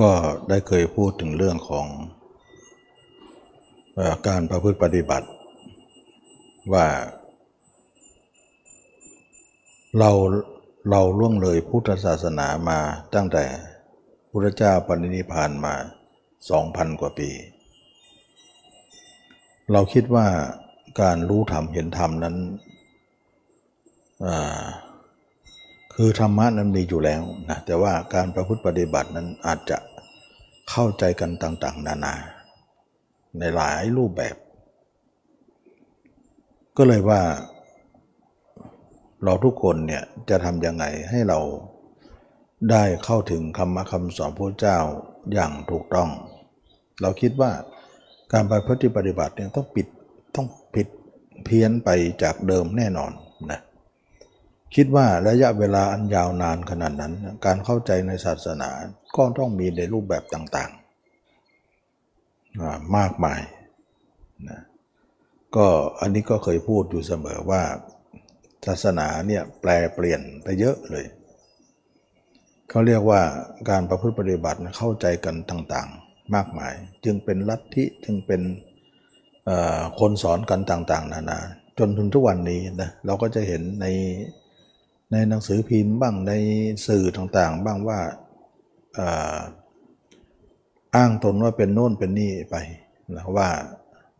ก็ได้เคยพูดถึงเรื่องของอการประพฤติปฏิบัติ ว่า เราเราล่วงเลยพุทธศาสนามาตั้งแต่พุทธเจ้าปรินิพานมาสองพันกว่าปี เราคิดว่าการรู้ธรรมเห็นธรรมนั้นอ่า คือธรรมะนั้นมีอยู่แล้วนะแต่ว่าการประพฤติปฏิบัตินั้นอาจจะเข้าใจกันต่าง ๆ นานา ในหลายรูปแบบ ก็เลยว่า เราทุกคนเนี่ยจะทำยังไงให้เราได้เข้าถึงคำคำสอนพระเจ้าอย่างถูกต้อง เราคิดว่าการไปปฏิปฏิบัติเนี่ยต้องปิดต้องผิดเพี้ยนไปจากเดิมแน่นอนนะ คิดว่าระยะเวลาอันยาวนานขนาดนั้น การเข้าใจในศาสนาก็ต้องมีในรูปแบบต่างๆ มากมายนะก็อันนี้ก็เคยพูดอยู่เสมอว่า ศาสนาเนี่ยแปลเปลี่ยนไปเยอะเลย เขาเรียกว่าการประพฤติปฏิบัติเข้าใจกันต่างๆ มากมาย จึงเป็นลัทธิจึงเป็นคนสอนกันต่างๆ นานา จนถึงทุกวันนี้นะเราก็จะเห็นใน ในหนังสือพิมพ์บ้างในสื่อต่างๆ บ้างว่าอ้างตนว่าเป็นโน่นเป็นนี่ไปนะว่า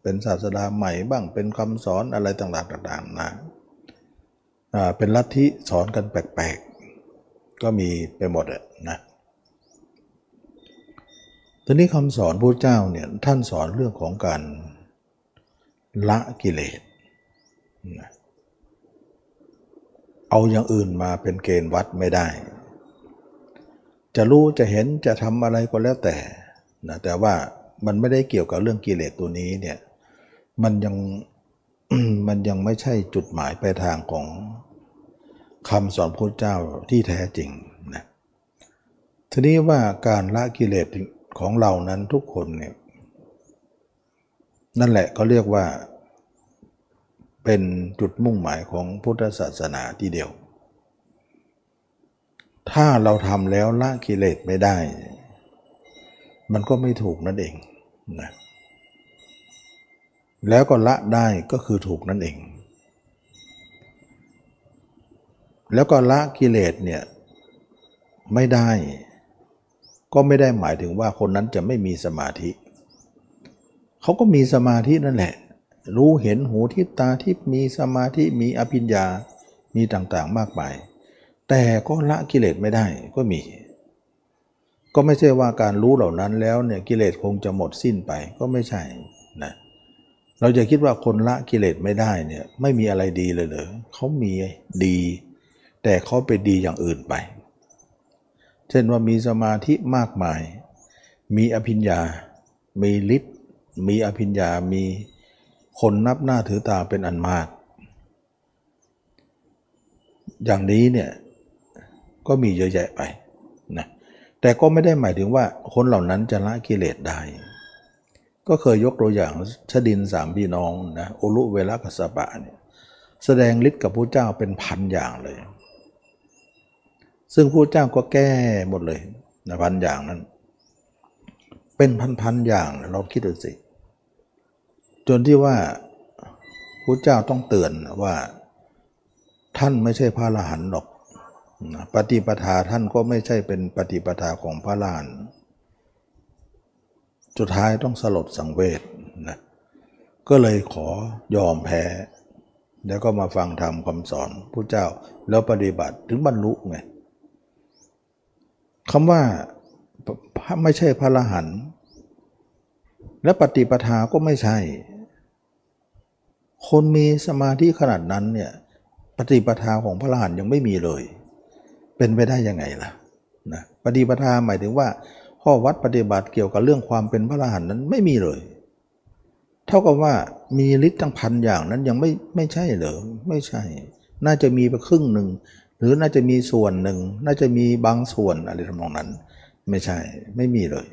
เป็นศาสดาใหม่บ้างเป็นคำสอนอะไรต่างๆต่างๆนะอ่าเป็นลัทธิสอนกันแปลกๆ ก็มีไปหมดอะนะทีนี้คำสอนพระเจ้าเนี่ยท่านสอนเรื่องของการละกิเลสนะ เอาอย่างอื่นมาเป็นเกณฑ์วัดไม่ได้ จะรู้จะเห็นจะทำอะไรก็แล้วแต่นะแต่ว่ามันไม่ได้เกี่ยวกับเรื่องกิเลสตัวนี้เนี่ยมันยังมันยังไม่ใช่จุดหมายปลายทางของคำสอนพระเจ้าที่แท้จริงนะทีนี้ว่าการละกิเลสของเรานั้นทุกคนเนี่ยนั่นแหละเขาเรียกว่า เป็นจุดมุ่งหมายของพุทธศาสนาทีเดียว ถ้าเราทำแล้วละกิเลสไม่ได้ มันก็ไม่ถูกนั่นเองนะแล้วก็ละได้ก็คือถูกนั่นเอง แล้วก็ละกิเลสเนี่ยไม่ได้ ก็ไม่ได้หมายถึงว่าคนนั้นจะไม่มีสมาธิ เขาก็มีสมาธินั่นแหละ รู้เห็นหูทิพตาทิพมีสมาธิมีอภิญญา มีต่างๆมากมาย แต่ก็ละกิเลสไม่ได้ก็มี ก็ไม่ใช่ว่าการรู้เหล่านั้นแล้วเนี่ยกิเลสคงจะหมดสิ้นไปก็ไม่ใช่นะเราจะคิดว่าคนละกิเลสไม่ได้เนี่ยไม่มีอะไรดีเลยเหรอเขามีดี แต่เขาไปดีอย่างอื่นไป เช่นว่ามีสมาธิมากมาย มีอภิญญา มีฤทธิ์มีอภิญญามี คนนับหน้าถือตาเป็นอันมาก อย่างนี้เนี่ยก็มีเยอะแยะไปนะแต่ก็ไม่ได้หมายถึงว่าคนเหล่านั้นจะละกิเลสได้ ก็เคยยกตัวอย่างชดินสามพี่น้องนะโอลุเวลกัสปะเนี่ยแสดงฤทธิ์กับพระเจ้าเป็นพันอย่างเลย ซึ่งพระเจ้าก็แก้หมดเลยนะพันอย่างนั้น เป็นพันๆอย่างเราคิดดูสิ จนที่ว่าพระเจ้าต้องเตือนว่าท่านไม่ใช่พระอรหันต์หรอก ปฏิปทาท่านก็ไม่ใช่เป็นปฏิปทาของพระลานสุดท้ายต้องสลดสังเวชนะก็เลยขอยอมแพ้ แล้วก็มาฟังธรรมคำสอนพระเจ้าแล้วปฏิบัติถึงบรรลุไงคำว่าไม่ใช่พระอรหันต์และปฏิปทาก็ไม่ใช่ คนมีสมาธิขนาดนั้นเนี่ยปฏิปทาของพระอรหันต์ยังไม่มีเลย เป็นไปได้ยังไงล่ะนะปฏิปทาหมายถึงว่า ข้อวัดปฏิบัติเกี่ยวกับเรื่องความเป็นพระอรหันต์นั้นไม่มีเลย เท่ากับว่ามีฤทธิ์ตั้งพันอย่างนั้นยังไม่ไม่ใช่เหรอไม่ใช่ น่าจะมีไปครึ่งหนึ่งหรือน่าจะมีส่วนหนึ่ง น่าจะมีบางส่วนอะไรทำนองนั้น ไม่ใช่ไม่มีเลย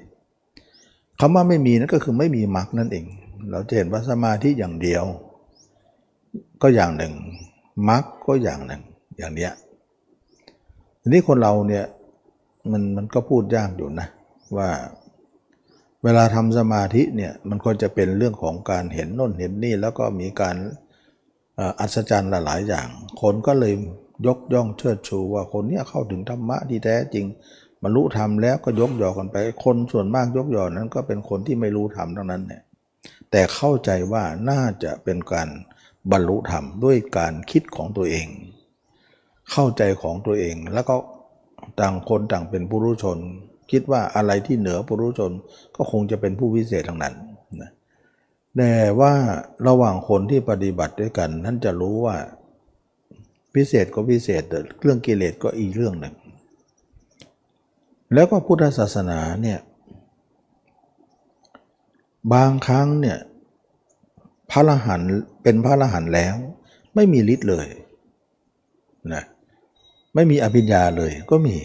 คำว่าไม่มีนั่นก็คือไม่มีมรรคนั่นเอง เราจะเห็นว่าสมาธิอย่างเดียว ก็อย่างหนึ่งมรรคก็อย่างหนึ่ง อย่างเนี้ยทีนี้คนเราเนี่ยมันมันก็พูดยากอยู่นะว่าเวลาทำสมาธิเนี่ยมันก็จะเป็นเรื่องของการเห็นโน่นเห็นนี่แล้วก็มีการอัศจรรย์หลายอย่าง คนก็เลยยกย่องเชิดชูว่าคนเนี้ยเข้าถึงธรรมะที่แท้จริงบรรลุธรรมแล้วก็ยกยอกันไป คนส่วนมากยกยอนั้นก็เป็นคนที่ไม่รู้ธรรมทั้งนั้นเนี่ยแต่เข้าใจว่าน่าจะเป็นการ บรรลุธรรมด้วยการคิดของตัวเอง เข้าใจของตัวเองแล้วก็ต่างคนต่างเป็นผู้รู้ชน คิดว่าอะไรที่เหนือผู้รู้ชนก็คงจะเป็นผู้วิเศษทั้งนั้นนะแต่ว่าระหว่างคนที่ปฏิบัติด้วยกันท่านจะรู้ว่าพิเศษก็พิเศษเรื่องกิเลสก็อีกเรื่องหนึ่ง แล้วก็พุทธศาสนาเนี่ยบางครั้งเนี่ย พระรหันเป็นพระรหันแล้ว ไม่มีฤทธิ์เลยนะไม่มีอภิญญาเลยก็มี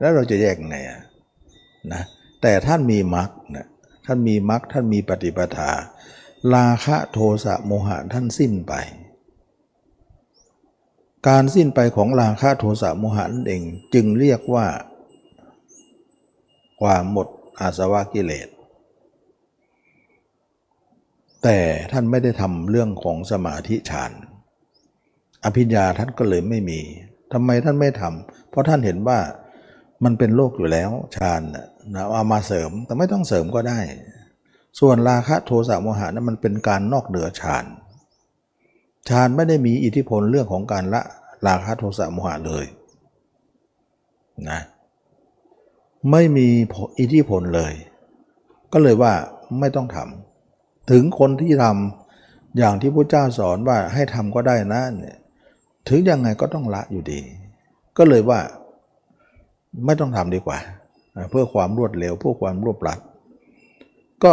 แล้วเราจะแยกไงอะนะแต่ท่านมีมรรคนะท่านมีมรรคท่านมีปฏิปทา ราคะโทสะโมหะท่านสิ้นไป การสิ้นไปของราคะโทสะโมหะนั่นเองจึงเรียกว่า ความหมดอาสวะกิเลส แต่ท่านไม่ได้ทำเรื่องของสมาธิฌาน อภิญญาท่านก็เลยไม่มีทำไมท่านไม่ทำเพราะท่านเห็นว่ามันเป็นโลกอยู่แล้วฌานนะเอามาเสริมแต่ไม่ต้องเสริมก็ได้ ส่วนราคะโทสะโมหะนั้นมันเป็นการนอกเหนือฌานฌานไม่ได้มีอิทธิพลเรื่องของการละราคะโทสะโมหะเลยนะไม่มีอิทธิพลเลย ก็เลยว่าไม่ต้องทำ ถึงคนที่ทำอย่างที่พระเจ้าสอนว่าให้ทำก็ได้นะเนี่ยถึงยังไงก็ต้องละอยู่ดี ก็เลยว่าไม่ต้องทำดีกว่า เพื่อความรวดเร็วเพื่อความรวบรัด ก็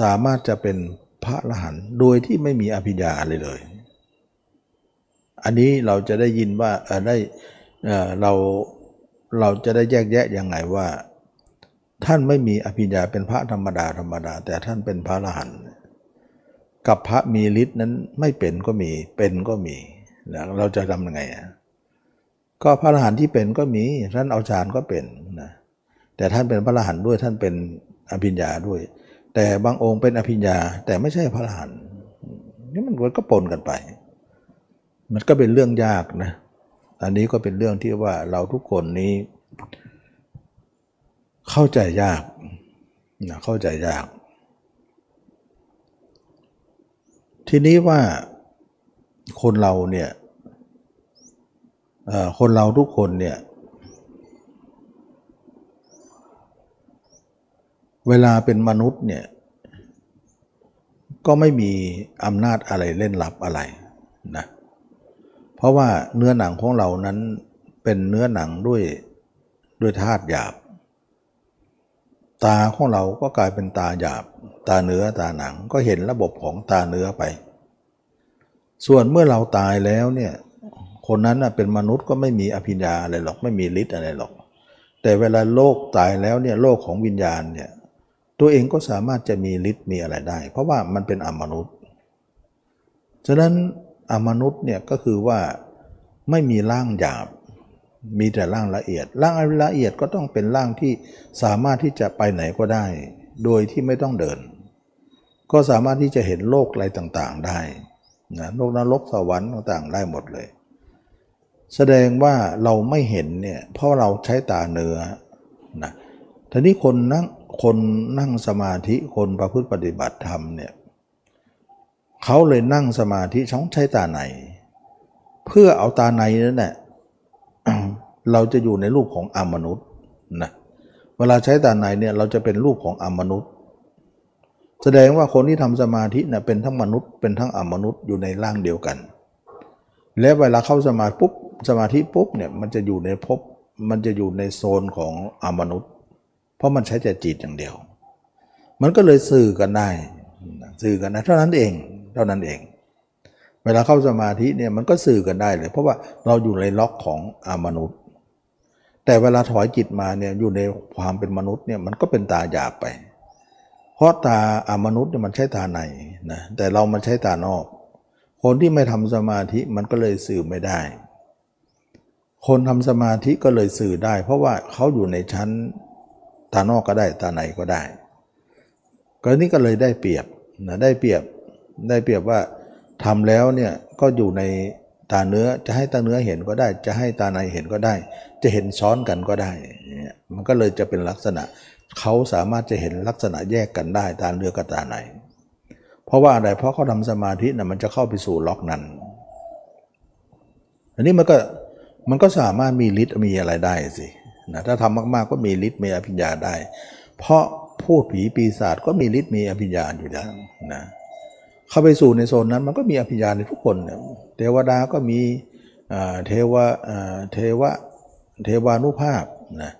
สามารถจะเป็นพระละหันโดยที่ไม่มีอภิญญาเลยเลย อันนี้เราจะได้ยินว่าได้เราเราจะได้แยกแยะยังไงว่า ท่านไม่มีอภิญญาเป็นพระธรรมดาธรรมดา แต่ท่านเป็นพระอรหันต์กับพระมีฤทธิ์นั้นไม่เป็นก็มี เป็นก็มีเราจะทำยังไงอะก็พระอรหันต์ที่เป็นก็มีท่านเอาฌานก็เป็นนะแต่ท่านเป็นพระอรหันต์ด้วยท่านเป็นอภิญญาด้วย แต่บางองค์เป็นอภิญญาแต่ไม่ใช่พระอรหันต์นี่มันก็ปนกันไป มันก็เป็นเรื่องยากนะอันนี้ก็เป็นเรื่องที่ว่าเราทุกคนนี้ เข้าใจยากนะเข้าใจยาก ทีนี้ว่าคนเราเนี่ยคนเราทุกคนเนี่ย เวลาเป็นมนุษย์เนี่ย ก็ไม่มีอำนาจอะไรเล่นลับอะไรนะเพราะว่าเนื้อหนังของเรานั้นเป็นเนื้อหนังด้วยด้วยธาตุหยาบ ตาของเราก็กลายเป็นตาหยาบ ตาเนื้อตาหนังก็เห็นระบบของตาเนื้อไป ส่วนเมื่อเราตายแล้วเนี่ยคนนั้นเป็นมนุษย์ก็ไม่มีอภิญญาอะไรหรอกไม่มีฤทธิ์อะไรหรอก แต่เวลาโลกตายแล้วเนี่ยโลกของวิญญาณเนี่ยตัวเองก็สามารถจะมีฤทธิ์มีอะไรได้ เพราะว่ามันเป็นอมนุษย์ ฉะนั้นอมนุษย์เนี่ยก็คือว่าไม่มีร่างหยาบ มีแต่ร่างละเอียด ร่างละเอียดก็ต้องเป็นร่างที่สามารถที่จะไปไหนก็ได้ โดยที่ไม่ต้องเดิน ก็สามารถที่จะเห็นโลกอะไรต่างๆได้นะโลกนรกสวรรค์ต่างๆ ได้หมดเลย แสดงว่าเราไม่เห็นเนี่ยเพราะเราใช้ตาเนื้อนะทีนี้คนนั่งคนนั่งสมาธิคนประพฤติปฏิบัติธรรมเนี่ยเขาเลยนั่งสมาธิช่องใช้ตาในเพื่อเอาตาในนั่นแหละ เราจะอยู่ในรูปของอมนุษย์นะเวลาใช้ตาในเนี่ยเราจะเป็นรูปของอมนุษย์ แสดงว่าคนที่ทำสมาธินี่ยเป็นทั้งมนุษย์เป็นทั้งอมนุษย์อยู่ในร่างเดียวกัน และเวลาเข้าสมาธิปุ๊บสมาธิปุ๊บเนี่ยมันจะอยู่ในภพมันจะอยู่ในโซนของอมนุษย์ เพราะมันใช้แต่จิตอย่างเดียว มันก็เลยสื่อกันได้สื่อกันนะเท่านั้นเองเท่านั้นเอง เวลาเข้าสมาธิเนี่ยมันก็สื่อกันได้เลย เพราะว่าเราอยู่ในล็อกของอมนุษย์ แต่เวลาถอยจิตมาเนี่ยอยู่ในความเป็นมนุษย์เนี่ยมันก็เป็นตาหยาบไป เพราะตาอมนุษย์เนี่ยมันใช้ตาในนะแต่เรามันใช้ตานอก คนที่ไม่ทำสมาธิมันก็เลยสื่อไม่ได้ คนทำสมาธิก็เลยสื่อได้ เพราะว่าเขาอยู่ในชั้นตานอกก็ได้ตาในก็ได้กรณีก็เลยได้เปรียบนะได้เปรียบได้เปรียบว่าทำแล้วเนี่ยก็อยู่ในตาเนื้อจะให้ตาเนื้อเห็นก็ได้ จะให้ตาในเห็นก็ได้ จะเห็นซ้อนกันก็ได้ มันก็เลยจะเป็นลักษณะ เขาสามารถจะเห็นลักษณะแยกกันได้ตาเนื้อกับตาในเพราะว่าอะไร เพราะเขาทำสมาธินะมันจะเข้าไปสู่ล็อกนั้น อันนี้มันก็มันก็สามารถมีฤทธิ์มีอะไรได้สินะถ้าทำมากๆก็มีฤทธิ์มีอภิญญาได้ เพราะพูดผีปีศาจก็มีฤทธิ์มีอภิญญาอยู่แล้วนะเข้าไปสู่ในโซนนั้นมันก็มีอภิญญาในทุกคนเนี่ยเทวดาก็มีเทวเทว เทวานุภาพนะ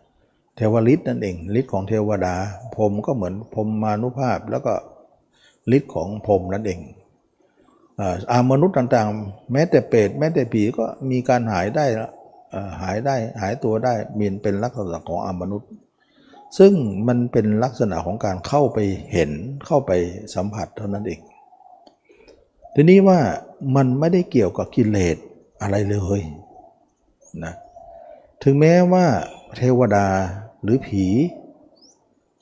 เทวฤทธิ์นั่นเองฤทธิ์ของเทวดาพรมก็เหมือนพรมมานุภาพแล้วก็ฤทธิ์ของพรมนั่นเองอามนุษย์ต่างๆ แม้แต่เปรตแม้แต่ผีก็มีการหายได้หายได้หายตัวได้มีนเป็นลักษณะของอามนุษย์ ซึ่งมันเป็นลักษณะของการเข้าไปเห็นเข้าไปสัมผัสเท่านั้นเอง ทีนี้ว่ามันไม่ได้เกี่ยวกับกิเลสอะไรเลยนะ ถึงแม้ว่าเทวดาหรือผี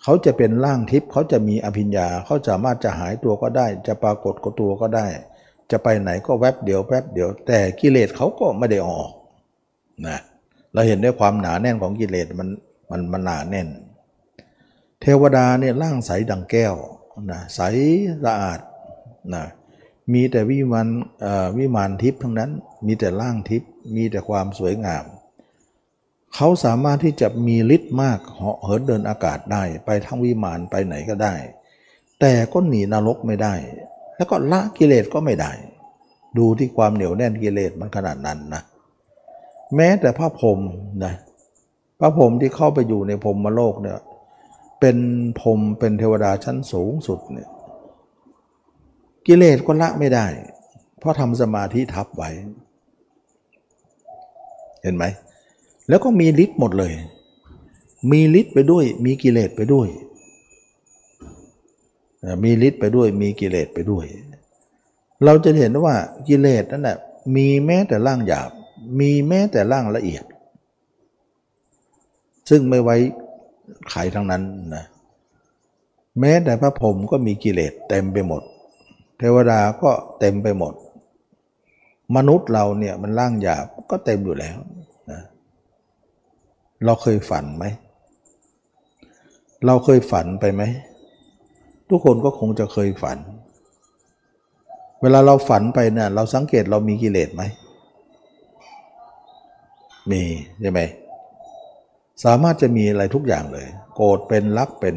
เขาจะเป็นร่างทิพย์เขาจะมีอภิญญาเขาสามารถจะหายตัวก็ได้ จะปรากฏกับตัวก็ได้ จะไปไหนก็แวบเดียวแวบเดียว แต่กิเลสเขาก็ไม่ได้ออกนะเราเห็นด้วยความหนาแน่นของกิเลสมันมันมันหนาแน่น เทวดาเนี่ยร่างใสดังแก้วนะใสสะอาดนะมีแต่วิมานวิมานทิพย์ทั้งนั้น มีแต่ร่างทิพย์มีแต่ความสวยงาม เขาสามารถที่จะมีฤทธิ์มากเหาะเหินเดินอากาศได้ ไปทั้งวิมานไปไหนก็ได้ แต่ก็หนีนรกไม่ได้ แล้วก็ละกิเลสก็ไม่ได้ ดูที่ความเหนียวแน่นกิเลสมันขนาดนั้นนะแม้แต่พระพรหมนะพระพรหมที่เข้าไปอยู่ในพรหมโลกเนี่ยเป็นพรหมเป็นเทวดาชั้นสูงสุดเนี่ยกิเลสก็ละไม่ได้ เพราะทำสมาธิทับไว้ เห็นไหม แล้วก็มีฤทธิ์หมดเลย มีฤทธิ์ไปด้วย มีกิเลสไปด้วย มีฤทธิ์ไปด้วย มีกิเลสไปด้วย เราจะเห็นว่ากิเลสนั่นแหละมีแม้แต่ร่างหยาบ มีแม้แต่ร่างละเอียด ซึ่งไม่ไว้ไขทั้งนั้นนะแม้แต่พระพรหมก็มีกิเลสเต็มไปหมด เทวดาก็เต็มไปหมด มนุษย์เราเนี่ยมันร่างหยาบก็เต็มอยู่แล้ว เราเคยฝันไหม เราเคยฝันไปไหม ทุกคนก็คงจะเคยฝัน เวลาเราฝันไปเนี่ยเราสังเกตเรามีกิเลสไหม มีใช่ไหม สามารถจะมีอะไรทุกอย่างเลย โกรธเป็นรักเป็น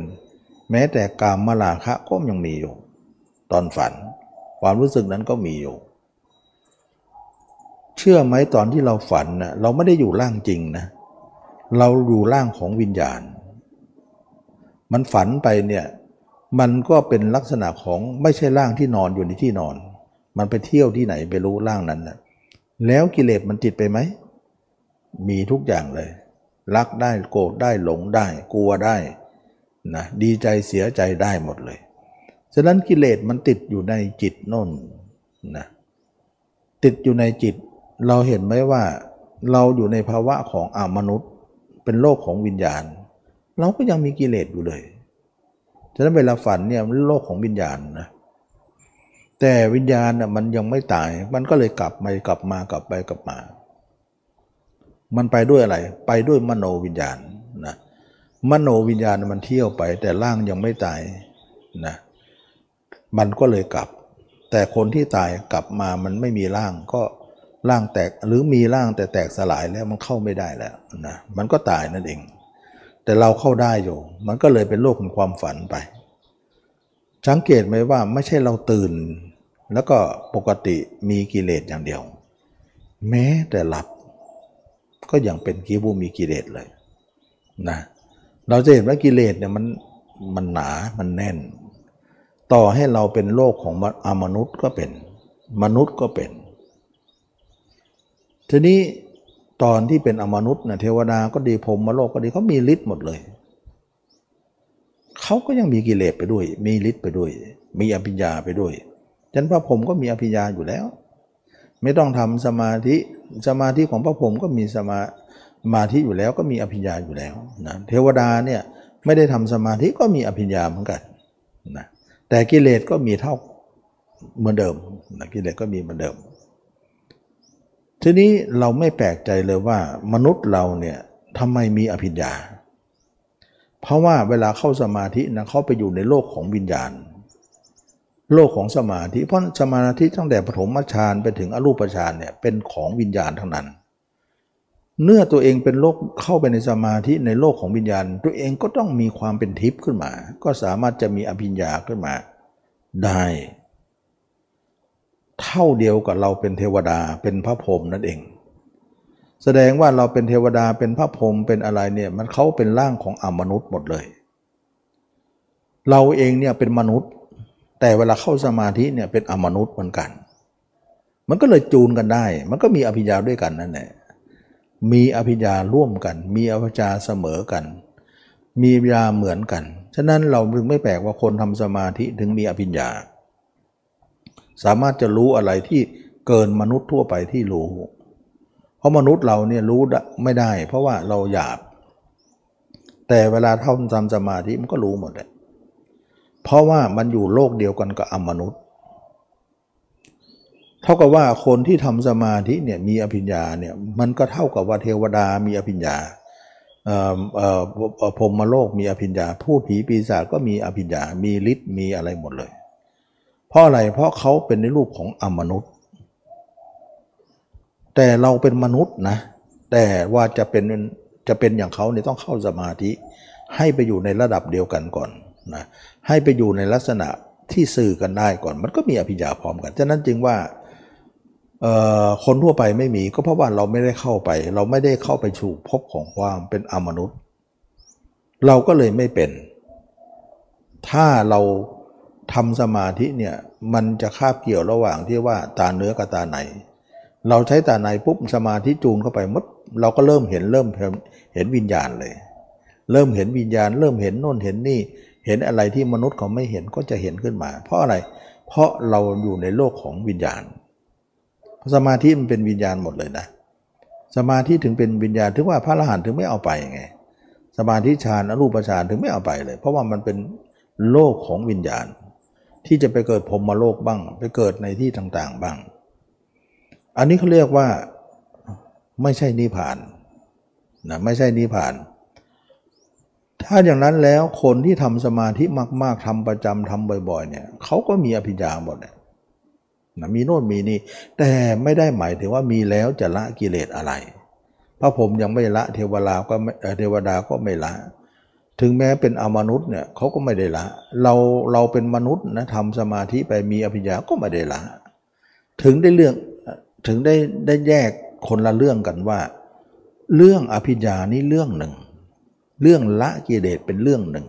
แม้แต่กามมาลาคะก็ยังมีอยู่ ตอนฝัน ความรู้สึกนั้นก็มีอยู่ เชื่อไหมตอนที่เราฝันนะเราไม่ได้อยู่ร่างจริงนะเเราอยู่ร่างของวิญญาณ มันฝันไปเนี่ยมันก็เป็นลักษณะของไม่ใช่ร่างที่นอนอยู่ในที่นอน มันไปเที่ยวที่ไหนไปรู้ร่างนั้นนะแล้วกิเลสมันติดไปไหม มีทุกอย่างเลย รักได้โกรธได้หลงได้ กลัวได้นะดีใจเสียใจได้หมดเลย ฉะนั้นกิเลสมันติดอยู่ในจิตน่นนะติดอยู่ในจิต เราเห็นไหมว่า เราอยู่ในภาวะของอมนุษย์ เป็นโลกของวิญญาณ เราก็ยังมีกิเลสอยู่เลย ฉะนั้นเวลาฝันเนี่ยโลกของวิญญาณนะแต่วิญญาณน่ะมันยังไม่ตาย มันก็เลยกลับมากลับมากลับไปกลับมา มันไปด้วยอะไร ไปด้วยมโนวิญญาณนะมโนวิญญาณมันเที่ยวไป แต่ร่างยังไม่ตายนะมันก็เลยกลับ แต่คนที่ตายกลับมามันไม่มีร่างก็ ร่างแตกหรือมีร่างแต่แตกสลายแล้วมันเข้าไม่ได้แล้วนะมันก็ตายนั่นเอง แต่เราเข้าได้อยู่ มันก็เลยเป็นโลกของความฝันไป สังเกตไหมว่าไม่ใช่เราตื่น แล้วก็ปกติมีกิเลสอย่างเดียว แม้แต่หลับ ก็ยังเป็นกิบูมีกิเลสเลยนะเราจะเห็นว่ากิเลสเนี่ยมันมันหนามันแน่น ต่อให้เราเป็นโลกของอมนุษย์ก็เป็น มนุษย์ก็เป็น ทีนี้ตอนที่เป็นอมนุษย์นะเทวดาก็ดีพรมมโลกก็ดีเขามีฤทธิ์หมดเลย เขาก็ยังมีกิเลสไปด้วย มีฤทธิ์ไปด้วย มีอภิญญาไปด้วยฉันพระพรมก็มีอภิญญาอยู่แล้ว ไม่ต้องทำสมาธิสมาธิของพระพรมก็มีสมามาธิอยู่แล้วก็มีอภิญญาอยู่แล้วนะเทวดาเนี่ยไม่ได้ทำสมาธิก็มีอภิญญาเหมือนกันนะแต่กิเลสก็มีเท่าเหมือนเดิมนะกิเลสก็มีเหมือนเดิม ทีนี้เราไม่แปลกใจเลยว่ามนุษย์เราเนี่ยทำไมมีอภิญญา เพราะว่าเวลาเข้าสมาธินะเขาไปอยู่ในโลกของวิญญาณ โลกของสมาธิเพราะสมาธิตั้งแต่ปฐมฌานไปถึงอรูปฌานเนี่ยเป็นของวิญญาณทั้งนั้น เมื่อตัวเองเป็นโลกเข้าไปในสมาธิในโลกของวิญญาณ ตัวเองก็ต้องมีความเป็นทิพย์ขึ้นมา ก็สามารถจะมีอภิญญาขึ้นมาได้ เท่าเดียวกับเราเป็นเทวดาเป็นพระพรหมนั่นเอง แสดงว่าเราเป็นเทวดาเป็นพระพรหมเป็นอะไรเนี่ยมันเขาเป็นร่างของอมนุษย์หมดเลย เราเองเนี่ยเป็นมนุษย์ แต่เวลาเข้าสมาธิเนี่ยเป็นอมนุษย์เหมือนกัน มันก็เลยจูนกันได้ มันก็มีอภิญญาด้วยกันนั่นแหละมีอภิญญาร่วมกัน มีอภิญญาเสมอกัน มีปัญญาเหมือนกัน ฉะนั้นเราจึงไม่แปลกว่าคนทำสมาธิถึงมีอภิญญา สามารถจะรู้อะไรที่เกินมนุษย์ทั่วไปที่รู้ เพราะมนุษย์เราเนี่ยรู้ไม่ได้ เพราะว่าเราหยาบ แต่เวลาท่าทำสมาธิมันก็รู้หมดเลยเพราะว่ามันอยู่โลกเดียวกันกับอมนุษย์ เท่ากับว่าคนที่ทำสมาธิเนี่ยมีอภิญญาเนี่ยมันก็เท่ากับว่าเทวดามีอภิญญาพรมมโลกมีอภิญญา ผู้ผีปีศาจก็มีอภิญญา มีฤทธิ์มีอะไรหมดเลย เพราะอะไรเพราะเขาเป็นในรูปของอมนุษย์ แต่เราเป็นมนุษย์นะ แต่ว่าจะเป็นจะเป็นอย่างเขาเนี่ยต้องเข้าสมาธิ ให้ไปอยู่ในระดับเดียวกันก่อนนะให้ไปอยู่ในลักษณะที่สื่อกันได้ก่อน มันก็มีอภิญญาพร้อมกันฉะนั้นจึงว่าคนทั่วไปไม่มีก็เพราะว่าเราไม่ได้เข้าไป เราไม่ได้เข้าไปสู่พบของความเป็นอมนุษย์ เราก็เลยไม่เป็น ถ้าเรา ทำสมาธิเนี่ยมันจะคาบเกี่ยวระหว่างที่ว่าตาเนื้อกับตาในเราใช้ตาในปุ๊บสมาธิจูนเข้าไปมดเราก็เริ่มเห็นเริ่มเห็นวิญญาณเลย เริ่มเห็นวิญญาณ เริ่มเห็นโน่นเห็นนี่ เห็นอะไรที่มนุษย์เขาไม่เห็นก็จะเห็นขึ้นมา เพราะอะไร เพราะเราอยู่ในโลกของวิญญาณสมาธิมันเป็นวิญญาณหมดเลยนะ สมาธิถึงเป็นวิญญาณถึงว่าพระอรหันต์ถึงไม่เอาไปไงสมาธิฌานอรูปฌานถึงไม่เอาไปเลย เพราะว่ามันเป็นโลกของวิญญาณ ที่จะไปเกิดพรมมโลกบ้าง ไปเกิดในที่ต่างๆบ้าง อันนี้เขาเรียกว่าไม่ใช่นิพพานนะไม่ใช่นิพพาน ถ้าอย่างนั้นแล้วคนที่ทำสมาธิมาก ๆทำประจำทำบ่อย ๆ เนี่ยเขาก็มีอภิญญาหมดเนี่ยนะมีโน่นมีนี่ แต่ไม่ได้หมายถึงว่ามีแล้วจะละกิเลสอะไร พระผมยังไม่ละเทวดาก็เทวดาก็ไม่ละ ถึงแม้เป็นอมนุษย์เนี่ยเขาก็ไม่ได้ละ เราเราเป็นมนุษย์นะทำสมาธิไปมีอภิญญาก็ไม่ได้ละ ถึงได้เรื่องถึงได้ได้แยกคนละเรื่องกันว่า เรื่องอภิญญานี่เรื่องหนึ่ง เรื่องละกิเลสเป็นเรื่องหนึ่ง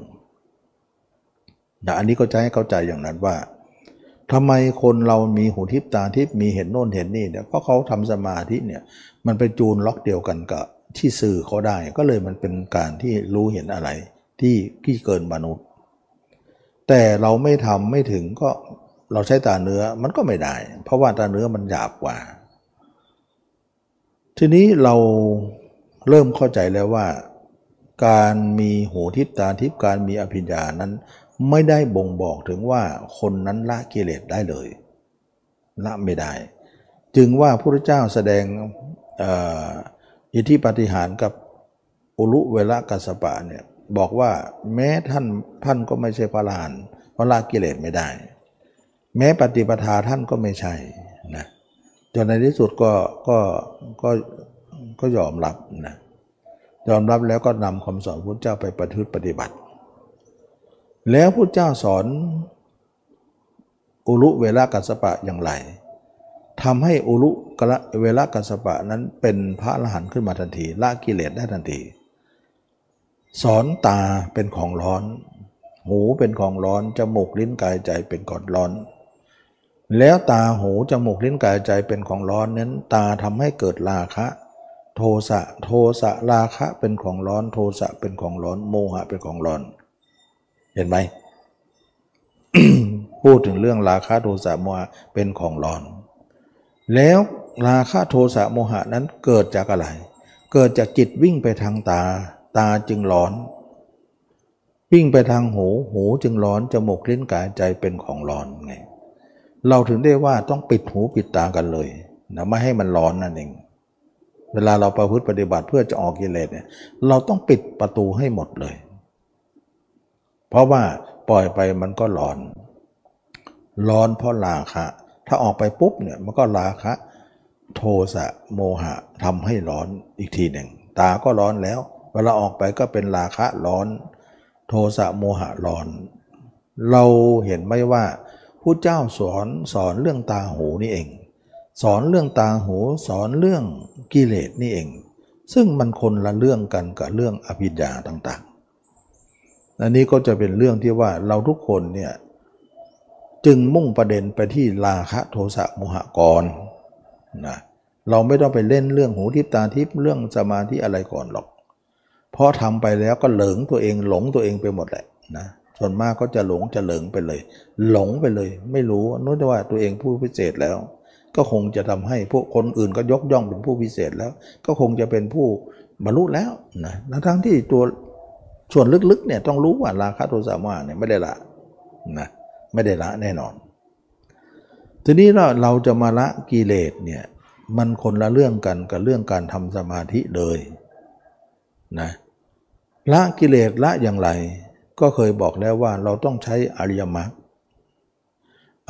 นะอันนี้ก็จะให้เข้าใจอย่างนั้นว่าทำไมคนเรามีหูทิพตาทิพมีเห็นโน่นเห็นนี่เนี่ยเพราะเขาทำสมาธิเนี่ยมันไปจูนล็อกเดียวกันกับที่สื่อเขาได้ก็เลยมันเป็นการที่รู้เห็นอะไร ที่ที่เกินมนุษย์ แต่เราไม่ทำไม่ถึงก็เราใช้ตาเนื้อมันก็ไม่ได้ เพราะว่าตาเนื้อมันหยาบกว่า ทีนี้เราเริ่มเข้าใจแล้วว่า การมีหูทิพตาทิพการมีอภิญญานั้นไม่ได้บ่งบอกถึงว่าคนนั้นละกิเลสได้เลย ละไม่ได้ จึงว่าพระพุทธเจ้าแสดงอิทธิปฏิหารกับอุลุเวลกัสปะเนี่ย บอกว่า แม้ท่านท่านก็ไม่ใช่พระลานเพราะละกิเลสไม่ได้ แม้ปฏิปทาท่านก็ไม่ใช่นะจนในที่สุดก็ก็ก็ก็ยอมรับนะยอมรับแล้วก็นำคำสอนพระเจ้าไปประพฤติปฏิบัติ แล้วพระเจ้าสอนอุลุเวลากัสปะอย่างไรทำให้อุลุกะเวลากัสปะนั้นเป็นพระอรหันต์ขึ้นมาทันทีละกิเลสได้ทันที สอนตาเป็นของร้อน หูเป็นของร้อน จมูกลิ้นกายใจเป็นของร้อน แล้วตาหูจมูกลิ้นกายใจเป็นของร้อนนั้นตาทำให้เกิดราคะ โทสะโทสะราคะเป็นของร้อน โทสะเป็นของร้อน โมหะเป็นของร้อน เห็นไหมพูดถึงเรื่องราคะโทสะโมหะเป็นของร้อน แล้วราคะโทสะโมหะนั้นเกิดจากอะไร เกิดจากจิตวิ่งไปทางตา ตาจึงร้อน วิ่งไปทางหู หูจึงร้อน จมูกลิ้นกายใจเป็นของร้อนไง เราถึงได้ว่าต้องปิดหูปิดตากันเลยนะไม่ให้มันร้อนนั่นเอง เวลาเราประพฤติปฏิบัติเพื่อจะออกกิเลสเนี่ย เราต้องปิดประตูให้หมดเลย เพราะว่าปล่อยไปมันก็ร้อน ร้อนเพราะราคะ ถ้าออกไปปุ๊บเนี่ยมันก็ราคะ โทสะโมหะทำให้ร้อนอีกทีหนึ่ง ตาก็ร้อนแล้ว เวลาออกไปก็เป็นราคะร้อน โทสะโมหะร้อน เราเห็นไหมว่าผู้เจ้าสอนสอนเรื่องตาหูนี่เอง สอนเรื่องตาหูสอนเรื่องกิเลสนี่เอง ซึ่งมันคนละเรื่องกันกับเรื่องอภิญญาต่างๆ อันนี้ก็จะเป็นเรื่องที่ว่าเราทุกคนเนี่ยจึงมุ่งประเด็นไปที่ราคะโทสะโมหะกรนะเราไม่ต้องไปเล่นเรื่องหูทิพตาทิพเรื่องสมาธิอะไรก่อนหรอก เพราะทำไปแล้วก็เหลิงตัวเองหลงตัวเองไปหมดแหละนะส่วนมากก็จะหลงจะเหลิงไปเลย หลงไปเลย ไม่รู้นึกว่าตัวเองผู้พิเศษแล้ว ก็คงจะทำให้พวกคนอื่นก็ยกย่องเป็นผู้พิเศษแล้ว ก็คงจะเป็นผู้บรรลุแล้วนะทั้งที่ตัวส่วนลึกๆเนี่ยต้องรู้ว่าราคะโทสะมหะเนี่ยไม่ได้ละนะไม่ได้ละแน่นอน ทีนี้เราเราจะมาละกิเลสเนี่ยมันคนละเรื่องกันกับเรื่องการทำสมาธิเลย นะละกิเลสละอย่างไร ก็เคยบอกแล้วว่าเราต้องใช้อริยมรรค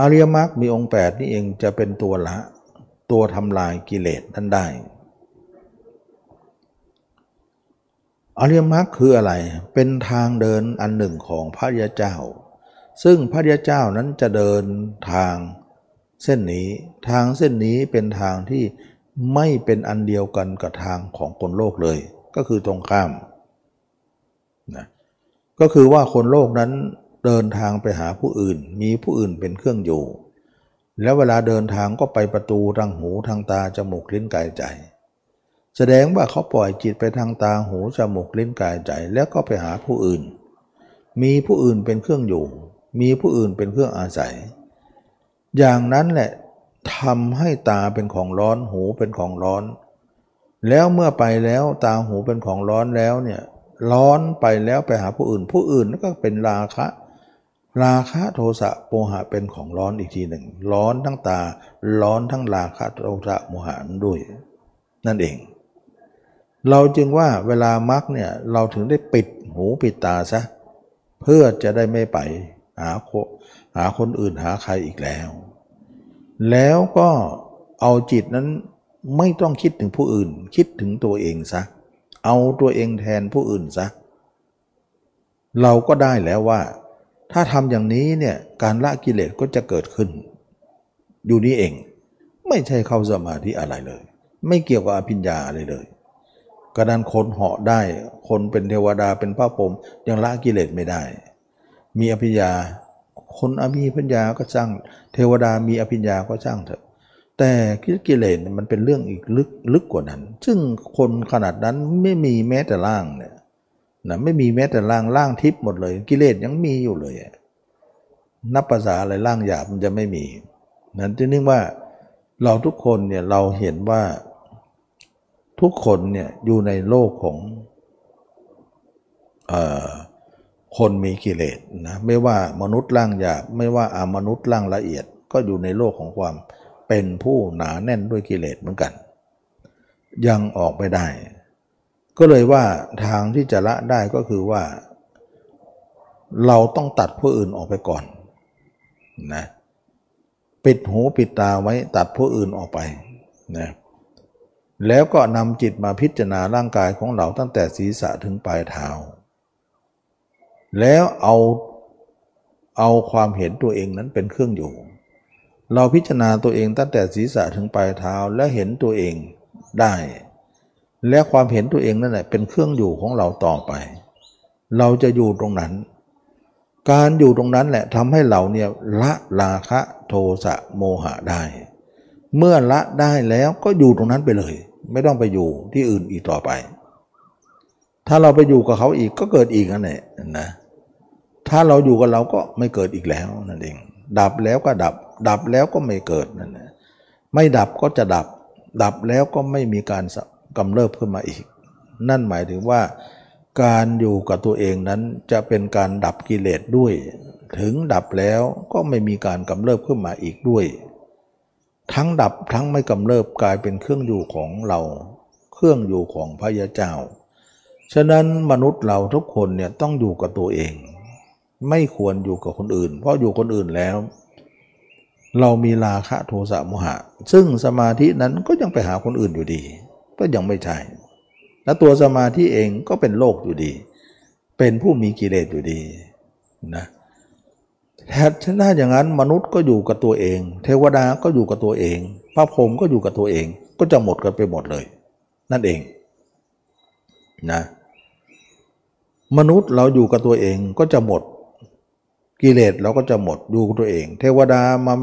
อริยมรรคมีองค์ 8 นี่เองจะเป็นตัวละ ตัวทำลายกิเลสนั้นได้ อริยมรรคคืออะไรเป็นทางเดินอันหนึ่งของพระยาเจ้า ซึ่งพระยาเจ้านั้นจะเดินทางเส้นนี้ทางเส้นนี้เป็นทางที่ไม่เป็นอันเดียวกันกับทางของคนโลกเลย ก็คือตรงข้ามนะก็คือว่าคนโลกนั้นเดินทางไปหาผู้อื่น มีผู้อื่นเป็นเครื่องอยู่ แล้วเวลาเดินทางก็ไปประตูทางหูทางตาจมูกลิ้นกายใจ แสดงว่าเขาปล่อยจิตไปทางตาหูจมูกลิ้นกายใจแล้วก็ไปหาผู้อื่น มีผู้อื่นเป็นเครื่องอยู่ มีผู้อื่นเป็นเครื่องอาศัย อย่างนั้นแหละทำให้ตาเป็นของร้อนหูเป็นของร้อน แล้วเมื่อไปแล้วตาหูเป็นของร้อนแล้วเนี่ยร้อนไปแล้วไปหาผู้อื่น ผู้อื่นก็เป็นราคะ ราคะโทสะโมหะเป็นของร้อนอีกทีหนึ่ง ร้อนทั้งตา ร้อนทั้งราคะโทสะโมหะด้วย นั่นเอง เราจึงว่าเวลามักเนี่ยเราถึงได้ปิดหูปิดตาซะเพื่อจะได้ไม่ไปหาโหาคนอื่นหาใครอีกแล้ว แล้วก็เอาจิตนั้น ไม่ต้องคิดถึงผู้อื่น คิดถึงตัวเองซะ เอาตัวเองแทนผู้อื่นซะ เราก็ได้แล้วว่า ถ้าทำอย่างนี้เนี่ยการละกิเลสก็จะเกิดขึ้น อยู่นี้เอง ไม่ใช่เข้าสมาธิอะไรเลย ไม่เกี่ยวกับอภิญญาอะไรเลยกระดานคนเหาะได้ คนเป็นเทวดาเป็นพระพรหมยังละกิเลสไม่ได้ มีอภิญญา คนอภิญญาก็ช่าง เทวดามีอภิญญาก็ช่างเถอะ แต่กิเลสมันเป็นเรื่องอีกลึกลึกกว่านั้น ซึ่งคนขนาดนั้นไม่มีแม้แต่ร่างเนี่ยนะไม่มีแม้แต่ร่างร่างทิพย์หมดเลย กิเลสยังมีอยู่เลย นับภาษาอะไรร่างหยาบมันจะไม่มี นั้นจึงนึกว่าเราทุกคนเนี่ยเราเห็นว่าทุกคนเนี่ยอยู่ในโลกของอคนมีกิเลสนะไม่ว่ามนุษย์ร่างหยาบไม่ว่าอามนุษย์ร่างละเอียด ก็อยู่ในโลกของความเเป็นผู้หนาแน่นด้วยกิเลสเหมือนกัน ยังออกไม่ได้ ก็เลยว่าทางที่จะละได้ก็คือว่า เราต้องตัดผู้อื่นออกไปก่อนนะปิดหูปิดตาไว้ตัดผู้อื่นออกไปนะแล้วก็นำจิตมาพิจารณาร่างกายของเราตั้งแต่ศีรษะถึงปลายเท้า แล้วเอาเอาความเห็นตัวเองนั้นเป็นเครื่องอยู่ เราพิจารณาตัวเองตั้งแต่ศีรษะถึงปลายเท้าและเห็นตัวเองได้ และความเห็นตัวเองนั่นแหละเป็นเครื่องอยู่ของเราต่อไป เราจะอยู่ตรงนั้น การอยู่ตรงนั้นแหละทำให้เราเนี่ยละราคะโทสะโมหะได้ เมื่อละได้แล้วก็อยู่ตรงนั้นไปเลย ไม่ต้องไปอยู่ที่อื่นอีกต่อไป ถ้าเราไปอยู่กับเขาอีกก็เกิดอีกนั่นแหละนะถ้าเราอยู่กับเราก็ไม่เกิดอีกแล้วนั่นเองดับแล้วก็ดับ ดับแล้วก็ไม่เกิดนั่นนะไม่ดับก็จะดับ ดับแล้วก็ไม่มีการกำเริบขึ้นมาอีก นั่นหมายถึงว่าการอยู่กับตัวเองนั้นจะเป็นการดับกิเลสด้วย ถึงดับแล้วก็ไม่มีการกำเริบขึ้นมาอีกด้วย ทั้งดับทั้งไม่กำเริบกลายเป็นเครื่องอยู่ของเรา เครื่องอยู่ของพระยาเจ้า ฉะนั้นมนุษย์เราทุกคนเนี่ยต้องอยู่กับตัวเอง ไม่ควรอยู่กับคนอื่น เพราะอยู่คนอื่นแล้ว เรามีราคะโทสะโมหะ ซึ่งสมาธินั้นก็ยังไปหาคนอื่นอยู่ดี ก็ยังไม่ใช่ และตัวสมาธิเองก็เป็นโลกอยู่ดี เป็นผู้มีกิเลสอยู่ดีนะถ้าอย่างนั้นมนุษย์ก็อยู่กับตัวเอง เทวดาก็อยู่กับตัวเอง พระพรหมก็อยู่กับตัวเอง ก็จะหมดกันไปหมดเลย นั่นเองนะมนุษย์เราอยู่กับตัวเองก็จะหมด กิเลสเราก็จะหมดอยู่กับตัวเอง เทวดามา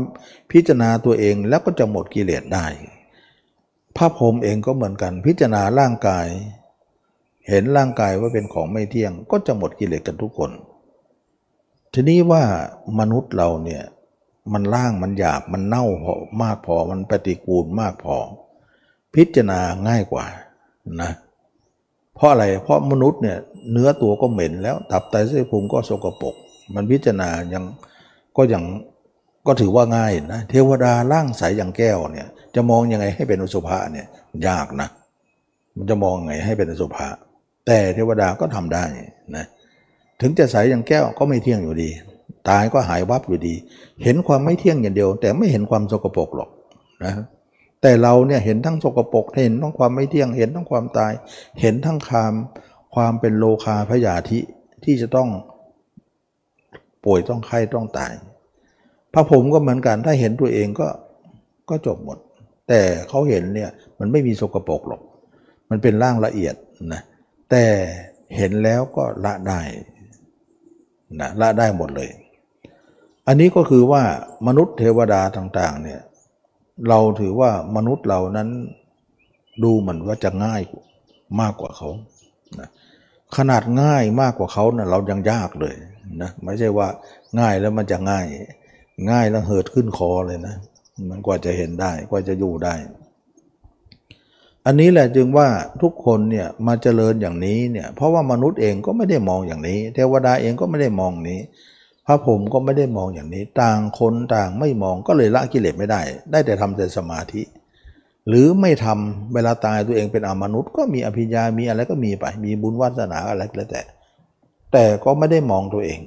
พิจารณาตัวเองแล้วก็จะหมดกิเลสได้ พระพรหมเองก็เหมือนกันพิจารณาร่างกาย เห็นร่างกายว่าเป็นของไม่เที่ยง ก็จะหมดกิเลสกันทุกคน ทีนี้ว่ามนุษย์เราเนี่ยมันล่างมันหยาบมันเน่าพอมากพอมันปฏิกูลมากพอ พิจารณาง่ายกว่านะเพราะอะไรเพราะมนุษย์เนี่ยเนื้อตัวก็เหม็นแล้ว ตับไตเส้นพุงก็สกปรก มันพิจารณายังก็ยังก็ถือว่าง่ายนะเทวดาร่างใสอย่างแก้วเนี่ยจะมองยังไงให้เป็นอสุภะเนี่ยยากนะ มันจะมองไงให้เป็นอสุภะแต่เทวดาก็ทำได้นะถึงจะใสอย่างแก้วก็ไม่เที่ยงอยู่ดี ตายก็หายวับอยู่ดี เห็นความไม่เที่ยงอย่างเดียว แต่ไม่เห็นความสกปรกหรอกนะแต่เราเนี่ยเห็นทั้งสกปรกเห็นทั้งความไม่เที่ยงเห็นทั้งความตาย เห็นทั้งความความเป็นโลคาพยาธิที่จะต้อง ป่วยต้องไข้ต้องตาย พระผมก็เหมือนกันถ้าเห็นตัวเองก็ก็จบหมด แต่เขาเห็นเนี่ยมันไม่มีสกปรกหรอก มันเป็นร่างละเอียดนะแต่เห็นแล้วก็ละได้นะละได้หมดเลย อันนี้ก็คือว่ามนุษย์เทวดาต่างๆเนี่ยเราถือว่ามนุษย์เรานั้นดูเหมือนว่าจะง่ายมากกว่าเขานะขนาดง่ายมากกว่าเขานะ่ะเรายังยากเลย นะไม่ใช่ว่าง่ายแล้วมันจะง่าย ง่ายแล้วเหิดขึ้นคอเลยนะ มันกว่าจะเห็นได้กว่าจะอยู่ได้ อันนี้แหละจึงว่าทุกคนเนี่ยมาเจริญอย่างนี้เนี่ยเพราะว่ามนุษย์เองก็ไม่ได้มองอย่างนี้เทวดาเองก็ไม่ได้มองนี้ พระผมก็ไม่ได้มองอย่างนี้ ต่างคนต่างไม่มองก็เลยละกิเลสไม่ได้ ได้แต่ทำแต่สมาธิหรือไม่ทำเวลาตายตัวเองเป็นอมนุษย์ก็มีอภิญญา มีอะไรก็มีไป มีบุญวาสนาอะไรแล้วแต่ แต่ก็ไม่ได้มองตัวเอง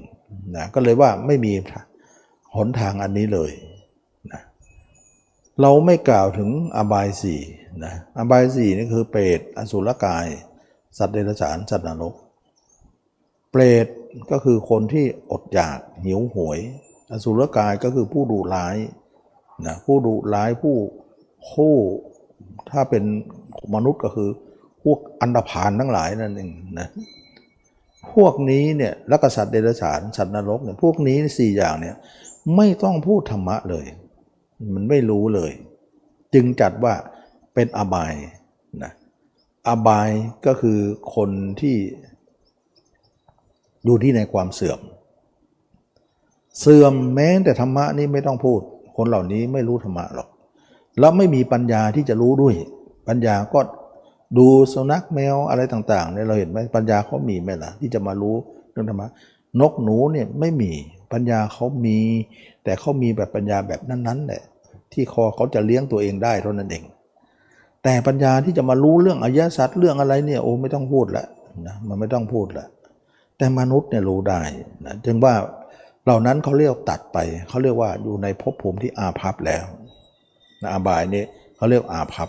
นะก็เลยว่าไม่มีหนทางอันนี้เลยเราไม่กล่าวถึงอบายสี่นะอบายสี่นี่คือเปรตอสุรกาย สัตว์เดรัจฉานสัตว์นรก เปรตก็คือคนที่อดอยากหิวโหวยอสุรกายก็คือผู้ดุร้ายนะผู้ดุร้ายผู้ผู้ถ้าเป็นมนุษย์ก็คือพวกอันดพานทั้งหลายนั่นเองนะ พวกนี้เนี่ยแล้วก็สัตว์เดรัจฉานสัตว์นรกเนี่ยพวกนี้สี่อย่างเนี่ยไม่ต้องพูดธรรมะเลย มันไม่รู้เลย จึงจัดว่าเป็นอบายนะอบายก็คือคนที่อยู่ที่ในความเสื่อม เสื่อมแม้แต่ธรรมะนี่ไม่ต้องพูด คนเหล่านี้ไม่รู้ธรรมะหรอก แล้วไม่มีปัญญาที่จะรู้ด้วย ปัญญาก็ ดูสุนัขแมวอะไรต่างๆเนี่ยเราเห็นไหมปัญญาเขามีไหมล่ะ ที่จะมารู้เรื่องธรรมะนกหนูเนี่ยไม่มีปัญญาเขามี แต่เขามีแบบปัญญาแบบนั้นๆแหละที่คอเขาจะเลี้ยงตัวเองได้เท่านั้นเอง แต่ปัญญาที่จะมารู้เรื่องอริยสัจเรื่องอะไรเนี่ยโอ้ไม่ต้องพูดละนะมันไม่ต้องพูดละแต่มนุษย์เนี่ยรู้ได้นะจึงว่าเหล่านั้นเขาเรียกตัดไปเขาเรียกว่าอยู่ในภพภูมิที่อาภัพแล้วนะอาบายนี่เขาเรียกอาภัพ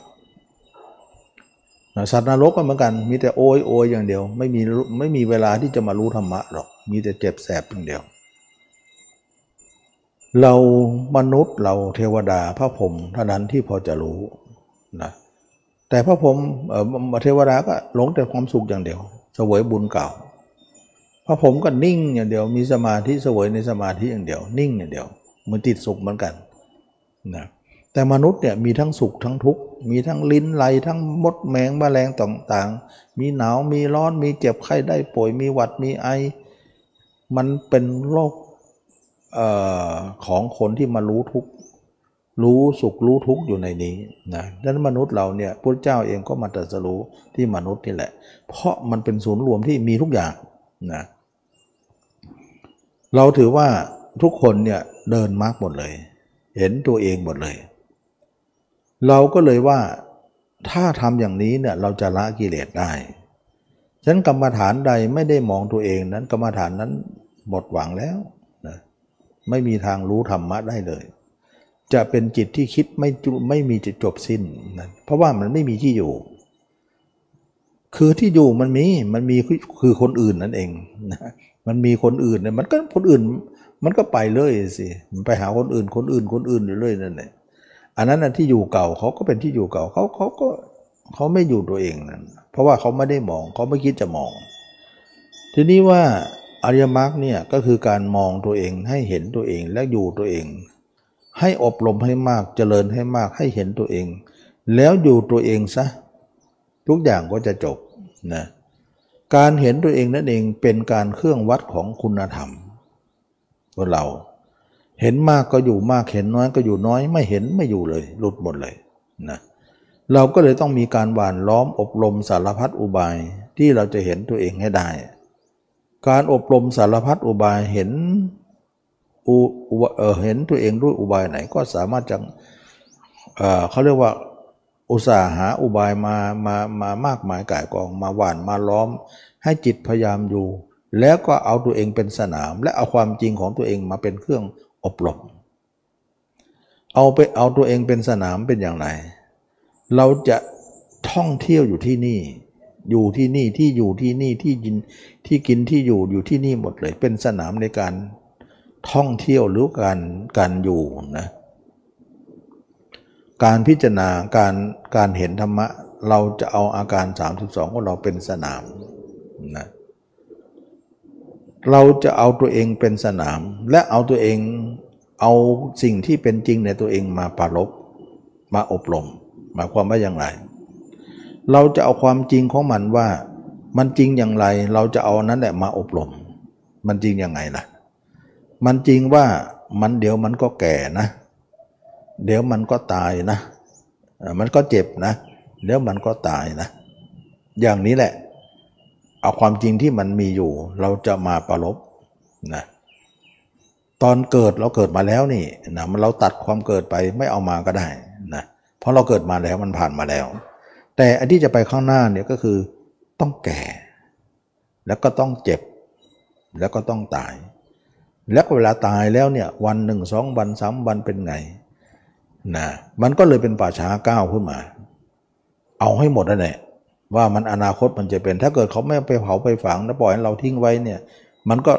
นะสัตว์นรกก็เหมือนกัน มีแต่โอยโอยอย่างเดียว ไม่มีไม่มีเวลาที่จะมารู้ธรรมะหรอก มีแต่เจ็บแสบอย่างเดียว เรามนุษย์เราเทวดาพระพรหมเท่านั้นที่พอจะรู้นะแต่พระพรหมเทวดาก็หลงแต่ความสุขอย่างเดียวสวยบุญเก่า พระพรหมก็นิ่งอย่างเดียว มีสมาธิสวยในสมาธิอย่างเดียว นิ่งอย่างเดียวมันติดสุขเหมือนกันนะ แต่มนุษย์เนี่ยมีทั้งสุขทั้งทุกข์มีทั้งลิ้นไหลทั้งมดแมงแมลงต่างๆ มีหนาวมีร้อนมีเจ็บไข้ได้ป่วยมีหวัดมีไอ มันเป็นโรคของคนที่มารู้ทุกข์รู้สุขรู้ทุกข์อยู่ในนี้นะดังนั้นมนุษย์เราเนี่ยพระเจ้าเองก็มาตรัสรู้ที่มนุษย์นี่แหละ เพราะมันเป็นศูนย์รวมที่มีทุกอย่างนะเราถือว่าทุกคนเนี่ยเดินมรรคหมดเลย เห็นตัวเองหมดเลย เราก็เลยว่าถ้าทำอย่างนี้เนี่ยเราจะละกิเลสได้ฉะนั้นกรรมฐานใดไม่ได้มองตัวเองนั้นกรรมฐานนั้นหมดหวังแล้วนะไม่มีทางรู้ธรรมะได้เลย จะเป็นจิตที่คิดไม่ไม่มีจะจบสิ้นนะเพราะว่ามันไม่มีที่อยู่ คือที่อยู่มันมีมันมีคือคนอื่นนั่นเองนะมันมีคนอื่นเนี่ยมันก็คนอื่น มันก็ไปเลยสิมันไปหาคนอื่นคนอื่นคนอื่นอยู่เลยนั่นแหละ อันนั้นนที่อยู่เก่าเขาก็เป็นที่อยู่เก่าเขาเขาก็เขาไม่อยู่ตัวเองนั่นเพราะว่าเขาไม่ได้มองเขาไม่คิดจะมอง ทีนี้ว่าอริยมรรคเนี่ยก็คือการมองตัวเองให้เห็นตัวเองและอยู่ตัวเอง ให้อบรมให้มากเจริญให้มากให้เห็นตัวเอง แล้วอยู่ตัวเองซะทุกอย่างก็จะจบนะการเห็นตัวเองนั่นเองเป็นการเครื่องวัดของคุณธรรมของเรา เห็นมากก็อยู่มากเห็นน้อยก็อยู่น้อย ไม่เห็นไม่อยู่เลย หลุดหมดเลยนะเราก็เลยต้องมีการหวานล้อมอบรมสารพัดอุบายที่เราจะเห็นตัวเองให้ได้ การอบรมสารพัดอุบายเห็นอุเออเห็นตัวเองด้วยอุบายไหนก็สามารถจะเออเขาเรียกว่าอุตสาหาอุบายมามามามากมายก่ายกองมาหวานมาล้อม ให้จิตพยายามอยู่ แล้วก็เอาตัวเองเป็นสนาม และเอาความจริงของตัวเองมาเป็นเครื่อง อบรม เอาไปเอาตัวเองเป็นสนามเป็นอย่างไร เราจะท่องเที่ยวอยู่ที่นี่ อยู่ที่นี่ที่อยู่ที่นี่ที่กินที่กินที่อยู่อยู่ที่นี่หมดเลย เป็นสนามในการท่องเที่ยวหรือการการอยู่นะการพิจารณาการการเห็นธรรมะ เราจะเอาอาการ 32ของเราเป็นสนามนะ เราจะเอาตัวเองเป็นสนาม และเอาตัวเองเอาสิ่งที่เป็นจริงในตัวเองมาปรารบมาอบรมหมายความว่าอย่างไร เราจะเอาความจริงของมันว่ามันจริงอย่างไร เราจะเอานั้นแหละมาอบรม มันจริงยังไงล่ะ มันจริงว่ามันเดี๋ยวมันก็แก่นะ เดี๋ยวมันก็ตายนะ มันก็เจ็บนะ เดี๋ยวมันก็ตายนะ อย่างนี้แหละ เอาความจริงที่มันมีอยู่ เราจะมาประลบนะตอนเกิดเราเกิดมาแล้วนี่นะมันเราตัดความเกิดไปไม่เอามาก็ได้นะเพราะเราเกิดมาแล้วมันผ่านมาแล้ว แต่อันที่จะไปข้างหน้าเนี่ยก็คือต้องแก่ แล้วก็ต้องเจ็บ แล้วก็ต้องตาย แล้วเวลาตายแล้วเนี่ยวันหนึ่งสองวันสามวันเป็นไงนะมันก็เลยเป็นป่าช้าก้าวขึ้นมา เอาให้หมดนั่นแหละ ว่ามันอนาคตมันจะเป็น ถ้าเกิดเขาไม่ไปเผาไปฝังแล้วปล่อยให้เราทิ้งไว้เนี่ย มันก็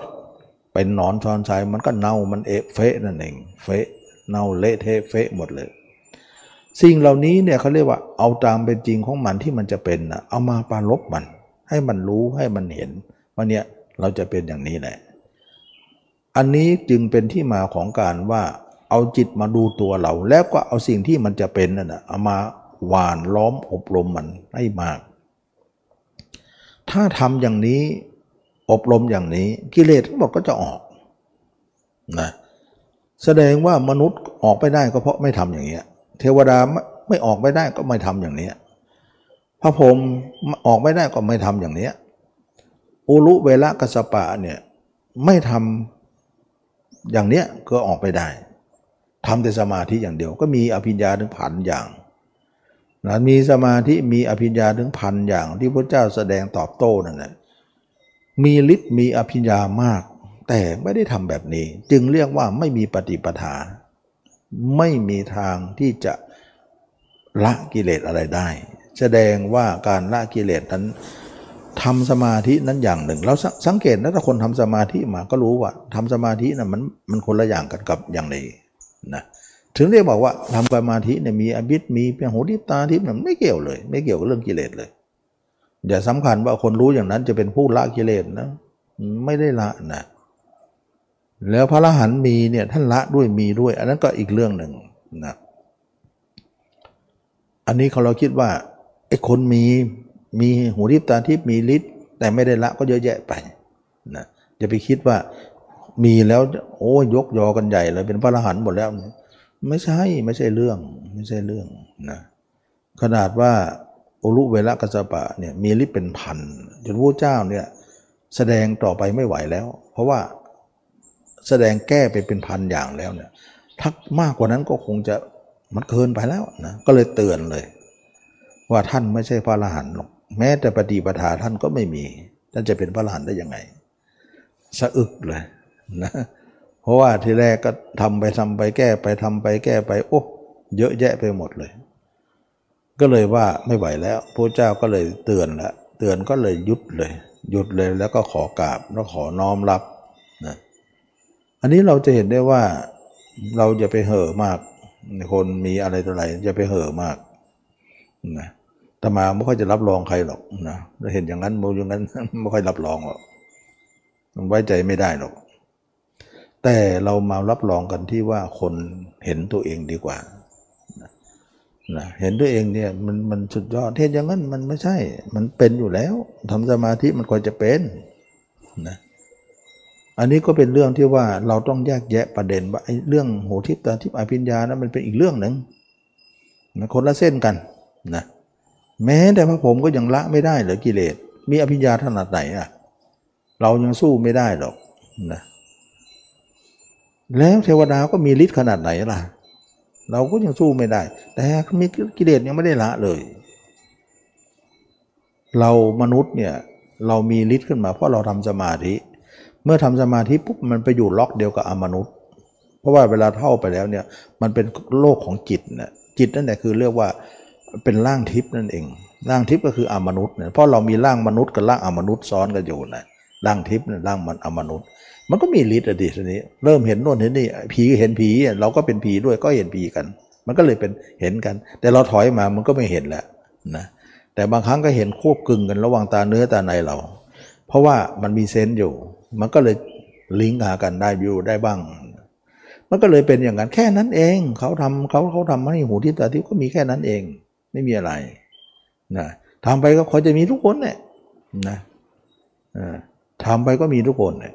เป็นนอนชอนชัยมันก็เน่ามันเอะเฟะนั่นเองเฟะเน่าเละเทะเฟะหมดเลย สิ่งเหล่านี้เนี่ยเขาเรียกว่าเอาตามเป็นจริงของมันที่มันจะเป็นนะเอามาปาลบมัน ให้มันรู้ให้มันเห็นว่าเนี่ยเราจะเป็นอย่างนี้แหละ อันนี้จึงเป็นที่มาของการว่าเอาจิตมาดูตัวเรา แล้วก็เอาสิ่งที่มันจะเป็นนั่นนะเอามาหวานล้อมอบรมมันให้มาก ถ้าทำอย่างนี้อบรมอย่างนี้กิเลสทั้งหมดก็จะออกนะแสดงว่ามนุษย์ออกไปได้ก็เพราะไม่ทำอย่างนี้เทวดาไม่ออกไม่ได้ก็ไม่ทำอย่างนี้พระพรหมออกไม่ได้ก็ไม่ทำอย่างนี้อุลุเวลกัสปะเนี่ยไม่ทำอย่างเนี้ยก็ออกไปได้ทำแต่สมาธิอย่างเดียวก็มีอภิญญาถึงพันอย่าง นะมีสมาธิมีอภิญญาถึงพันอย่างที่พระเจ้าแสดงตอบโต้นั่นแหละมีฤทธิ์มีอภิญญามาก แต่ไม่ได้ทำแบบนี้ จึงเรียกว่าไม่มีปฏิปทา ไม่มีทางที่จะละกิเลสอะไรได้ แสดงว่าการละกิเลสนั้นทำสมาธินั้นอย่างหนึ่ง เราสังเกตนะถ้าคนทำสมาธิมาก็รู้ว่าทำสมาธินะมันมันคนละอย่างกันกับอย่างนี้นะ ถึงเรียกบอกว่าทำสมาธิเนี่ยมีอภิษมีเพียงหูทิพตาทิพมันไม่เกี่ยวเลย ไม่เกี่ยวกับเรื่องกิเลสเลยอย่าสำคัญว่าคนรู้อย่างนั้นจะเป็นผู้ละกิเลสนะ ไม่ได้ละนะแล้วพระอรหันต์มีเนี่ยท่านละด้วยมีด้วย อันนั้นก็อีกเรื่องหนึ่งนะอันนี้เขาเราคิดว่าไอ้คนมีมีหูทิพตาทิพมีฤทธิ์แต่ไม่ได้ละก็เยอะแยะไปนะอย่าไปคิดว่ามีแล้วโอ้ยกยอกันใหญ่เลยเป็นพระอรหันต์หมดแล้ว ไม่ใช่ไม่ใช่เรื่องไม่ใช่เรื่องนะขนาดว่าอุลุเวลกัสปะเนี่ยมีฤทธิ์เป็นพันจนพระเจ้าเนี่ยแสดงต่อไปไม่ไหวแล้ว เพราะว่าแสดงแก้ไปเป็นพันอย่างแล้วเนี่ยถ้ามากกว่านั้นก็คงจะมันเกินไปแล้วนะก็เลยเตือนเลย ว่าท่านไม่ใช่พระอรหันต์หรอกแม้แต่ปฏิปทาท่านก็ไม่มี ท่านจะเป็นพระอรหันต์ได้ยังไงสะอึกเลยนะ เพราะว่าทีแรกก็ทำไปทำไปแก้ไปทำไปแก้ไปโอ้เยอะแยะไปหมดเลย ก็เลยว่าไม่ไหวแล้วพระเจ้าก็เลยเตือนละเตือนก็เลยยุดเลย หยุดเลยแล้วก็ขอกราบแล้วขอน้อมรับนะอันนี้เราจะเห็นได้ว่าเราจะไปเห่อมาก คนมีอะไรต่ออะไรจะไปเห่อมากนะแต่มาไม่ค่อยจะรับรองใครหรอกนะเราเห็นอย่างนั้นโมอย่างนั้นไม่ค่อยรับรองหรอกไว้ใจไม่ได้หรอก แต่เรามารับรองกันที่ว่าคนเห็นตัวเองดีกว่านะเห็นตัวเองเนี่ยมันมันสุดยอดเทศอย่างนั้นมันไม่ใช่ มันเป็นอยู่แล้วทำสมาธิมันควรจะเป็นนะอันนี้ก็เป็นเรื่องที่ว่าเราต้องแยกแยะประเด็นว่าไอ้เรื่องโหทิพตาทิพอภิญญานะมันเป็นอีกเรื่องหนึ่งมันคนละเส้นกันนะแม้แต่พระผมก็ยังละไม่ได้เหรือกิเลสมีอภิญญาถนัดไหนอะเรายังสู้ไม่ได้หรอกนะ แล้วเทวดาก็มีฤทธิ์ขนาดไหนล่ะ เราก็ยังสู้ไม่ได้ แต่มีกิเลสยังไม่ได้ละเลย เรามนุษย์เนี่ยเรามีฤทธิ์ขึ้นมาเพราะเราทำสมาธิ เมื่อทำสมาธิปุ๊บมันไปอยู่ล็อกเดียวกับอมนุษย์ เพราะว่าเวลาเท่าไปแล้วเนี่ยมันเป็นโลกของจิตนะจิตนั่นแหละคือเรียกว่าเป็นร่างทิพย์นั่นเองร่างทิพย์ก็คืออมนุษย์เนี่ยเพราะเรามีร่างมนุษย์กับร่างอมนุษย์ซ้อนกันอยู่นะร่างทิพย์ร่างมันอมนุษย์ มันก็มีฤทธิ์อะดีนี้ เริ่มเห็นโน่นเห็นนี่ผีเห็นผีเราก็เป็นผีด้วยก็เห็นผีกัน มันก็เลยเป็นเห็นกัน แต่เราถอยมามันก็ไม่เห็นแล้วนะแต่บางครั้งก็เห็นควบกึ่งกันระหว่างตาเนื้อตาในเรา เพราะว่ามันมีเซนต์อยู่ มันก็เลยลิงก์หากันได้วิวได้บ้าง มันก็เลยเป็นอย่างนั้นแค่นั้นเองเขาทำเขาเขาทำให้หูที่ตาที่ก็มีแค่นั้นเอง ไม่มีอะไรนะทำไปก็เขาจะมีทุกคนเนี่ยนะทำไปก็มีทุกคนเนี่ย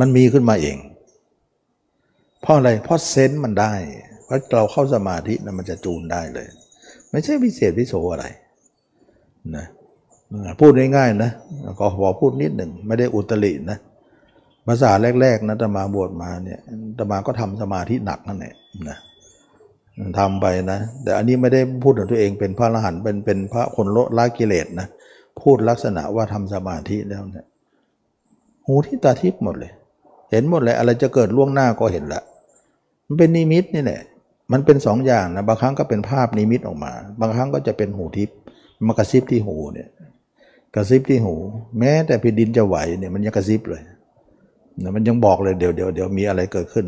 มันมีขึ้นมาเอง เพราะอะไร เพราะเซนต์มันได้เพราะเราเข้าสมาธินะมันจะจูนได้เลย ไม่ใช่พิเศษพิโสอะไรนะพูดง่ายๆนะก็พอพูดนิดหนึ่งไม่ได้อุตรินะภาษาแรกๆนะตมาบวชมาเนี่ยตมาก็ทำสมาธิหนักนั่นแหละนะทำไปนะ แต่อันนี้ไม่ได้พูดถึงตัวเองเป็นพระอรหันต์เป็นเป็นพระคนละกิเลสนะพูดลักษณะว่าทำสมาธิแล้วเนี่ยหูที่ตาทิพย์หมดเลย เห็นหมดเลยอะไรจะเกิดล่วงหน้าก็เห็นละ มันเป็นนิมิตนี่แหละ มันเป็นสองอย่างนะบางครั้งก็เป็นภาพนิมิตออกมา บางครั้งก็จะเป็นหูทิพย์มากระซิบที่หูเนี่ยกระซิบที่หู แม้แต่พิดินจะไหวเนี่ยมันยังกระซิบเลยนะมันยังบอกเลยเดี๋ยวเดี๋ยวเดี๋ยวมีอะไรเกิดขึ้น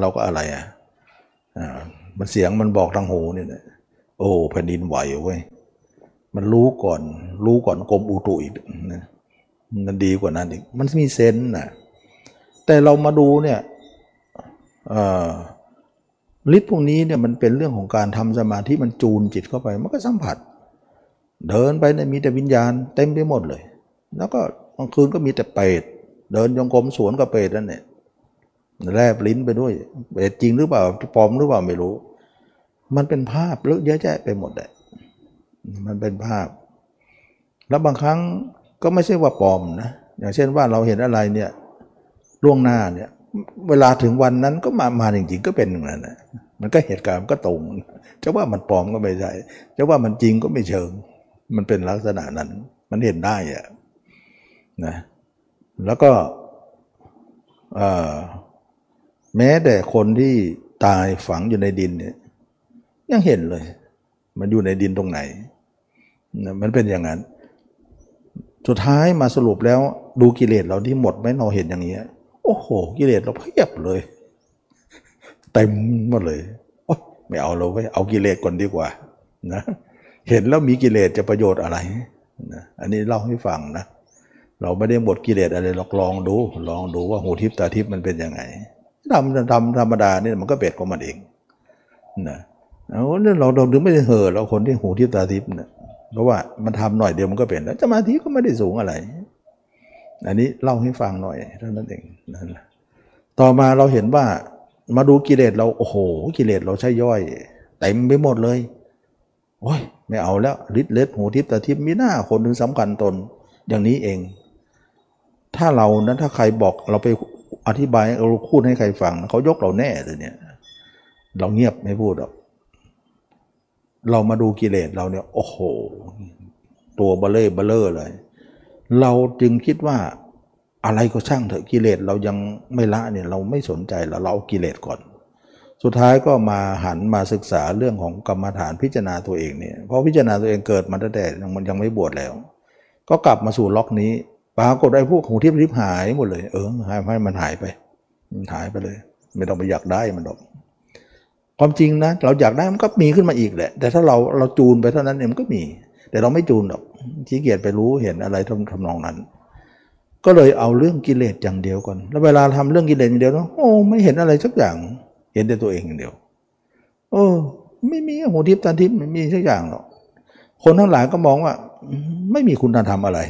เราก็อะไรอะอ่ามันเสียงมันบอกทางหูเนี่ยโอ้แผ่นดินไหวเว้ยมันรู้ก่อน รู้ก่อนกรมอุตุอีกนะมันดีกว่านั้นอีก มันมีเซนส์นะ แต่เรามาดูเนี่ยฤทธิ์พวกนี้เนี่ยมันเป็นเรื่องของการทำสมาธิมันจูนจิตเข้าไป มันก็สัมผัส เดินไปเนี่ยมีแต่วิญญาณเต็มไปหมดเลย แล้วก็กลางคืนก็มีแต่เปรตเดินยงกรมสวนกับเปรตนั่นเนี่ยแลบลิ้นไปด้วยเปรตจริงหรือเปล่าปลอมหรือเปล่าไม่รู้ มันเป็นภาพเลอะเยอะแยะไปหมดเลยมันเป็นภาพ แล้วบางครั้งก็ไม่ใช่ว่าปลอมนะอย่างเช่นว่าเราเห็นอะไรเนี่ย ล่วงหน้าเนี่ย เวลาถึงวันนั้นก็มามาจริงๆก็เป็นอย่างนั้นนะมันก็เหตุการณ์ก็ตรงจะว่ามันปลอมก็ไม่ใช่จะว่ามันจริงก็ไม่เชิง มันเป็นลักษณะนั้น มันเห็นได้อะนะแล้วก็แม้แต่คนที่ตายฝังอยู่ในดินเนี่ยยังเห็นเลย มันอยู่ในดินตรงไหนมันเป็นอย่างนั้น สุดท้ายมาสรุปแล้วดูกิเลสเราที่หมดไหมเราเห็นอย่างนี้ อ้โห กิเลสเราเพียบเลยเต็มหมดเลยโอ้ไม่เอาเราไว้เอากิเลสก่อนดีกว่านะเห็นแล้วมีกิเลสจะประโยชน์อะไรนะอันนี้เล่าให้ฟังนะ เราไม่ได้หมดกิเลสอะไรลองลองดู ลองดูว่าหูทิพตาทิพมันเป็นยังไงทำทำธรรมดาเนี่ยมันก็เป็ดของมันเองนะเอาเนี่ยเราเราถึงไม่ได้เห่อเราคนที่หูทิพตาทิพเนี่ยเพราะว่ามันทำหน่อยเดียวมันก็เป็นแล้วสมาธิก็ไม่ได้สูงอะไร อันนี้เล่าให้ฟังหน่อยเท่านั้นเองนั่นแหละต่อมาเราเห็นว่ามาดูกิเลสเราโอ้โห กิเลสเราใช่ย่อยเต็มไปหมดเลยโอ้ยไม่เอาแล้วฤทธิ์เดชหูทิพย์ตาทิพย์มิน่าคนถึงสำคัญตนอย่างนี้เอง ถ้าเรานั้นถ้าใครบอกเราไปอธิบายเราพูดให้ใครฟังเขายกเราแน่เลยเนี่ย เราเงียบไม่พูดหรอกเรามาดูกิเลสเราเนี่ย โอ้โห ตัวเบ้อเร่อเบ้อเร่อเลย เราจึงคิดว่าอะไรก็ช่างเถอะกิเลสเรายังไม่ละเนี่ยเราไม่สนใจแล้วเราเอากิเลสก่อน สุดท้ายก็มาหันมาศึกษาเรื่องของกรรมฐานพิจารณาตัวเองเนี่ยเพราะพิจารณาตัวเองเกิดมาตั้งแต่ยังมันยังไม่บวชแล้ว ก็กลับมาสู่ล็อกนี้ปรากฏไอ้พวกของทิพย์ทิพย์หายหมดเลย เออหายให้มันหายไปมันหายไปเลย ไม่ต้องไปอยากได้มันหรอกความจริงนะเราอยากได้มันก็มีขึ้นมาอีกแหละ แต่ถ้าเราเราจูนไปเท่านั้นเองมันก็มี แต่เราไม่จูนหรอก ขี้เกียจไปรู้เห็นอะไรทำทำนองนั้น ก็เลยเอาเรื่องกิเลสอย่างเดียวก่อน แล้วเวลาทำเรื่องกิเลสอย่างเดียวโอ้ไม่เห็นอะไรสักอย่าง เห็นแต่ตัวเองอย่างเดียว โอ้ไม่มีหูทิพย์ตาทิพย์ไม่มีสักอย่างหรอกคนทั้งหลายก็มองว่า ไม่มีคุณธรรมอะไร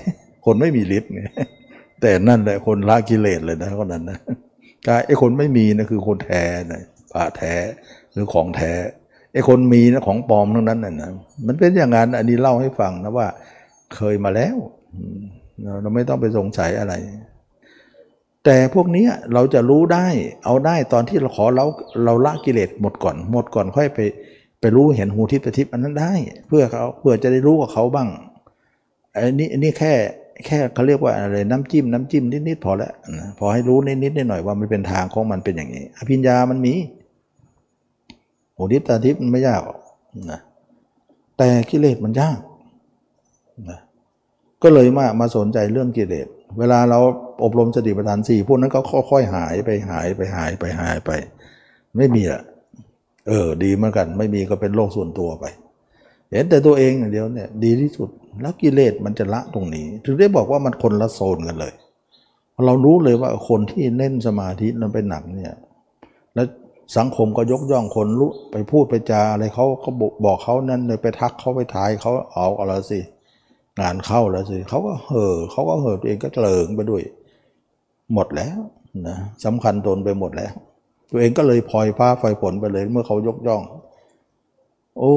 คนไม่มีฤทธิ์ไงแต่นั่นแหละคนละกิเลสเลยนะคนนั้นนะกายไอ้คนไม่มีนะคือคนแท้นะพระแท้หรือของแท้ไอ้คนมีนะของปลอมทั้งนั้นน่ะนะมันเป็นอย่างนั้นอันนี้เล่าให้ฟังนะว่า เคยมาแล้ว เราไม่ต้องไปสงสัยอะไร แต่พวกนี้เราจะรู้ได้เอาได้ตอนที่เราขอเราเราละกิเลสหมดก่อน หมดก่อนค่อยไปไปรู้เห็นหูทิพย์ทิพย์อันนั้นได้ เพื่อเขาเพื่อจะได้รู้กับเขาบ้างอันนี้อันนี้แค่แค่เขาเรียกว่าอะไรน้ำจิ้มน้ำจิ้มนิดๆพอแล้วพอให้รู้นิดๆหน่อยว่ามันเป็นทางของมันเป็นอย่างนี้อภิญญามันมีหูทิพย์ตาทิพย์มันไม่ยากนะแต่กิเลสมันยาก นะก็เลยมามาสนใจเรื่องกิเลส เวลาเราอบรมสติปัฏฐานสี่พวกนั้นก็ค่อยๆหายไปหายไปหายไปหายไป ไม่มีอะเออ ดีเหมือนกัน ไม่มีก็เป็นโลกส่วนตัวไป เห็นแต่ตัวเองอย่างเดียวเนี่ย ดีที่สุดแล้วกิเลสมันจะละตรงนี้ ถึงได้บอกว่ามันคนละโซนกันเลย เรารู้เลยว่าคนที่เล่นสมาธินั้นเป็นหนักเนี่ย แล้วสังคมก็ยกย่องคนรู้ไปพูดไปจาอะไรเขาเขาบอกเขานั่นเลยไปทักเขาไปทายเขาเอาอะไรสิ งานเข้าแล้วสิเขาก็เห่อเขาก็เห่อตัวเองก็เลิงไปด้วย หมดแล้วนะสำคัญตนไปหมดแล้ว ตัวเองก็เลยพลอยฟ้าไฟผลไปเลยเมื่อเขายกย่อง โอ้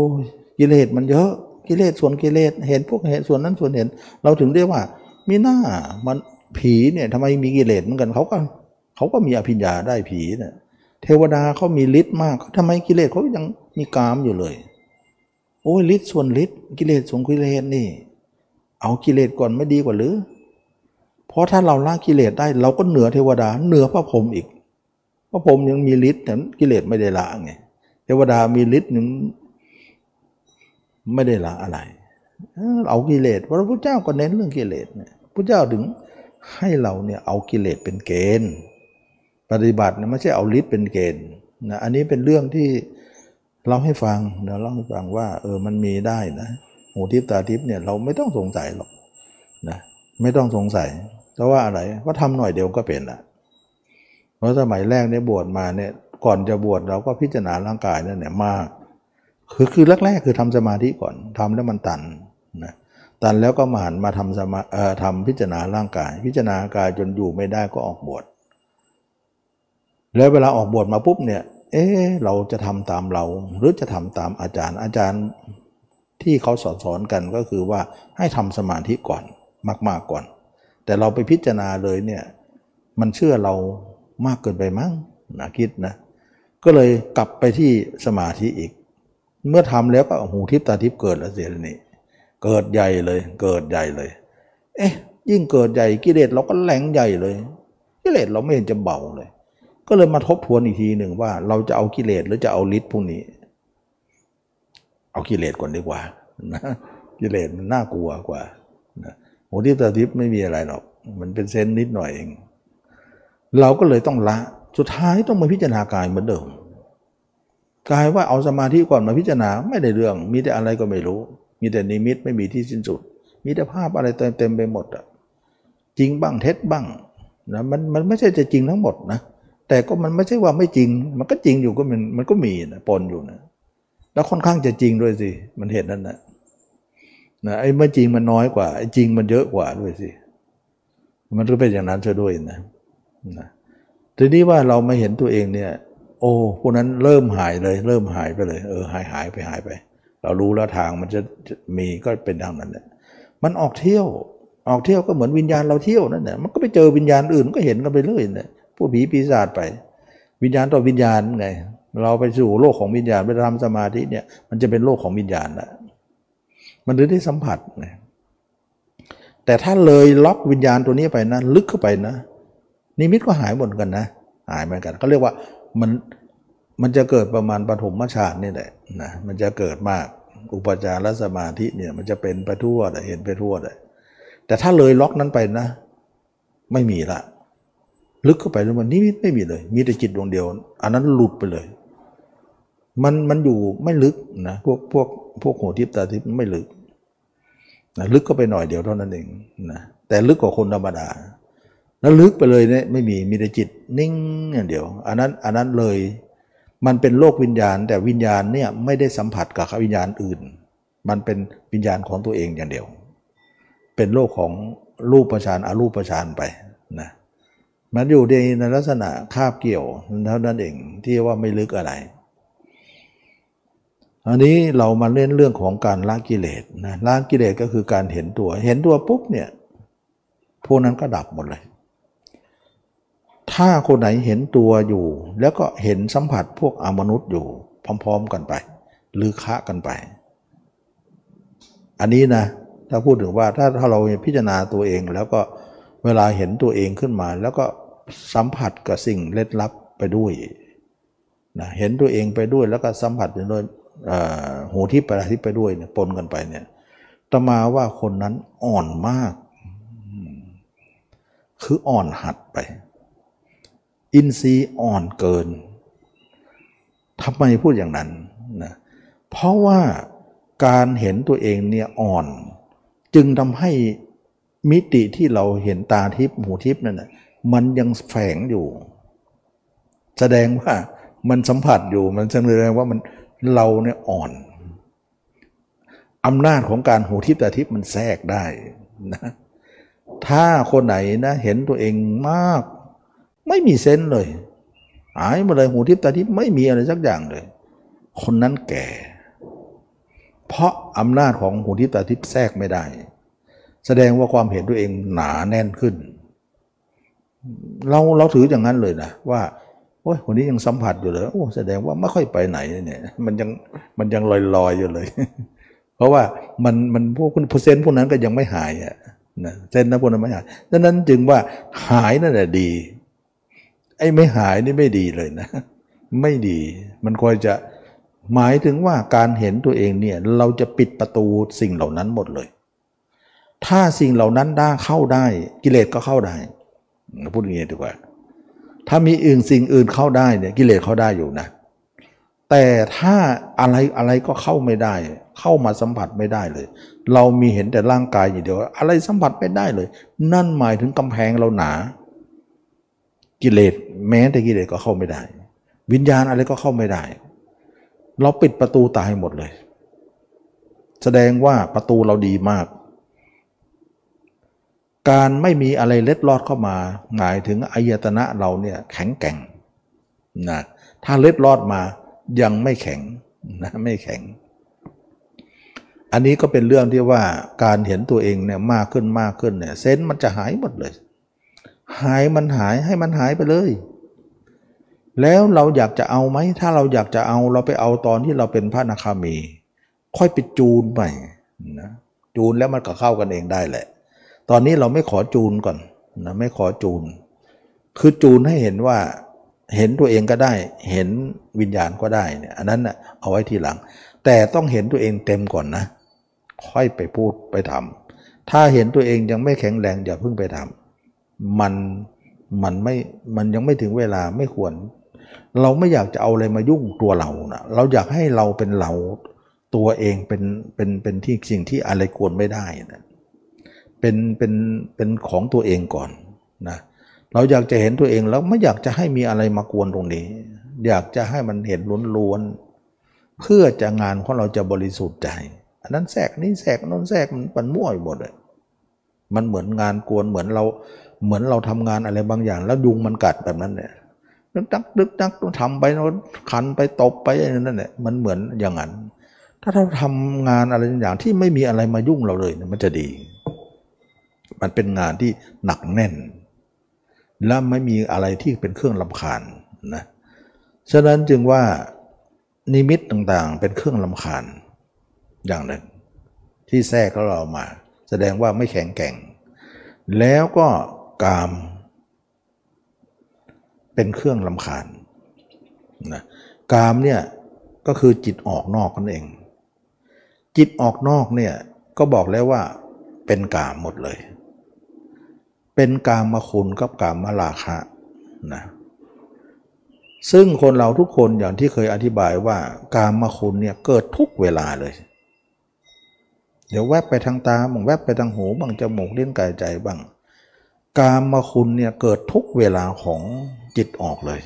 กิเลสมันเยอะกิเลสส่วนกิเลสเห็นพวกเห็นส่วนนั้นส่วนเห็น เราถึงได้ว่า มีหน้ามันผีเนี่ยทำไมมีกิเลสเหมือนกันเขาก็เขาก็มีอภิญญาได้ผีเนี่ยเทวดาเขามีฤทธิ์มากทำไมกิเลสเขายังมีกามอยู่เลย โอ้ยฤทธิ์ส่วนฤทธิ์กิเลสส่วนกิเลสนี่ เอากิเลสก่อนไม่ดีกว่าหรือ เพราะถ้าเราละกิเลสได้ เราก็เหนือเทวดา เหนือพระพรหมอีก พระพรหมยังมีฤทธิ์แต่กิเลสไม่ได้ละไง เทวดามีฤทธิ์หนึ่งไม่ได้ละอะไร เอากิเลส พระพุทธเจ้าก็เน้นเรื่องกิเลสเนี่ยพระเจ้าถึงให้เราเนี่ยเอากิเลสเป็นเกณฑ์ ปฏิบัตินะไม่ใช่เอาฤทธิ์เป็นเกณฑ์นะอันนี้เป็นเรื่องที่เราให้ฟังเราเล่าให้ฟังว่าเออมันมีได้นะ หูทิพตาทิพเนี่ยเราไม่ต้องสงสัยหรอกนะไม่ต้องสงสัยเพราะว่าอะไรก็ทำหน่อยเดียวก็เป็นละเพราะสมัยแรกเนี่ยบวชมาเนี่ยก่อนจะบวชเราก็พิจารณาร่างกายนั่นเนี่ยมาก คือคือแรกๆคือทำสมาธิก่อนทำแล้วมันตันนะตันแล้วก็มาหันมาทำสมาเอ่อทำพิจารณาร่างกาย พิจารณากายจนอยู่ไม่ได้ก็ออกบวชแล้วเวลาออกบวชมาปุ๊บเนี่ยเอ๊เราจะทำตามเรา หรือจะทำตามอาจารย์ อาจารย์ ที่เขาสอนสอนกันก็คือว่าให้ทำสมาธิก่อนมาก ๆก่อน แต่เราไปพิจารณาเลยเนี่ยมันเชื่อเรามากเกินไปมั้งนะคิดนะก็เลยกลับไปที่สมาธิอีก เมื่อทำแล้วก็หูทิพตาทิพเกิดแล้วเสียนี่เกิดใหญ่เลยเกิดใหญ่เลย เอ๊ะยิ่งเกิดใหญ่กิเลสเราก็แหลงใหญ่เลย กิเลสเราไม่เห็นจะเบาเลย ก็เลยมาทบทวนอีกทีหนึ่งว่า เราจะเอากิเลสหรือจะเอาฤทธิ์พวกนี้ เอากิเลสก่อนดีกว่านะกิเลสมันน่ากลัวกว่านะโหทิพตาทิพไม่มีอะไรหรอก มันเป็นเซนนิดหน่อยเอง เราก็เลยต้องละสุดท้ายต้องมาพิจารณากายเหมือนเดิมกายว่าเอาสมาธิก่อนมาพิจารณาไม่ได้เรื่อง มีแต่อะไรก็ไม่รู้ มีแต่นิมิตไม่มีที่สิ้นสุด มีแต่ภาพอะไรเต็มเต็มไปหมดอะจริงบ้างเท็จบ้างนะมันมันไม่ใช่จะจริงทั้งหมดนะแต่ก็มันไม่ใช่ว่าไม่จริง มันก็จริงอยู่ก็มันมันก็มีนะปนอยู่นะ แล้วค่อนข้างจะจริงด้วยสิ มันเห็นนั่นนะนะไอ้ไม่จริงมันน้อยกว่าไอ้จริงมันเยอะกว่าด้วยสิ มันก็เป็นอย่างนั้นเสียด้วยนะนะทีนี้ว่าเราไม่เห็นตัวเองเนี่ย โอ้พวกนั้นเริ่มหายเลย เริ่มหายไปเลย เออหายหายไปหายไป เรารู้แล้วทางมันจะมีก็เป็นทางนั้นแหละมันออกเที่ยว ออกเที่ยวก็เหมือนวิญญาณเราเที่ยวนั่นแหละมันก็ไปเจอวิญญาณอื่นก็เห็นกันไปเรื่อยเนี่ยผู้ผีปีศาจไป วิญญาณต่อวิญญาณไง เราไปสู่โลกของวิญญาณไปทำสมาธิเนี่ยมันจะเป็นโลกของวิญญาณละมันเลยได้สัมผัสไงแต่ถ้าเลยล็อกวิญญาณตัวนี้ไปนะลึกเข้าไปนะนิมิตก็หายหมดกันนะ หายเหมือนกันเขาเรียกว่ามันมันจะเกิดประมาณปฐมฌานนี่แหละนะมันจะเกิดมากอุปจารสมาธิเนี่ยมันจะเป็นไปทั่วเห็นไปทั่วเลยแต่ถ้าเลยล็อกนั้นไปนะ ไม่มีละ ลึกเข้าไปแล้วมันนิมิตไม่มีเลย มีแต่จิตดวงเดียว อันนั้นหลุดไปเลย มันมันอยู่ไม่ลึกนะพวกพวกพวกหัวทิพตาทิพไม่ลึกนะลึกก็ไปหน่อยเดียวเท่านั้นเองนะแต่ลึกกว่าคนธรรมดา แล้วลึกไปเลยเนี่ยไม่มีมีแต่จิตนิ่งอย่างเดียว อันนั้นอันนั้นเลยมันเป็นโลกวิญญาณ แต่วิญญาณเนี่ยไม่ได้สัมผัสกับวิญญาณอื่น มันเป็นวิญญาณของตัวเองอย่างเดียว เป็นโลกของรูปประชานอารูปประชานไปนะมันอยู่ในลักษณะคาบเกี่ยวเท่านั้นเองที่ว่าไม่ลึกอะไร อันนี้เรามาเล่นเรื่องของการละกิเลสนะละกิเลสก็คือการเห็นตัว เห็นตัวปุ๊บเนี่ยพวกนั้นก็ดับหมดเลย ถ้าคนไหนเห็นตัวอยู่ แล้วก็เห็นสัมผัสพวกอมนุษย์อยู่ พร้อม ๆ กันไป หรือคะกันไป อันนี้นะถ้าพูดถึงว่าถ้าถ้าเราพิจารณาตัวเองแล้วก็เวลาเห็นตัวเองขึ้นมา แล้วก็สัมผัสกับสิ่งเล็ดลับไปด้วยนะเห็นตัวเองไปด้วยแล้วก็สัมผัสไปด้วย หูทิพย์ปราทิพย์ไปด้วยเนี่ยปนกันไปเนี่ยตมาว่าคนนั้นอ่อนมาก คืออ่อนหัดไป อินทรีย์อ่อนเกินทำไมพูดอย่างนั้นนะเพราะว่าการเห็นตัวเองเนี่ยอ่อน จึงทำให้มิติที่เราเห็นตาทิพย์หูทิพย์นั่นนะมันยังแฝงอยู่ แสดงว่ามันสัมผัสอยู่มันแสดงว่ามัน เราเนี่ยอ่อนอำนาจของการหูทิพย์ตาทิพย์มันแทรกได้นะถ้าคนไหนนะเห็นตัวเองมาก ไม่มีเซนเลยหายมาเลยหูทิพย์ตาทิพย์ไม่มีอะไรสักอย่างเลย คนนั้นแก่ เพราะอำนาจของหูทิพย์ตาทิพย์แทรกไม่ได้ แสดงว่าความเห็นตัวเองหนาแน่นขึ้น เราเราถืออย่างนั้นเลยนะว่า โอ้ยคนนี้ยังสัมผัสอยู่เลยโอ้แสดงว่าไม่ค่อยไปไหนเนี่ย มันยังมันยังลอยลอยอยู่เลย เพราะว่ามันมันพวกคุณเซนพวกนั้นก็ยังไม่หายอะนะเซนนะพวกนั้นไม่หายดังนั้นจึงว่าหายนั่นแหละดี ไอ้ไม่หายนี่ไม่ดีเลยนะ ไม่ดี มันควรจะหมายถึงว่าการเห็นตัวเองเนี่ยเราจะปิดประตูสิ่งเหล่านั้นหมดเลย ถ้าสิ่งเหล่านั้นได้เข้าได้กิเลสก็เข้าได้พูดอย่างนี้ดีกว่า ถ้ามีอื่นสิ่งอื่นเข้าได้เนี่ยกิเลสเข้าได้อยู่นะ แต่ถ้าอะไรอะไรก็เข้าไม่ได้ เข้ามาสัมผัสไม่ได้เลย เรามีเห็นแต่ร่างกายอย่างเดียว อะไรสัมผัสไม่ได้เลย นั่นหมายถึงกำแพงเราหนา กิเลสแม้แต่กิเลสก็เข้าไม่ได้ วิญญาณอะไรก็เข้าไม่ได้ เราปิดประตูตายหมดเลย แสดงว่าประตูเราดีมาก การไม่มีอะไรเล็ดลอดเข้ามาหมายถึงอายตนะเราเนี่ยแข็งแกร่งนะถ้าเล็ดลอดมายังไม่แข็งนะไม่แข็ง อันนี้ก็เป็นเรื่องที่ว่าการเห็นตัวเองเนี่ยมากขึ้นมากขึ้นเนี่ยเซนมันจะหายหมดเลย หายมันหายให้มันหายไปเลย แล้วเราอยากจะเอาไหมถ้าเราอยากจะเอาเราไปเอาตอนที่เราเป็นพระนาคามี ค่อยไปจูนใหม่นะจูนแล้วมันก็เข้ากันเองได้แหละ ตอนนี้เราไม่ขอจูนก่อนนะไม่ขอจูน คือจูนให้เห็นว่าเห็นตัวเองก็ได้ เห็นวิญญาณก็ได้เนี่ยอันนั้นนะ่ะเอาไว้ทีหลัง แต่ต้องเห็นตัวเองเต็มก่อนนะ ค่อยไปพูดไปทำถ้าเห็นตัวเองยังไม่แข็งแรงอย่าเพิ่งไปทำมันมันไม่มันยังไม่ถึงเวลาไม่ควร เราไม่อยากจะเอาอะไรมายุ่งตัวเรานะเราอยากให้เราเป็นเราตัวเองเป็นเป็นเป็นที่สิ่งที่อะไรควรไม่ได้นะ เป็นเป็นเป็นของตัวเองก่อนนะเราอยากจะเห็นตัวเองแล้วไม่อยากจะให้มีอะไรมากวนตรงนี้ อยากจะให้มันเห็นล้วนๆเพื่อจะงานของเราจะบริสุทธิ์ใจ อันนั้นแทรกนี่แทรกนั้นแทรกมันมั่วหมดเลยมันเหมือนงานกวนเหมือนเราเหมือนเราทำงานอะไรบางอย่าง แล้วยุงมันกัดแบบนั้นเนี่ยนึกจักนึกจักต้องทำไปขันไปตบไปอะไรนั่นแหละมันเหมือนอย่างนั้น ถ้าเราทำงานอะไรอย่างที่ไม่มีอะไรมายุ่งเราเลยมันจะดี มันเป็นงานที่หนักแน่น และไม่มีอะไรที่เป็นเครื่องลำคาญนะฉะนั้นจึงว่านิมิตต่างๆ เป็นเครื่องลำคาญอย่างหนึ่ง ที่แทรกเรามา แสดงว่าไม่แข็งแกร่ง แล้วก็กาม เป็นเครื่องลำคาญนะกามเนี่ยก็คือจิตออกนอกนั่นเอง จิตออกนอกเนี่ยก็บอกแล้วว่าเป็นกามหมดเลย เป็นกามมาคุณกับกามมาลาคะนะซึ่งคนเราทุกคนอย่างที่เคยอธิบายว่าการมาคุณเนี่ยเกิดทุกเวลาเลย เดี๋ยวแวบไปทางตาบางแวบไปทางหูบางจมูกเลี้ยงกายใจบ้าง การมาคุณเนี่ยเกิดทุกเวลาของจิตออกเลย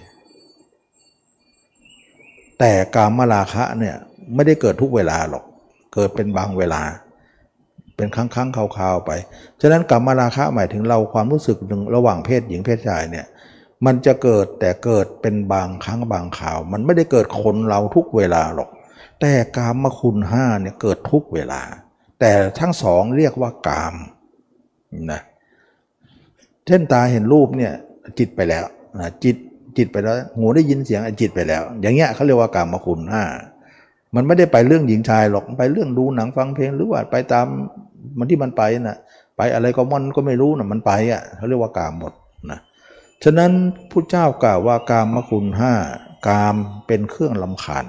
แต่การมาราคะเนี่ยไม่ได้เกิดทุกเวลาหรอก เกิดเป็นบางเวลา เป็นครั้งครั้งคราวๆไป ฉะนั้นกรรมราคะหมายถึงเราความรู้สึกหนึ่งระหว่างเพศหญิงเพศชายเนี่ยมันจะเกิดแต่เกิดเป็นบางครั้งบางข่าว มันไม่ได้เกิดคนเราทุกเวลาหรอก แต่กามคุณห้าเนี่ยเกิดทุกเวลา แต่ทั้งสองเรียกว่ากามนะเช่นตาเห็นรูปเนี่ยจิตไปแล้วนะจิตจิตไปแล้วหูได้ยินเสียงจิตไปแล้ว อย่างเงี้ยเขาเรียกว่ากามคุณห้ามันไม่ได้ไปเรื่องหญิงชายหรอกไปเรื่องดูหนังฟังเพลงหรือว่าไปตาม มันที่มันไปนะ่ะไปอะไรก็มันก็ไม่รู้นะมันไปอะเขาเรียกว่ากามหมดนะฉะนั้นผู้เจ้ากล่าวว่ากามมคุณห้ากามเป็นเครื่องลำคาญ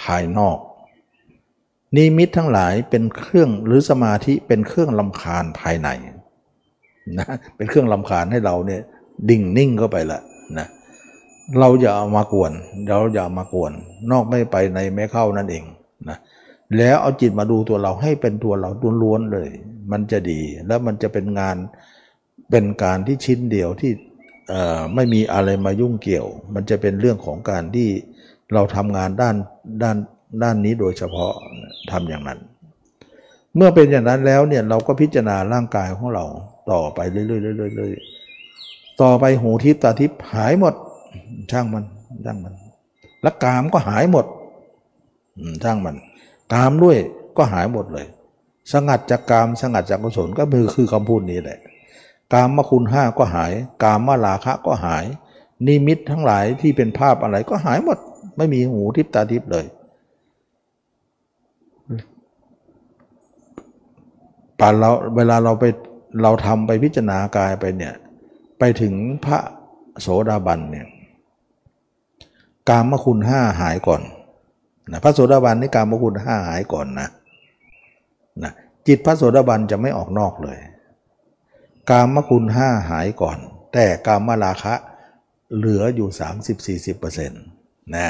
ภายนอก นิมิตทั้งหลายเป็นเครื่องหรือสมาธิเป็นเครื่องลำคาญภายในนะเป็นเครื่องลำคาญให้เราเนี่ยดิ่งนิ่งเข้าไปละนะเราอย่าเอามากวนเราอย่ามากวน นอกไม่ไปในไม่เข้านั่นเอง แล้วเอาจิตมาดูตัวเราให้เป็นตัวเราล้วนๆเลย มันจะดีแล้วมันจะเป็นงานเป็นการที่ชิ้นเดียวที่ไม่มีอะไรมายุ่งเกี่ยว มันจะเป็นเรื่องของการที่เราทำงานด้านด้านด้านนี้โดยเฉพาะทำอย่างนั้น เมื่อเป็นอย่างนั้นแล้วเนี่ยเราก็พิจารณาร่างกายของเราต่อไปเรื่อยๆต่อไปหูทิพตาทิพหายหมด ช่างมันช่างมันและกามก็หายหมดช่างมัน กามด้วยก็หายหมดเลย สงัดจากกามสงัดจากกุศลก็คือคือคำพูดนี้แหละ กามคุณห้าก็หาย กามมาลาคะก็หาย นิมิตทั้งหลายที่เป็นภาพอะไรก็หายหมด ไม่มีหูทิพตาทิพเลย ป่านเราเวลาเราไปเราทำไปพิจารณากายไปเนี่ย ไปถึงพระโสดาบันเนี่ย กามคุณห้าหายก่อน นะพระโสดาบันนี่กามคุณห้าหายก่อนนะนะจิตพระโสดาบันจะไม่ออกนอกเลย กามคุณห้าหายก่อน แต่กามมาราคะเหลืออยู่ 30-40%นะ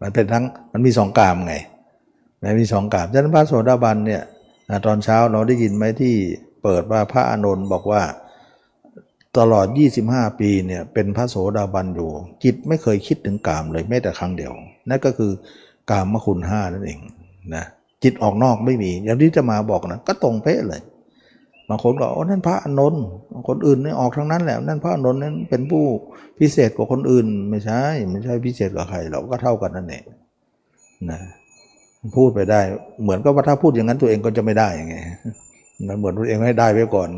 มันเป็นทั้งมันมีสองกามไงมันมีสองกามฉะนั้นพระโสดาบันเนี่ยตอนเช้าเราได้ยินไหมที่เปิดว่าพระอานนท์บอกว่าตลอด 25 ปีเนี่ยเป็นพระโสดาบันอยู่ จิตไม่เคยคิดถึงกามเลยแม้แต่ครั้งเดียว นั่นก็คือ กามคุณห้านั่นเองนะจิตออกนอกไม่มี อย่างที่จะมาบอกนะก็ตรงเป๊ะเลยบางคนก็โอ้นั่นพระอนนท์คนอื่นนี่ออกทั้งนั้นแหละนั่นพระอนนท์นั้นเป็นผู้พิเศษกว่าคนอื่น ไม่ใช่ไม่ใช่พิเศษกว่าใครเราก็เท่ากันนั่นเองนะพูดไปได้ เหมือนกับว่าถ้าพูดอย่างนั้นตัวเองก็จะไม่ได้ไงมันเหมือนตัวเองให้ได้ไว้ก่อน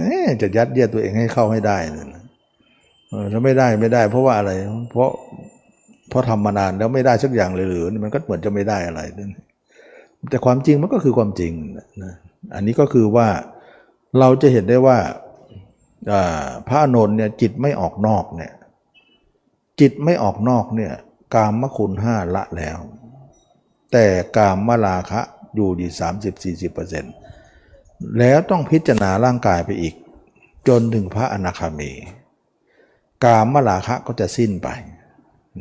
นี่จะยัดเยียดตัวเองให้เข้าให้ได้นะถ้าไม่ได้ไม่ได้ เพราะว่าอะไร เพราะ เพราะทำมานานแล้วไม่ได้สักอย่างเลยหรือมันก็เหมือนจะไม่ได้อะไรแต่ความจริงมันก็คือความจริงนะอันนี้ก็คือว่าเราจะเห็นได้ว่าพระนนท์เนี่ยจิตไม่ออกนอกเนี่ยจิตไม่ออกนอกเนี่ยกามมคุณห้าละแล้ว แต่กามมลาคะอยู่ดีสามสิบสี่สิบเปอร์เซ็นต์แล้วต้องพิจารณาร่างกายไปอีก จนถึงพระอนาคามี กามมลาคะก็จะสิ้นไป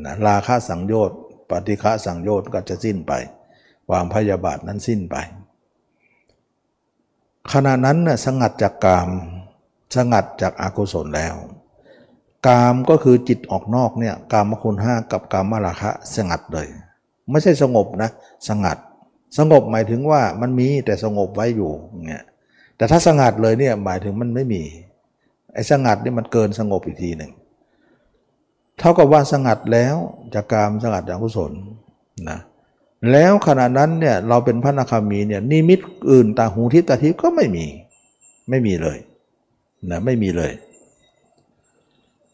นะราคะสังโยชน์ปฏิฆะสังโยชน์ก็จะสิ้นไป ความพยาบาทนั้นสิ้นไป ขณะนั้นน่ยสงัดจากกาม สงัดจากอากุศลแล้ว กามก็คือจิตออกนอกเนี่ยกามคุณห้ากับกามราคะสงัดเลย ไม่ใช่สงบนะ สงัด สงบหมายถึงว่ามันมีแต่สงบไว้อยู่เนี่ยแต่ถ้าสงัดเลยเนี่ยหมายถึงมันไม่มีไอ้สงัดนี่มันเกินสงบอีกทีหนึ่ง เท่ากับว่าสงัดแล้วจากกามสงัดจากกุศลนะแล้วขณะนั้นเนี่ยเราเป็นพระนาคามีเนี่ยนิมิตอื่นตาหูทิพตาทิพก็ไม่มีไม่มีเลยนะไม่มีเลย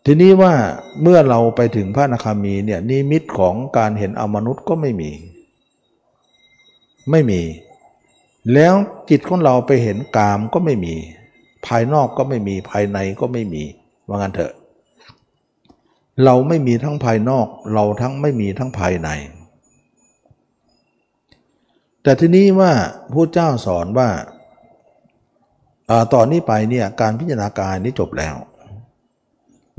ทีนี้ว่าเมื่อเราไปถึงพระนาคามีเนี่ยนิมิตของการเห็นอมนุษย์ก็ไม่มี ไม่มี แล้วจิตของเราไปเห็นกามก็ไม่มี ภายนอกก็ไม่มีภายในก็ไม่มีว่างั้นเถอะ เราไม่มีทั้งภายนอก เราทั้งไม่มีทั้งภายใน แต่ทีนี้ว่าพระเจ้าสอนว่าต่อนนี้ไปเนี่ยการพิจารณากายนี้จบแล้ว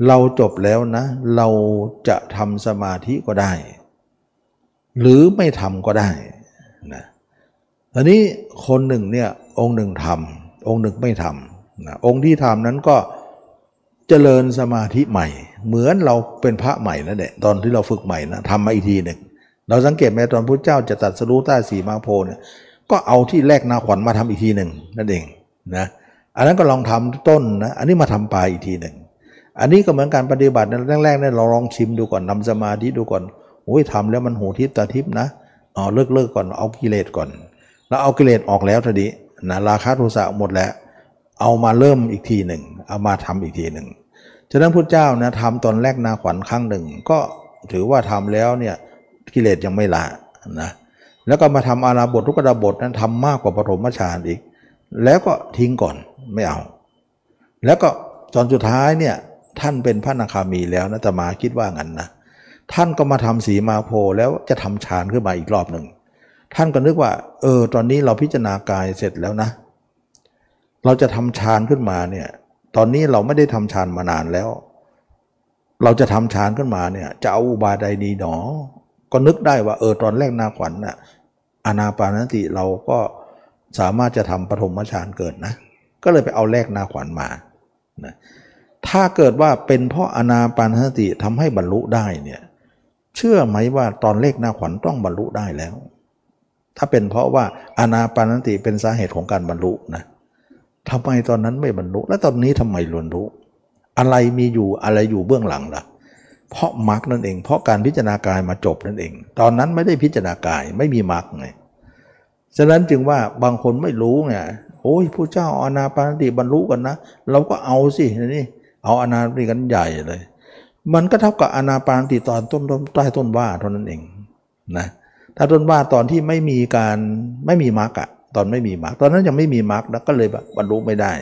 เราจบแล้วนะ เราจะทำสมาธิก็ได้ หรือไม่ทำก็ได้นะตอนนี้คนหนึ่งเนี่ยองค์หนึ่งทำองค์หนึ่งไม่ทำนะองค์ที่ทำนั้นก็เจริญสมาธิใหม่ เหมือนเราเป็นพระใหม่นั่นแหละตอนที่เราฝึกใหม่นะทำมาอีกทีหนึ่งเราสังเกตไหมตอนพระเจ้าจะตัดสรู้ใต้สีมาโพเนี่ยก็เอาที่แรกนาขวัญมาทำอีกทีหนึ่งนั่นเองนะอันนั้นก็ลองทำต้นนะอันนี้มาทำปลายอีกทีหนึ่งอันนี้ก็เหมือนการปฏิบัติในแรกๆเนี่ยเราลองชิมดูก่อนทาสมาธิดูก่อนโอ้ยทำแล้วมันหูทิพตาทิพนะอ๋อเลิกเลิกก่อนเอากิเลสก่อน แล้วเอากิเลสออกแล้วทีนี้นะราคาโทสะหมดแล้ว เอามาเริ่มอีกทีหนึ่งเอามาทำอีกทีหนึ่ง ฉะนั้นพระเจ้านะทำตอนแรกนาขวัญครั้งหนึ่ง ก็ถือว่าทำแล้วเนี่ยกิเลสยังไม่ละนะแล้วก็มาทำอาราบททุกดาบทนั้นทำมากกว่าปฐมฌานอีก แล้วก็ทิ้งก่อนไม่เอา แล้วก็ตอนสุดท้ายเนี่ยท่านเป็นพระนาคามีแล้วนะแต่มาคิดว่างั้นนะท่านก็มาทำสีมาโพแล้วจะทำฌานขึ้นมาอีกรอบหนึ่งท่านก็นึกว่า เออ ตอนนี้เราพิจารณากายเสร็จแล้วนะ เราจะทำฌานขึ้นมาเนี่ย ตอนนี้เราไม่ได้ทำฌานมานานแล้ว เราจะทำฌานขึ้นมาเนี่ยจะเอาอุบายใดดีหนอ ก็นึกได้ว่าเออตอนแรกนาขวัญน่ะอนาปานสติเราก็สามารถจะทำปฐมฌานเกิดนะ ก็เลยไปเอาแลกนาขวัญมานะถ้าเกิดว่าเป็นเพราะอนาปานสติทำให้บรรลุได้เนี่ยเชื่อไหมว่าตอนเลขนาขวัญต้องบรรลุได้แล้ว ถ้าเป็นเพราะว่าอนาปานสติเป็นสาเหตุของการบรรลุนะ ทำไมตอนนั้นไม่บรรลุ แล้วตอนนี้ทำไมลวนรู้ อะไรมีอยู่อะไรอยู่เบื้องหลังล่ะ เพราะมรรคนั่นเอง เพราะการพิจารณากายมาจบนั่นเอง ตอนนั้นไม่ได้พิจารณากายไม่มีมรรคไงฉะนั้นจึงว่าบางคนไม่รู้ไงโอ้ยผู้เจ้าอนาปานติบรรลุกันนะ เราก็เอาสินี่เอาอนาปานติกันใหญ่เลย มันก็เท่ากับอนาปานติตอนต้นใต้ต้นว่าเท่านั้นเองนะถ้าต้นว่าตอนที่ไม่มีการไม่มีมรรคอะ ตอนไม่มีมรรคตอนนั้นยังไม่มีมรรคแล้วก็เลยบรรลุไม่ได้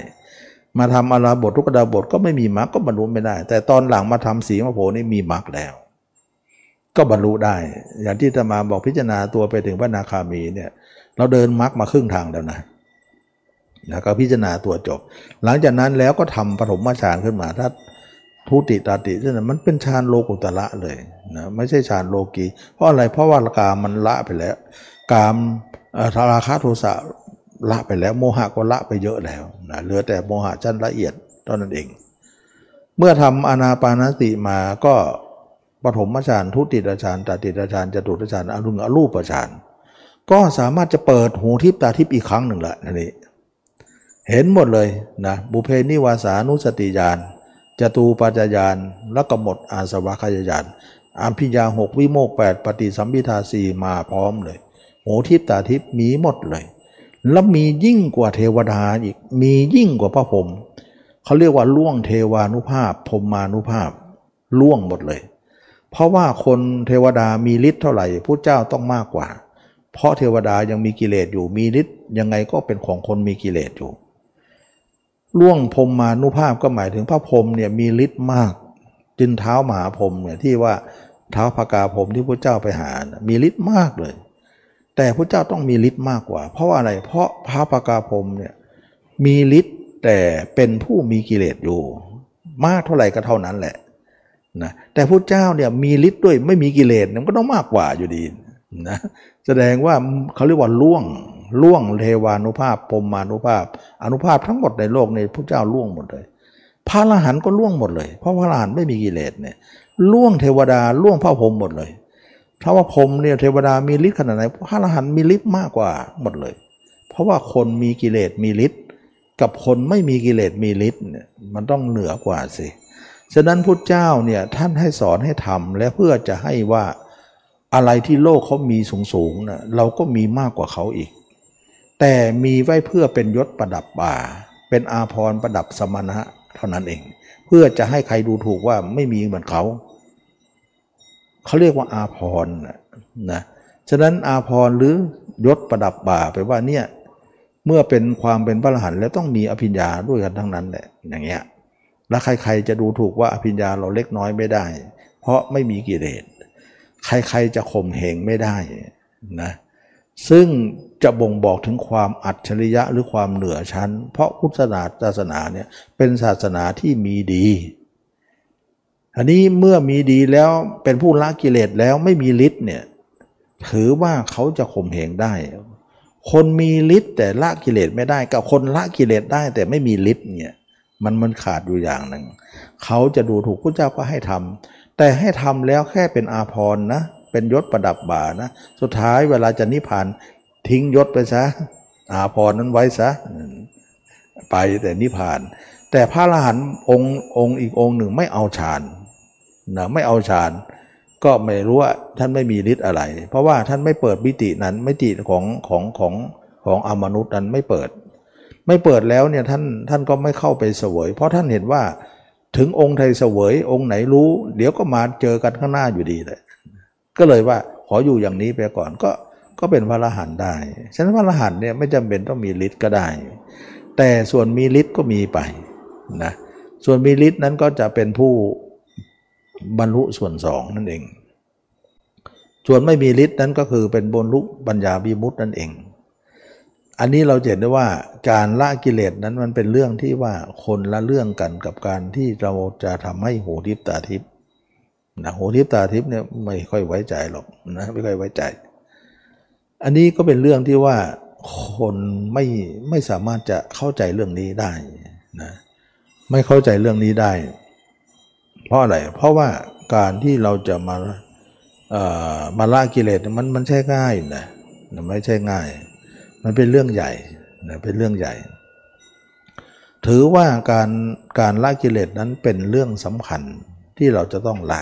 มาทำอาราบททุกดาบทก็ไม่มีมรรคก็บรรลุไม่ได้ แต่ตอนหลังมาทำสีมะโพนี่มีมรรคแล้ว ก็บรรลุได้ อย่างที่จะมาบอกพิจารณาตัวไปถึงพระนาคามีเนี่ยเราเดินมรรคมาครึ่งทางแล้วนะนะก็พิจารณาตัวจบ หลังจากนั้นแล้วก็ทำปฐมฌานขึ้นมาถ้าทุติตาติซึ่งมันเป็นฌานโลกุตละเลยนะไม่ใช่ฌานโลกีเพราะอะไรเพราะว่ากามันละไปแล้ว กามราคะโทสะละไปแล้วโมหะก็ละไปเยอะแล้วนะเหลือแต่โมหะชั้นละเอียดเท่านั้นเอง เมื่อทำอนาปานสติมาก็ปฐมฌานทุติตฌานตติตฌานจตุตฌานอรุณอรูปฌานก็สามารถจะเปิดหูทิพตาทิพอีกครั้งหนึ่งละนี่เห็นหมดเลยนะบุเพนิวาสานุสติญาณจตูปัจจญาณแล้วก็หมดอาสวะขยญาณอัมพิยาหกวิโมกแปดปฏิสัมพิทาสีมาพร้อมเลย หทิพตาทิพมีหมดเลย แล้วมียิ่งกว่าเทวดาอีก มียิ่งกว่าพระพรหมเขาเรียกว่าล่วงเทวานุภาพพรมมานุภาพล่วงหมดเลย เพราะว่าคนเทวดามีฤทธิ์เท่าไหร่พระเจ้าต้องมากกว่า เพราะเทวดายังมีกิเลสอยู่มีฤทธิ์ยังไงก็เป็นของคนมีกิเลสอยู่ล่วงพรมมานุภาพก็หมายถึงพระพรหมเนี่ยมีฤทธิ์มาก จึงเท้ามหาพรหมเนี่ยที่ว่าเท้าพากาพรหมที่พระเจ้าไปหา มีฤทธิ์มากเลย แต่พระเจ้าต้องมีฤทธิ์มากกว่า เพราะว่าอะไร เพราะพระพากาพรมเนี่ยมีฤทธิ์แต่เป็นผู้มีกิเลสอยู่ มากเท่าไหร่ก็เท่านั้นแหละนะแต่พระเจ้าเนี่ยมีฤทธิ์ด้วยไม่มีกิเลสมันก็ต้องมากกว่าอยู่ดีนะแสดงว่าเขาเรียกว่าล่วงล่วงเทวานุภาพพรมานุภาพ อนุภาพทั้งหมดในโลกในพระเจ้าล่วงหมดเลย พระอรหันต์ก็ล่วงหมดเลย เพราะพระอรหันต์ไม่มีกิเลสเนี่ยล่วงเทวดาล่วงพระพรหมหมดเลย ถ้าว่าพรมเนี่ยเทวดามีฤทธิ์ขนาดไหนพระอรหันต์มีฤทธิ์มากกว่าหมดเลย เพราะว่าคนมีกิเลสมีฤทธิ์กับคนไม่มีกิเลสมีฤทธิ์เนี่ยมันต้องเหนือกว่าสิฉะนั้นพุทธเจ้าเนี่ยท่านให้สอนให้ทำและเพื่อจะให้ว่าอะไรที่โลกเขามีสูงสูงนะเราก็มีมากกว่าเขาอีก แต่มีไว้เพื่อเป็นยศประดับบ่า เป็นอาภรณ์ประดับสมณะเท่านั้นเอง เพื่อจะให้ใครดูถูกว่าไม่มีเหมือนเขา เขาเรียกว่าอาภรณ์นะฉะนั้นอาภรณ์หรือยศประดับบ่าไปว่าเนี่ยเมื่อเป็นความเป็นพระอรหันต์แล้วต้องมีอภิญญาด้วยกันทั้งนั้นแหละอย่างเงี้ยแล้วใคร ๆ จะดูถูกว่าอภิญญาเราเล็กน้อยไม่ได้ เพราะไม่มีกิเลสใคร ๆ จะข่มเหงไม่ได้นะซึ่งจะบ่งบอกถึงความอัจฉริยะหรือความเหนือชั้น เพราะพุทธศาสนาเนี่ยเป็นศาสนาที่มีดี อันนี้เมื่อมีดีแล้วเป็นผู้ละกิเลสแล้วไม่มีฤทธิ์เนี่ยถือว่าเขาจะข่มเหงได้ คนมีฤทธิ์แต่ละกิเลสไม่ได้ กับคนละกิเลสได้แต่ไม่มีฤทธิ์เนี่ยมันมันขาดอยู่อย่างหนึ่ง เขาจะดูถูกพระเจ้าก็ให้ทำแต่ให้ทำแล้วแค่เป็นอาภรณ์นะเป็นยศประดับบ่านะสุดท้ายเวลาจะนิพพานทิ้งยศไปซะอาภรณ์นั้นไว้ซะไปแต่นิพพาน แต่พระอรหันต์องค์องค์อีกองค์หนึ่งไม่เอาฌาน นะไม่เอาฌานก็ไม่รู้ว่าท่านไม่มีฤทธิ์อะไร เพราะว่าท่านไม่เปิดมิตินั้นมิติของของของของอมนุษย์นั้นไม่เปิด ไม่เปิดแล้วเนี่ยท่านท่านก็ไม่เข้าไปเสวย เพราะท่านเห็นว่าถึงองค์ไทยเสวย องค์ไหนรู้ เดี๋ยวก็มาเจอกันข้างหน้าอยู่ดีเลยก็เลยว่าขออยู่อย่างนี้ไปก่อนก็ก็เป็นพระอรหันต์ได้ฉะนั้นพระอรหันต์เนี่ยไม่จำเป็นต้องมีฤทธิ์ก็ได้ แต่ส่วนมีฤทธิ์ก็มีไปนะส่วนมีฤทธิ์นั้นก็จะเป็นผู้ บรรลุส่วนสองนั่นเอง ส่วนไม่มีฤทธิ์นั้นก็คือเป็นบรรลุปัญญาบิมุตนั่นเอง อันนี้เราเห็นได้ว่าการละกิเลสนั้นมันเป็นเรื่องที่ว่าคนละเรื่องกันกับการที่เราจะทำให้หูทิพตาทิพนะหูทิพตาทิพเนี่ยไม่ค่อยไว้ใจหรอกนะไม่ค่อยไว้ใจ อันนี้ก็เป็นเรื่องที่ว่าคนไม่ไม่สามารถจะเข้าใจเรื่องนี้ได้นะไม่เข้าใจเรื่องนี้ได้ เพราะอะไร เพราะว่าการที่เราจะมาเอ่อมาละกิเลสมันมันใช่ง่ายนะไม่ใช่ง่าย มันเป็นเรื่องใหญ่นะเป็นเรื่องใหญ่ ถือว่าการการละกิเลสนั้นเป็นเรื่องสำคัญที่เราจะต้องละ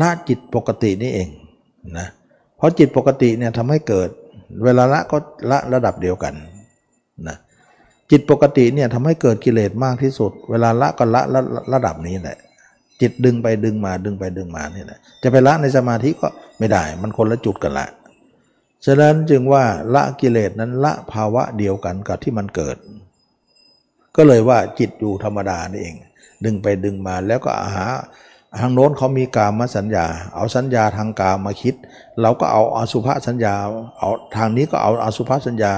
ละจิตปกตินี่เองนะเพราะจิตปกติเนี่ยทำให้เกิด เวลาละก็ละระดับเดียวกันนะจิตปกติเนี่ยทำให้เกิดกิเลสมากที่สุด เวลาละก็ละระระดับนี้แหละ จิตดึงไปดึงมาดึงไปดึงมานี่แหละจะไปละในสมาธิก็ไม่ได้ มันคนละจุดกันละฉะนั้นจึงว่าละกิเลสนั้นละภาวะเดียวกันกับที่มันเกิด ก็เลยว่าจิตอยู่ธรรมดานี่เอง ดึงไปดึงมาแล้วก็หาทางโน้นเขามีกามมาสัญญา เอาสัญญาทางกามมาคิด เราก็เอาอสุภสัญญา เอาทางนี้ก็เอาอสุภสัญญา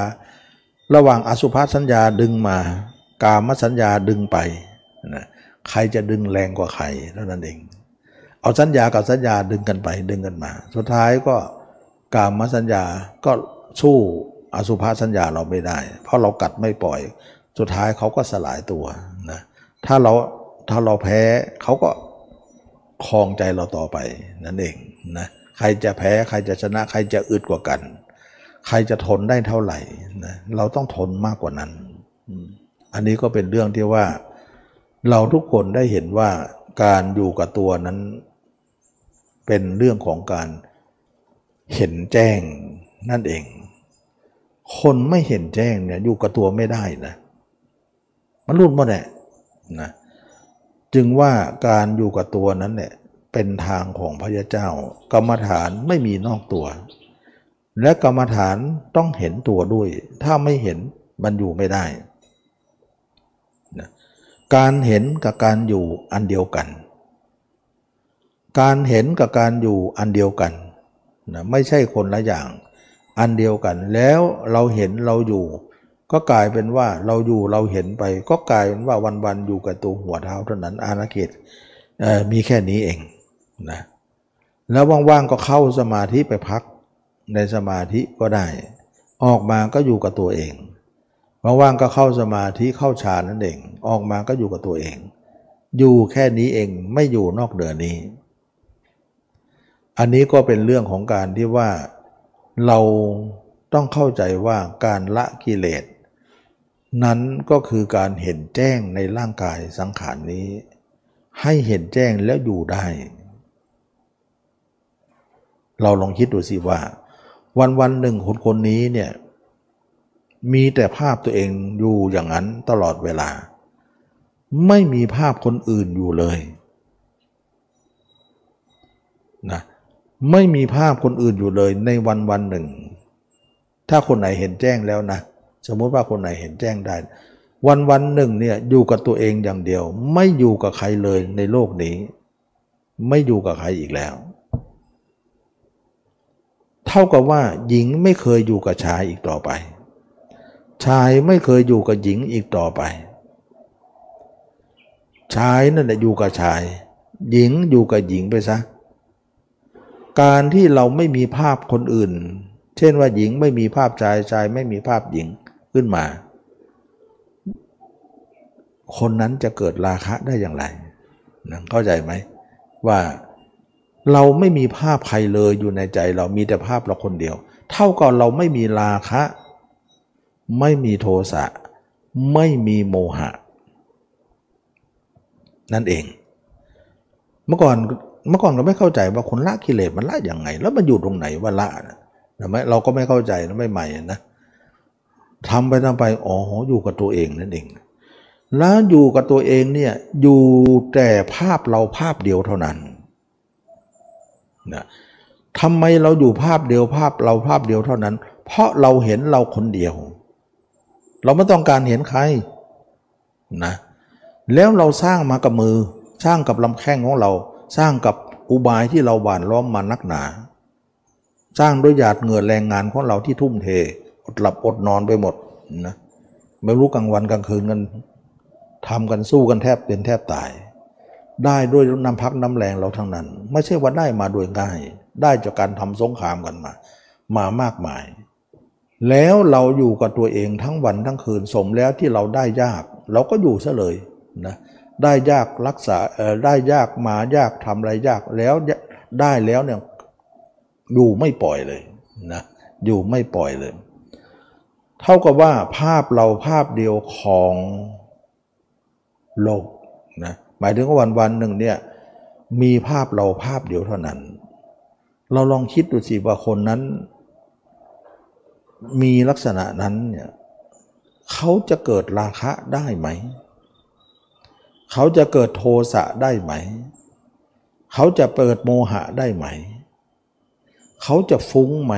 ระหว่างอสุภสัญญาดึงมา กามสัญญาดึงไปนะ ใครจะดึงแรงกว่าใครเท่านั้นเอง เอาสัญญากับสัญญาดึงกันไปดึงกันมา สุดท้ายก็กามสัญญาก็สู้อสุภาสัญญาเราไม่ได้ เพราะเรากัดไม่ปล่อย สุดท้ายเขาก็สลายตัวนะถ้าเราถ้าเราแพ้เขาก็คลองใจเราต่อไปนั่นเองนะใครจะแพ้ใครจะชนะ ใครจะอึดกว่ากัน ใครจะทนได้เท่าไหร่นะเราต้องทนมากกว่านั้น อันนี้ก็เป็นเรื่องที่ว่า เราทุกคนได้เห็นว่าการอยู่กับตัวนั้น เป็นเรื่องของการเห็นแจ้งนั่นเอง คนไม่เห็นแจ้งเนี่ยอยู่กับตัวไม่ได้นะมันรุ่นหมดแหละนะจึงว่าการอยู่กับตัวนั้นเนี่ยเป็นทางของพระเจ้า กรรมฐานไม่มีนอกตัว และกรรมฐานต้องเห็นตัวด้วย ถ้าไม่เห็นมันอยู่ไม่ได้ การเห็นกับการอยู่อันเดียวกัน การเห็นกับการอยู่อันเดียวกันนะไม่ใช่คนละอย่าง อันเดียวกัน แล้วเราเห็นเราอยู่ ก็กลายเป็นว่าเราอยู่เราเห็นไป ก็กลายเป็นว่าวันๆอยู่กับตัวหัวเท้าเท่านั้นอาณาเขตมีแค่นี้เองนะแล้วว่างๆก็เข้าสมาธิไปพักในสมาธิก็ได้ ออกมาก็อยู่กับตัวเอง ว่างๆก็เข้าสมาธิเข้าฌานนั่นเอง ออกมาก็อยู่กับตัวเอง อยู่แค่นี้เองไม่อยู่นอกเหนือนี้ อันนี้ก็เป็นเรื่องของการที่ว่าเราต้องเข้าใจว่าการละกิเลส นั้นก็คือการเห็นแจ้งในร่างกายสังขารนี้ ให้เห็นแจ้งแล้วอยู่ได้ เราลองคิดดูสิว่า วันวันหนึ่งคนคนนี้เนี่ย มีแต่ภาพตัวเองอยู่อย่างนั้นตลอดเวลา ไม่มีภาพคนอื่นอยู่เลยนะไม่มีภาพคนอื่นอยู่เลยในวันวันหนึ่ง ถ้าคนไหนเห็นแจ้งแล้วนะ สมมติว่าคนไหนเห็นแจ้งได้ วันวันหนึ่งเนี่ยอยู่กับตัวเองอย่างเดียว ไม่อยู่กับใครเลยในโลกนี้ ไม่อยู่กับใครอีกแล้ว เท่ากับว่าหญิงไม่เคยอยู่กับชายอีกต่อไป ชายไม่เคยอยู่กับหญิงอีกต่อไป ชายนั่นแหละอยู่กับชาย หญิงอยู่กับหญิงไปซะ การที่เราไม่มีภาพคนอื่น เช่นว่าหญิงไม่มีภาพชายชายไม่มีภาพหญิงขึ้นมา คนนั้นจะเกิดราคะได้อย่างไรนะเข้าใจไหมว่าเราไม่มีภาพใครเลยอยู่ในใจเรามีแต่ภาพเราคนเดียว เท่ากับเราไม่มีราคะ ไม่มีโทสะไม่มีโมหะ นั่นเอง เมื่อก่อนเมื่อก่อนเราไม่เข้าใจว่าคนละกิเลสมันละอย่างไง แล้วมันอยู่ตรงไหนว่าละนะไมเราก็ไม่เข้าใจนะไม่ใหม่นะทำไปทำไปอ๋ออยู่กับตัวเองนั่นเอง แล้วอยู่กับตัวเองเนี่ยอยู่แต่ภาพเราภาพเดียวเท่านั้นนะทำไมเราอยู่ภาพเดียวภาพเราภาพเดียวเท่านั้น เพราะเราเห็นเราคนเดียวเเราไม่ต้องการเห็นใครนะแล้วเราสร้างมากับมือ สร้างกับลำแข้งของเรา สร้างกับอุบายที่เราหวานล้อมมานักหนา สร้างด้วยหยาดเหงื่อแรงงานของเราที่ทุ่มเท อดหลับอดนอนไปหมดนะไม่รู้กลางวันกลางคืนกันทำกันสู้กันแทบเป็นแทบตาย ได้ด้วยน้ำพักน้ำแรงเราทั้งนั้น ไม่ใช่ว่าได้มาโดยง่าย ได้จากการทำสงครามกันมา มามากมาย แล้วเราอยู่กับตัวเองทั้งวันทั้งคืนสมแล้วที่เราได้ยาก เราก็อยู่ซะเลยนะได้ยากรักษาได้ยากมายากทำอะไรยากแล้วได้แล้วเนี่ยอยู่ไม่ปล่อยเลยนะอยู่ไม่ปล่อยเลย เท่ากับว่าภาพเราภาพเดียวของโลกนะหมายถึงว่าวันวันหนึ่งเนี่ยมีภาพเราภาพเดียวเท่านั้น เราลองคิดดูสิว่าคนนั้น มีลักษณะนั้นเนี่ยเขาจะเกิดราคะได้ไหม เขาจะเกิดโทสะได้ไหม เขาจะเปิดโมหะได้ไหม เขาจะฟุ้งไหม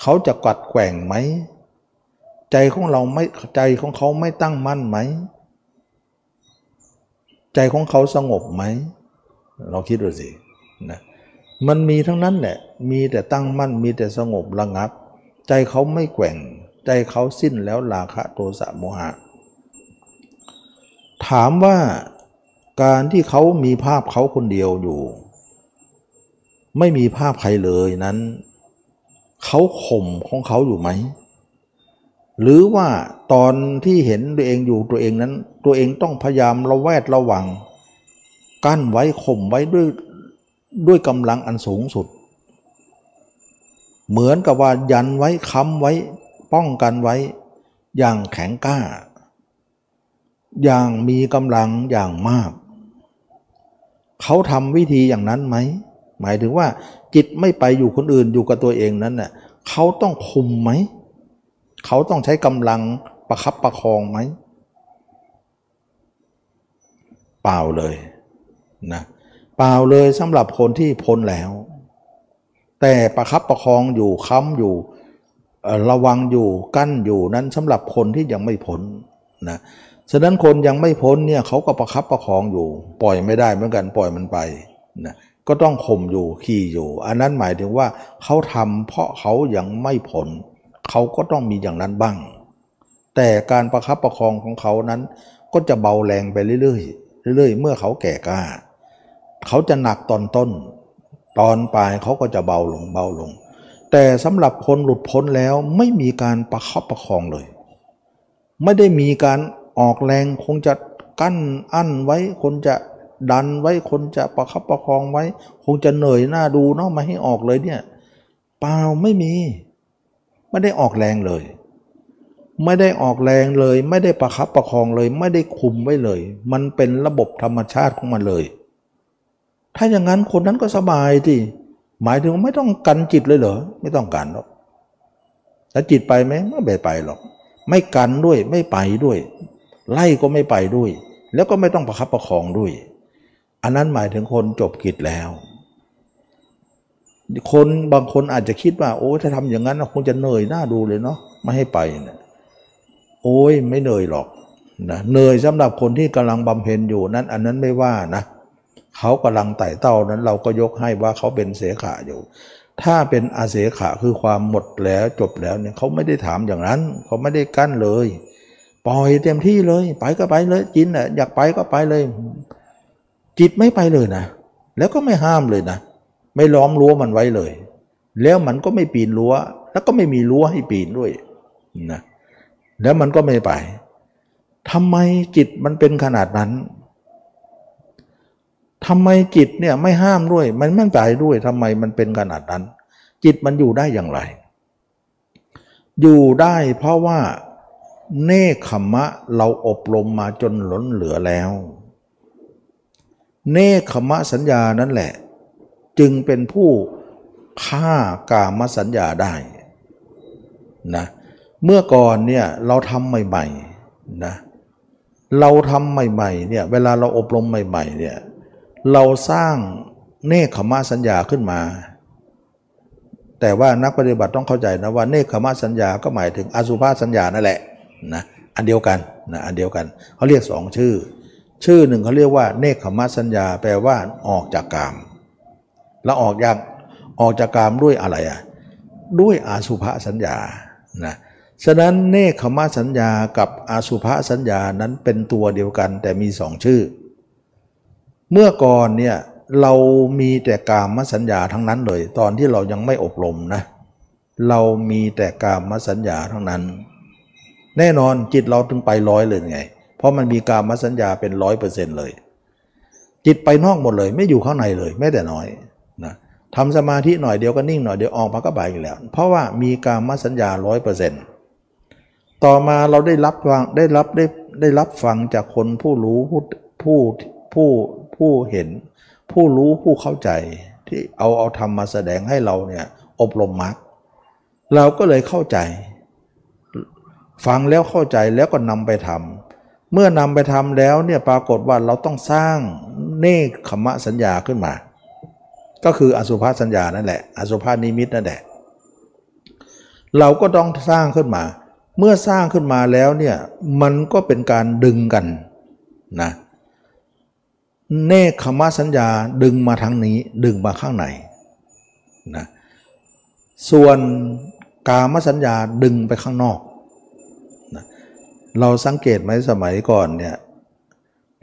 เขาจะกัดแกว่งไหม ใจของเราไม่ใจของเขาไม่ตั้งมั่นไหม ใจของเขาสงบไหม เราคิดดูสินะ มันมีทั้งนั้นแหละ มีแต่ตั้งมั่น มีแต่สงบระงับ ใจเขาไม่แกว่ง ใจเขาสิ้นแล้วราคะโทสะโมหะ ถามว่าการที่เขามีภาพเขาคนเดียวอยู่ ไม่มีภาพใครเลยนั้น เขาข่มของเขาอยู่ไหม หรือว่าตอนที่เห็นตัวเองอยู่ตัวเองนั้น ตัวเองต้องพยายามระแวดระวัง กั้นไว้ข่มไว้ด้วย ด้วยกำลังอันสูงสุด เหมือนกับว่ายันไว้ค้ำไว้ป้องกันไว้ อย่างแข็งกล้า อย่างมีกำลังอย่างมาก เขาทำวิธีอย่างนั้นไหม หมายถึงว่าจิตไม่ไปอยู่คนอื่นอยู่กับตัวเองนั้นเน่ะเขาต้องคุมไหม เขาต้องใช้กำลังประคับประคองไหม เปล่าเลยนะเปล่าเลยสำหรับคนที่พ้นแล้ว แต่ประคับประคองอยู่ค้ำอยู่ระวังอยู่กั้นอยู่นั้นสำหรับคนที่ยังไม่พ้นนะฉะนั้นคนยังไม่พ้นเนี่ยเขาก็ประคับประคองอยู่ ปล่อยไม่ได้เหมือนกันปล่อยมันไปนะก็ต้องข่มอยู่ขี่อยู่ อันนั้นหมายถึงว่าเขาทำเพราะเขายังไม่พ้นเขาก็ต้องมีอย่างนั้นบ้าง แต่การประคับประคองของเขานั้น ก็จะเบาแรงไปเรื่อยๆเรื่อยๆ เมื่อเขาแก่กล้า เขาจะหนักตอนต้น ตอนปลายเขาก็จะเบาลงเบาลง แต่สำหรับคนหลุดพ้นแล้วไม่มีการประคับประคองเลย ไม่ได้มีการออกแรงคงจะกั้นอั้นไว้คนจะดันไว้คนจะประคับประคองไว้ คงจะเหนื่อยหน้าดูเนาะมาให้ออกเลยเนี่ยเปล่าไม่มี ไม่ได้ออกแรงเลย ไม่ได้ออกแรงเลย ไม่ได้ประคับประคองเลย ไม่ได้คุมไว้เลย มันเป็นระบบธรรมชาติของมันเลย ถ้าอย่างนั้นคนนั้นก็สบายที่หมายถึงไม่ต้องกันจิตเลยเหรอไม่ต้องกันหรอกแล้วจิตไปไหมไม่ไปหรอก ไม่กันด้วยไม่ไปด้วย ไล่ก็ไม่ไปด้วย แล้วก็ไม่ต้องประคับประคองด้วย อันนั้นหมายถึงคนจบกิจแล้ว คนบางคนอาจจะคิดว่า โอ้ถ้าทำอย่างนั้นคงจะเหนื่อยหน้าดูเลยเนาะไม่ให้ไปนะโอ้ยไม่เหนื่อยหรอกนะเหนื่อยสำหรับคนที่กำลังบำเพ็ญอยู่นั้น อันนั้นไม่ว่านะ เขากำลังไต่เต้านั้นเราก็ยกให้ว่าเขาเป็นเสขะอยู่ ถ้าเป็นอาเสขะคือความหมดแล้วจบแล้วเนี่ยเขาไม่ได้ถามอย่างนั้น เขาไม่ได้กั้นเลย ปล่อยเต็มที่เลย ไปก็ไปเลย จินอะอยากไปก็ไปเลย จิตไม่ไปเลยนะ แล้วก็ไม่ห้ามเลยนะ ไม่ล้อมรั้วมันไว้เลย แล้วมันก็ไม่ปีนรั้ว แล้วก็ไม่มีรั้วให้ปีนด้วยนะแล้วมันก็ไม่ไปทำไมจิตมันเป็นขนาดนั้น ทำไมจิตเนี่ยไม่ห้ามด้วย มันไม่ไปด้วยทำไมมันเป็นขนาดนั้น จิตมันอยู่ได้อย่างไร อยู่ได้เพราะว่าเนคขมะเราอบรมมาจนหล้นเหลือแล้ว เนคขมะสัญญานั่นแหละ จึงเป็นผู้ฆ่ากามสัญญาได้นะเมื่อก่อนเนี่ยเราทำใหม่ๆนะเราทำใหม่ๆเนี่ยเวลาเราอบรมใหม่ๆเนี่ย เราสร้างเนคขมะสัญญาขึ้นมา แต่ว่านักปฏิบัติต้องเข้าใจนะว่าเนคขมะสัญญาก็หมายถึงอสุภาสัญญานั่นแหละนะอันเดียวกันนะอันเดียวกันเขาเรียกสองชื่อ ชื่อหนึ่งเขาเรียกว่าเนคขมะสัญญา แปลว่าออกจากกาม แล้วออกยังออกจากกามด้วยอะไรอะด้วยอาสุภาสัญญานะฉะนั้นเนคขมะสัญญากับอาสุภาสัญญานั้นเป็นตัวเดียวกันแต่มีสองชื่อ เมื่อก่อนเนี่ยเรามีแต่กามสัญญาทั้งนั้นเลย ตอนที่เรายังไม่อบรมนะเรามีแต่กามสัญญาทั้งนั้น แน่นอนจิตเราถึงไปร้อยเลยไง เพราะมันมีกามสัญญาเป็นร้อยเปอร์เซ็นต์เลย จิตไปนอกหมดเลย ไม่อยู่ข้างในเลยแม้แต่น้อยนะทำสมาธิหน่อยเดียวก็นิ่งหน่อยเดียวออกพักก็บายอีกแล้ว เพราะว่ามีกามสัญญาร้อยเปอร์เซ็นต์ต่อมาเราได้รับฟังได้รับได้ได้รับฟังจากคนผู้รู้ผู้ผู้ผู้ ผู้เห็น ผู้รู้ผู้เข้าใจ ที่เอาเอาธรรมมาแสดงให้เราเนี่ยอบรมมรรคเราก็เลยเข้าใจ ฟังแล้วเข้าใจแล้วก็นำไปทำเมื่อนำไปทำแล้วเนี่ยปรากฏว่าเราต้องสร้างเนคขมะสัญญาขึ้นมา ก็คืออสุภาสัญญานั่นแหละ อสุภานิมิตนั่นแหละเราก็ต้องสร้างขึ้นมา เมื่อสร้างขึ้นมาแล้วเนี่ยมันก็เป็นการดึงกันนะ เนคขมสัญญาดึงมาทางนี้ดึงมาข้างในนะส่วนกามสัญญาดึงไปข้างนอกนะเราสังเกตไหมสมัยก่อนเนี่ย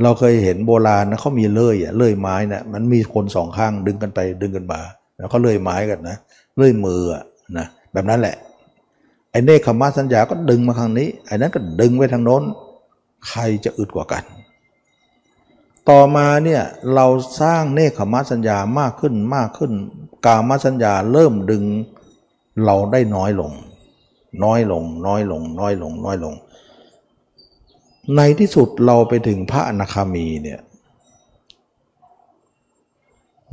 เราเคยเห็นโบราณนะเขามีเลื่อยอะเลื่อยไม้เนะี่ยมันมีคนสองข้างดึงกันไปดึงกันมา แล้วเขาเลื่อยไม้กันนะเลื่อยมืออะนะแบบนั้นแหละไอ้เนคขมาสัญญาก็ดึงมาข้างนี้ไอ้นั้นก็ดึงไปทางโน้น ใครจะอึดกว่ากัน ต่อมาเนี่ยเราสร้างเนคขมสัญญามากขึ้นมากขึ้น กามสัญญาเริ่มดึงเราได้น้อยลง น้อยลง น้อยลง น้อยลง น้อยลง ในที่สุดเราไปถึงพระอนาคามีเนี่ย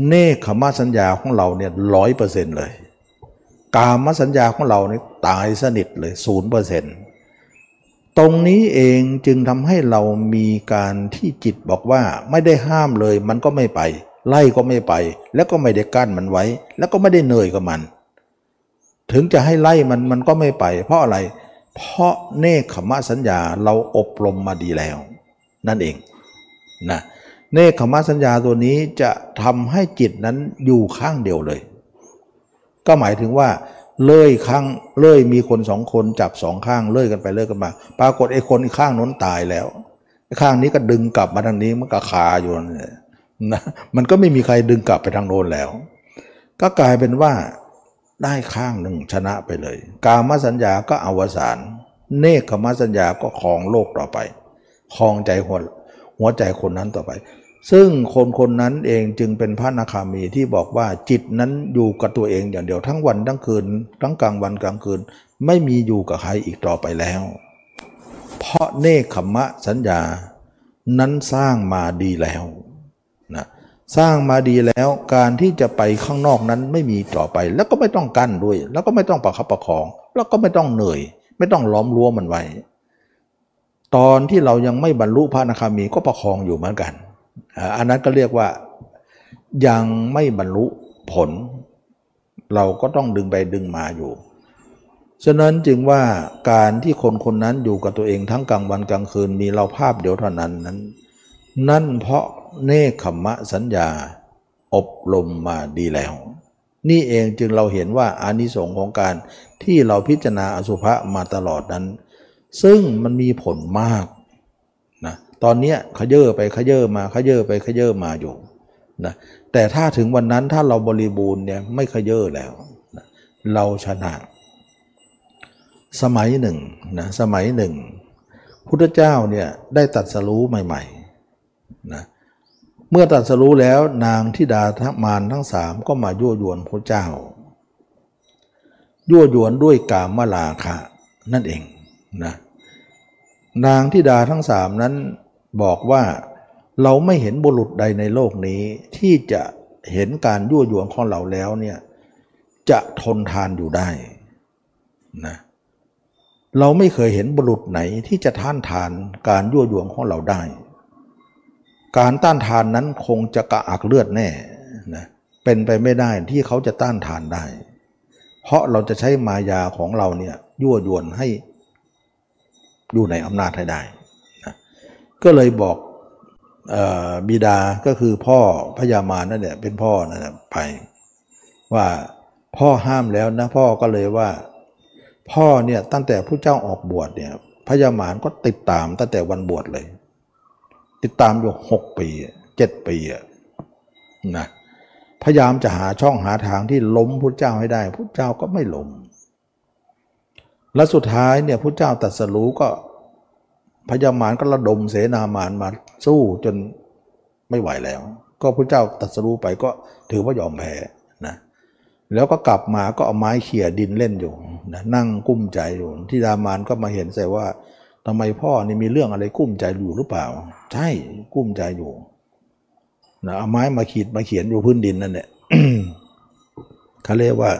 เนคขมสัญญาของเราเนี่ยร้อยเปอร์เซ็นต์เลย กามสัญญาของเราเนี่ยตายสนิทเลยศูนย์เปอร์เซ็นต์ ตรงนี้เองจึงทำให้เรามีการที่จิตบอกว่าไม่ได้ห้ามเลยมันก็ไม่ไป ไล่ก็ไม่ไป แล้วก็ไม่ได้กั้นมันไว้ แล้วก็ไม่ได้เหนื่อยกับมัน ถึงจะให้ไล่มันมันก็ไม่ไป เพราะอะไร เพราะเนคขมะสัญญาเราอบรมมาดีแล้ว นั่นเองนะเนคขมะสัญญาตัวนี้จะทำให้จิตนั้นอยู่ข้างเดียวเลย ก็หมายถึงว่า เลื่อยข้างเลื่อยมีคนสองคนจับสองข้างเลื่อยกันไปเลื่อยกันมา ปรากฏไอ้คนข้างน้นตายแล้วข้างนี้ก็ดึงกลับมาทางนี้มันก็คาอยู่นะมันก็ไม่มีใครดึงกลับไปทางโน้นแล้ว ก็กลายเป็นว่าได้ข้างหนึ่งชนะไปเลย กามสัญญาก็อวสานเนคขมสัญญาก็ครองโลกต่อไปครองใจหัวหัวใจคนนั้นต่อไป ซึ่งคนคนนั้นเองจึงเป็นพระนาคามีที่บอกว่าจิตนั้นอยู่กับตัวเองอย่างเดียวทั้งวันทั้งคืน ทั้งกลางวันกลางคืน ไม่มีอยู่กับใครอีกต่อไปแล้ว เพราะเนคขมะสัญญานั้นสร้างมาดีแล้วนะสร้างมาดีแล้วการที่จะไปข้างนอกนั้นไม่มีต่อไป แล้วก็ไม่ต้องกั้นด้วย แล้วก็ไม่ต้องประคับประคอง แล้วก็ไม่ต้องเหนื่อย ไม่ต้องล้อมรั้วมันไว้ ตอนที่เรายังไม่บรรลุพระอนาคามีก็ประคองอยู่เหมือนกัน อันนั้นก็เรียกว่ายังไม่บรรลุผล เราก็ต้องดึงไปดึงมาอยู่ ฉะนั้นจึงว่าการที่คนคนนั้นอยู่กับตัวเองทั้งกลางวันกลางคืนมีเราภาพเดียวเท่านั้นนั้น นั่นเพราะเนคขมะสัญญาอบรมมาดีแล้ว นี่เองจึงเราเห็นว่าอานิสงส์ของการที่เราพิจารณาอสุภะมาตลอดนั้น ซึ่งมันมีผลมาก ตอนนี้ขยเยอไปขยเยอมาขยเยอไปขยเยอมาอยู่นะแต่ถ้าถึงวันนั้นถ้าเราบริบูรณ์เนี่ยไม่ขยเยอแล้วนะเราชนะ สมัยหนึ่งนะสมัยหนึ่งพุทธเจ้าเนี่ยได้ตัดสรู้ใหม่ๆนะเมื่อตัดสรู้แล้วนางทิดาทมานทั้งสามก็มายั่วยวนพระเจ้า ยั่วยวนด้วยกามลาคะนั่นเองนะนางทิดาทั้งสามนั้น บอกว่าเราไม่เห็นบุรุษใดในโลกนี้ ที่จะเห็นการยั่วยวนของเราแล้วเนี่ยจะทนทานอยู่ได้นะเราไม่เคยเห็นบุรุษไหนที่จะท่านทานการยั่วยวนของเราได้ การต้านทานนั้นคงจะกระอักเลือดแน่นะเป็นไปไม่ได้ที่เขาจะต้านทานได้ เพราะเราจะใช้มายาของเราเนี่ยยั่วยวนให้อยู่ในอำนาจให้ได้ ก็เลยบอกบิดาก็คือพ่อพญามารนั่นเนี่ยเป็นพ่อนั่นแหละไป ว่าพ่อห้ามแล้วนะพ่อก็เลยว่า พ่อเนี่ยตั้งแต่ผู้เจ้าออกบวชเนี่ยพญามารก็ติดตามตั้งแต่วันบวชเลย ติดตามอยู่หกปีเจ็ดปีนะพยายามจะหาช่องหาทางที่ล้มพุทธเจ้าให้ได้พุทธเจ้าก็ไม่ล้มและสุดท้ายเนี่ยพุทธเจ้าตัดสรู้ก็ พญามารก็ระดมเสนามารมาสู้จนไม่ไหวแล้ว ก็พระเจ้าตัดสรู้ไปก็ถือว่ายอมแพ้นะแล้วก็กลับมาก็เอาไม้เขี่ยดินเล่นอยู่นะนั่งกุ้มใจอยู่ที่ดามานก็มาเห็นใส่ว่าทำไมพ่อนี่มีเรื่องอะไรกุ้มใจอยู่หรือเปล่า ใช่กุ้มใจอยู่นะเอาไม้มาขีดมาเขียนอยู่พื้นดินนั่นแหละเขาเรียกว่า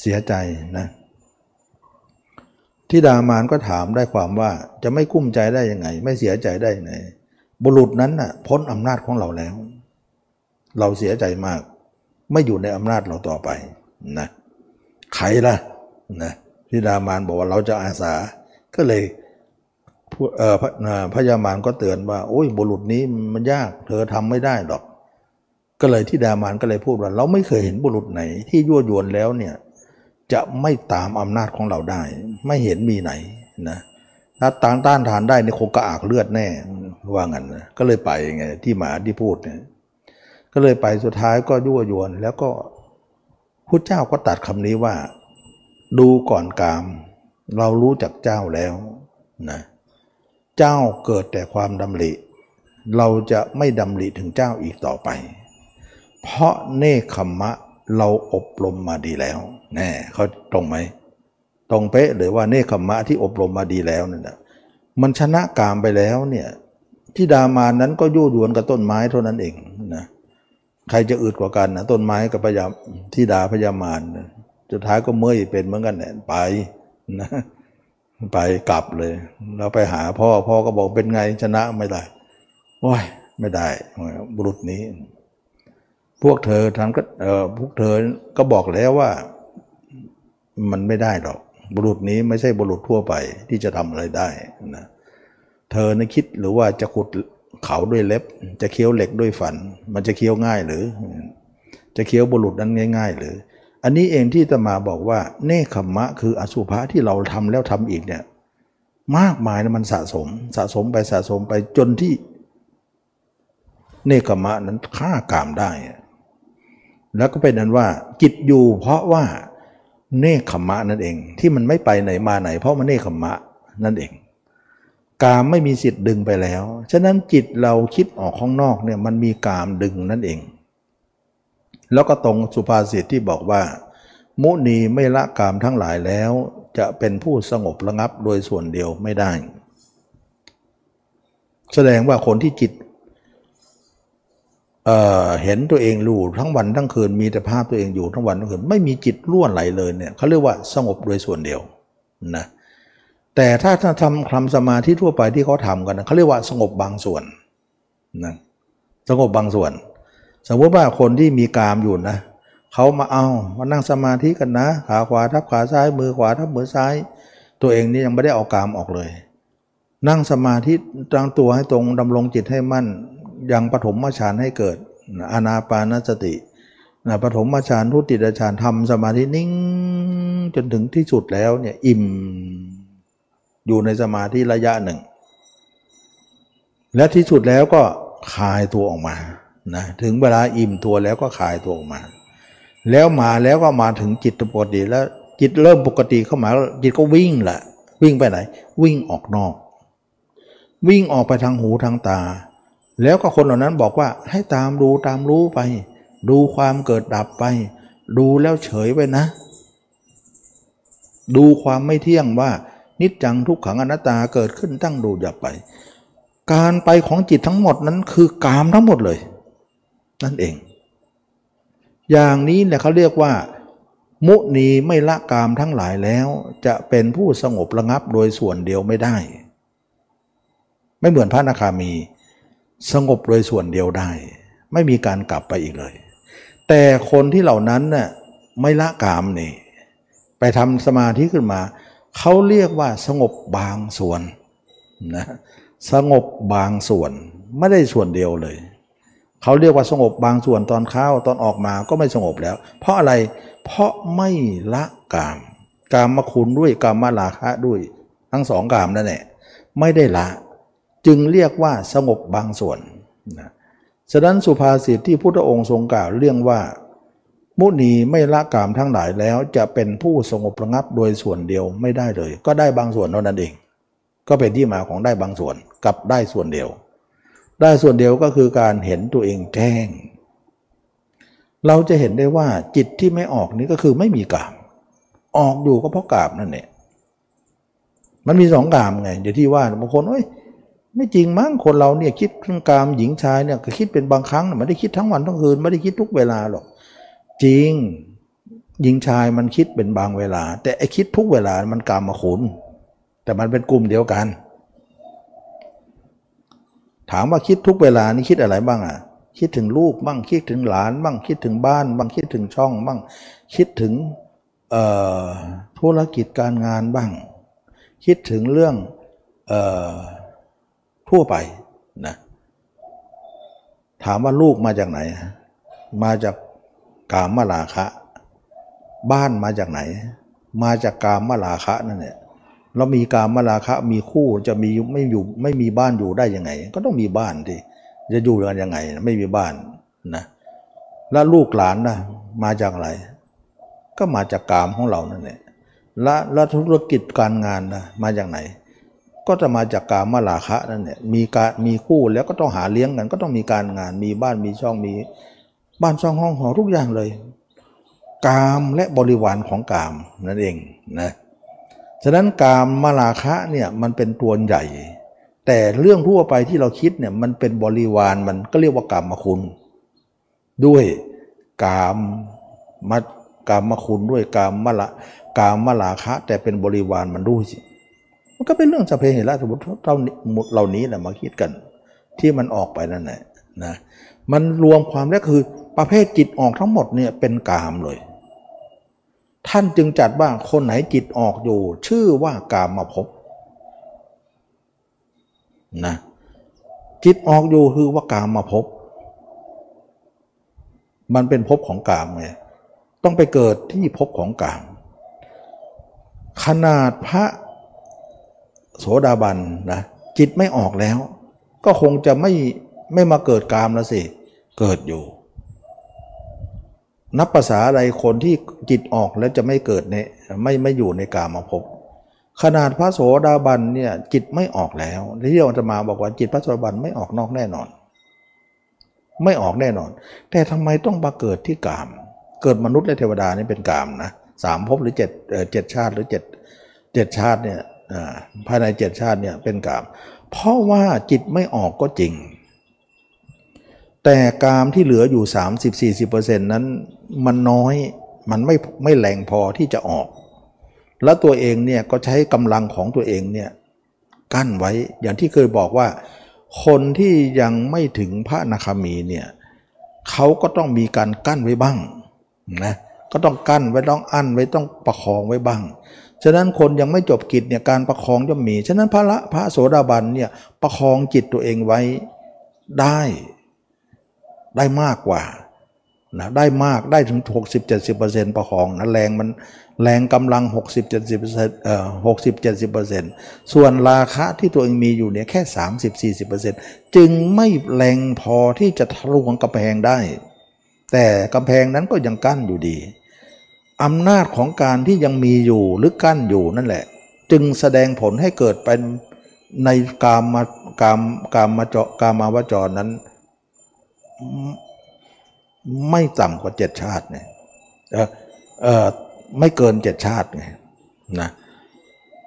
เสียใจนะ ที่ดามานก็ถามได้ความว่าจะไม่กุ้มใจได้ยังไง ไม่เสียใจได้ยังไง บุรุษนั้นน่ะพ้นอำนาจของเราแล้ว เราเสียใจมาก ไม่อยู่ในอำนาจเราต่อไปนะใครล่ะนะที่ดามานบอกว่าเราจะอาสาก็เลยเออพญามารก็เตือนว่าโอ้ยบุรุษนี้มันยาก เธอทำไม่ได้หรอก ก็เลยที่ดามานก็เลยพูดว่า เราไม่เคยเห็นบุรุษไหน ที่ยั่วยวนแล้วเนี่ย จะไม่ตามอำนาจของเราได้ ไม่เห็นมีไหนนะถ้าต่างต้านทานได้ในคงกระอักเลือดแน่ว่างั้นนะก็เลยไปไงที่หมาที่พูดเนี่ยก็เลยไปสุดท้ายก็ยั่วยวน แล้วก็พุทธเจ้าก็ตัดคำนี้ว่า ดูก่อนกาม เรารู้จักเจ้าแล้วนะเจ้าเกิดแต่ความดำริเราจะไม่ดำริถึงเจ้าอีกต่อไป เพราะเนคขมะ เราอบรมมาดีแล้วแน่เขาตรงไหมตรงเป๊ะหรือว่าเนคขมะที่อบรมมาดีแล้วนี่ยมันชนะกามไปแล้วเนี่ยที่ดามานั้นก็ยู่ยวนกับต้นไม้เท่านั้นเองนะใครจะอึดกว่ากันนะต้นไม้กับพยามที่ดาพยามารสุดท้ายก็เมื่อยเป็นเหมือนกันเนี่ยไปนะไปกลับเลย เราไปหาพ่อพ่อก็บอกเป็นไงชนะไม่ได้ว้ยไม่ได้บุรุษนี้ พวกเธอทำก็เออพวกเธอก็บอกแล้วว่ามันไม่ได้หรอก บุรุษนี้ไม่ใช่บุรุษทั่วไปที่จะทำอะไรได้นะเธอในคิดหรือว่าจะขุดเขาด้วยเล็บ จะเคี้ยวเหล็กด้วยฝัน มันจะเคี้ยวง่ายหรือ จะเคี้ยวบุรุษนั้นง่าย ๆ หรือ อันนี้เองที่ตมาบอกว่า เนคขมมะคืออสุภะที่เราทำแล้วทำอีกเนี่ยมากมายนะมันสะสม สะสมไปสะสมไปจนที่ เนคขมะนั้นฆ่ากามได้ แล้วก็เป็นนั้นว่า จิตอยู่เพราะว่าเนคขมะนั่นเอง ที่มันไม่ไปไหนมาไหน เพราะมันเนคขมะนั่นเอง กามไม่มีสิทธิ์ดึงไปแล้ว ฉะนั้นจิตเราคิดออกข้างนอกเนี่ยมันมีกามดึงนั่นเอง แล้วก็ตรงสุภาษิตที่บอกว่า มุนีไม่ละกามทั้งหลายแล้ว จะเป็นผู้สงบระงับโดยส่วนเดียวไม่ได้ แสดงว่าคนที่จิต เเห็นตัวเองรู้ทั้งวันทั้งคืน มีแต่ภาพตัวเองอยู่ทั้งวันทั้งคืนไม่มีจิตล้วนไหลเลยเนี่ยเขาเรียกว่าสงบโดยส่วนเดียวนะแต่ถ้าถ้าทำคำสมาธิทั่วไปที่เขาทำกันเขาเรียกว่าสงบบางส่วนนะสงบบางส่วน สมมติว่าคนที่มีกามอยู่นะเขามาเอามานั่งสมาธิกันนะขาขวาทับขาซ้ายมือขวาทับมือซ้าย ตัวเองนี่ยังไม่ได้เอากามออกเลย นั่งสมาธิตั้งตัวให้ตรงดำรงจิตให้มั่น ยังปฐมฌานให้เกิดอานาปานสตินะปฐมฌานทุติยฌานทำสมาธินิ่งจนถึงที่สุดแล้วเนี่ยอิ่มอยู่ในสมาธิระยะหนึ่ง และที่สุดแล้วก็คลายตัวออกมานะถึงเวลาอิ่มตัวแล้วก็คลายตัวออกมา แล้วมาแล้วก็มาถึงจิตปกติแล้วจิตเริ่มปกติเข้ามาจิตก็วิ่งแหละวิ่งไปไหน วิ่งออกนอก วิ่งออกไปทางหูทางตา แล้วก็คนเหล่านั้นบอกว่าให้ตามดูตามรู้ไป ดูความเกิดดับไป ดูแล้วเฉยไปนะ ดูความไม่เที่ยงว่านิจจังทุกขังอนัตตาเกิดขึ้นตั้งดูอย่าไป การไปของจิตทั้งหมดนั้นคือกามทั้งหมดเลย นั่นเอง อย่างนี้เนี่ยเขาเรียกว่า มุนีไม่ละกามทั้งหลายแล้ว จะเป็นผู้สงบระงับโดยส่วนเดียวไม่ได้ ไม่เหมือนพระนาคามี สงบโดยส่วนเดียวได้ ไม่มีการกลับไปอีกเลย แต่คนที่เหล่านั้นน่ะไม่ละกามนี่ ไปทำสมาธิขึ้นมาเขาเรียกว่าสงบบางส่วนนะสงบบางส่วน ไม่ได้ส่วนเดียวเลยเขาเรียกว่าสงบบางส่วนตอนเข้าตอนออกมาก็ไม่สงบแล้ว เพราะอะไรเพราะไม่ละกาม กามมาคุณด้วยกามมาลาคะด้วย ทั้งสองกามนั่นแหละไม่ได้ละ จึงเรียกว่าสงบบางส่วนนะฉะนั้นสุภาษิตที่พุทธองค์ทรงกล่าวเรื่องว่า มุนีไม่ละกามทั้งหลายแล้วจะเป็นผู้สงบระงับโดยส่วนเดียวไม่ได้เลย ก็ได้บางส่วนเท่านั้นเอง ก็เป็นที่มาของได้บางส่วน กับได้ส่วนเดียว ได้ส่วนเดียวก็คือการเห็นตัวเองแจ้ง เราจะเห็นได้ว่าจิตที่ไม่ออกนี้ก็คือไม่มีกาม ออกอยู่ก็เพราะกามนั่นเองมันมีสองกามไงอย่างที่ว่าบางคนเอ้ย ไม่จริงมั้งคนเราเนี่ยคิดเรื่องกามหญิงชายเนี่ยก็คิดเป็นบางครั้งไม่ได้คิดทั้งวันทั้งคืนไม่ได้คิดทุกเวลาหรอก จริงหญิงชายมันคิดเป็นบางเวลา แต่ไอคิดทุกเวลามันกรรมาขุนแต่มันเป็นกลุ่มเดียวกัน ถามว่าคิดทุกเวลานี่คิดอะไรบ้างอะคิดถึงลูกบ้างคิดถึงหลานบ้างคิดถึงบ้านบ้างคิดถึงช่องบ้างคิดถึงธุรกิจการงานบ้าง คิดถึงเรื่องออ ทั่วไปนะถามว่าลูกมาจากไหน มาจากกามมาลาคะ บ้านมาจากไหน มาจากกามมาลาคะนั่นแหละเรามีกามมาลาคะมีคู่จะมีไม่อยู่ไม่มีบ้านอยู่ได้ยังไง ก็ต้องมีบ้านที่จะอยู่กันยังไง ไม่มีบ้านนะแล้วลูกหลานนะมาจากอะไร ก็มาจากกามของเรานั่นแหละและแล้วธุรกิจการงานนะมาจากไหน ก็จะมาจากกามมาลาคะนั่นแหละมีการมีคู่แล้วก็ต้องหาเลี้ยงกันก็ต้องมีการงานมีบ้านมีช่องมี บ้านช่องห้องหอทุกอย่างเลย กามและบริวารของกามนั่นเองนะฉะนั้นกามมาลาคะเนี่ยมันเป็นตัวใหญ่ แต่เรื่องทั่วไปที่เราคิดเนี่ยมันเป็นบริวารมันก็เรียกว่ากามมาคุณ ด้วยกามมากามมาคุณด้วยกามมาละกามมาลาคะ แต่เป็นบริวารมันด้วยสิ มันก็เป็นเรื่องสเพเหระสมมติเราเหล่านี้แหละมาคิดกัน ที่มันออกไปนั่นแหละนะมันรวมความแล้วคือประเภทจิตออกทั้งหมดเนี่ยเป็นกามเลย ท่านจึงจัดว่าคนไหนจิตออกอยู่ ชื่อว่ากามมาพบนะจิตออกอยู่คือว่ากามมาพบ มันเป็นภพของกามไงต้องไปเกิดที่ภพของกาม ขนาดพระ โสดาบันนะจิตไม่ออกแล้ว ก็คงจะไม่ไม่มาเกิดกามแล้วสิ เกิดอยู่ นับภาษาอะไรคนที่จิตออกแล้วจะไม่เกิดในไม่ไม่อยู่ในกามาพบขนาดพระโสดาบันเนี่ยจิตไม่ออกแล้วที่เราจะมาบอกว่าจิตพระโสดาบันไม่ออกนอกแน่นอน ไม่ออกแน่นอน แต่ทำไมต้องมาเกิดที่กาม เกิดมนุษย์และเทวดานี่เป็นกามนะสามภพหรือเจ็ดเจ็ดชาติหรือเจ็ดเจ็ดชาติเนี่ย ภายในเจ็ดชาติเนี่ยเป็นกาม เพราะว่าจิตไม่ออกก็จริง แต่กามที่เหลืออยู่ 30-40%นั้นมันน้อยมันไม่ไม่แรงพอที่จะออก แล้วตัวเองเนี่ยก็ใช้กำลังของตัวเองเนี่ยกั้นไว้อย่างที่เคยบอกว่า คนที่ยังไม่ถึงพระนาคามีเนี่ยเขาก็ต้องมีการกั้นไว้บ้างนะก็ต้องกั้นไว้ต้องอั้นไว้ต้องประคองไว้บ้าง ฉะนั้นคนยังไม่จบกิจเนี่ยการประคองจะมี ฉะนั้นพระละพระโสดาบันเนี่ยประคองจิตตัวเองไว้ได้ได้มากกว่านะได้มากได้ถึง 60-70%ประคองนะแรงมันแรงกำลัง 60-70%เอ่อ60-70%ส่วนราคะที่ตัวเองมีอยู่เนี่ยแค่ 30-40%จึงไม่แรงพอที่จะทะลวงกำแพงได้ แต่กำแพงนั้นก็ยังกั้นอยู่ดี อำนาจของการที่ยังมีอยู่หรือกั้นอยู่นั่นแหละ จึงแสดงผลให้เกิดเป็นในกามมากามกามมาเจาะกามาวจรนั้น ไม่ต่ำกว่าเจ็ดชาติเนี่ยเออเออไม่เกินเจ็ดชาติไงนะ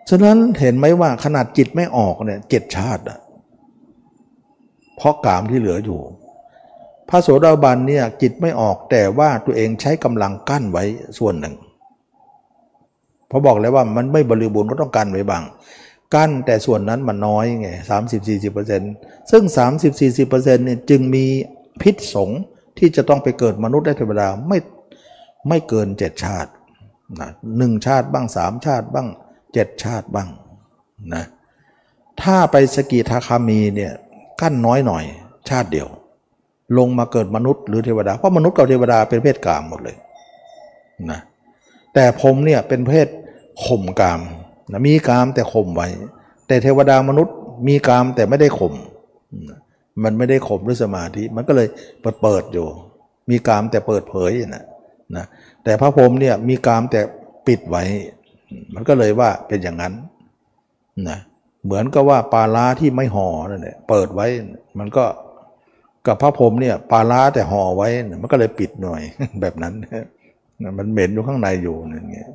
ฉะนั้นเห็นไหมว่าขนาดจิตไม่ออกเนี่ยเจ็ดชาติอะเพราะกามที่เหลืออยู่ พระโสดาบันเนี่ยจิตไม่ออกแต่ว่าตัวเองใช้กำลังกั้นไว้ส่วนหนึ่งพราะบอกแล้วว่ามันไม่บริบูรณ์ก็ต้องกั้นไว้บาง กั้นแต่ส่วนนั้นมันน้อยไงสามสิบสี่สิบเปอร์เซ็นต์ซึ่งสามสิบสี่สิบเปอร์เซ็นต์เนี่ยจึงมีพิษสงที่จะต้องไปเกิดมนุษย์ได้เทวดาไม่ไม่เกินเจ็ดชาตินะหนึ่งชาติบ้างสามชาติบ้างเจ็ดชาติบ้างนะถ้าไปสกีทาคามีเนี่ยกั้นน้อยหน่อยชาติเดียว ลงมาเกิดมนุษย์หรือเทวดา เพราะมนุษย์กับเทวดาเป็นเพศกามหมดเลยนะแต่ผมเนี่ยเป็นเพศข่มกามนะมีกามแต่ข่มไว้ แต่เทวดามนุษย์มีกามแต่ไม่ได้ข่มมันไม่ได้ข่มด้วยสมาธิมันก็เลยเปิดเปิดอยู่ มีกามแต่เปิดเผยนะนะแต่พระพรหมเนี่ยมีกามแต่ปิดไว้ มันก็เลยว่าเป็นอย่างนั้นนะเหมือนกับว่าปลาล้าที่ไม่ห่อนั่นแหละเปิดไว้มันก็ กับพระพรหมเนี่ยปลาล้าแต่ห่อไว้ มันก็เลยปิดหน่อยแบบนั้นมันเหม็นอยู่ข้างในอยู่นั่นเงี้ย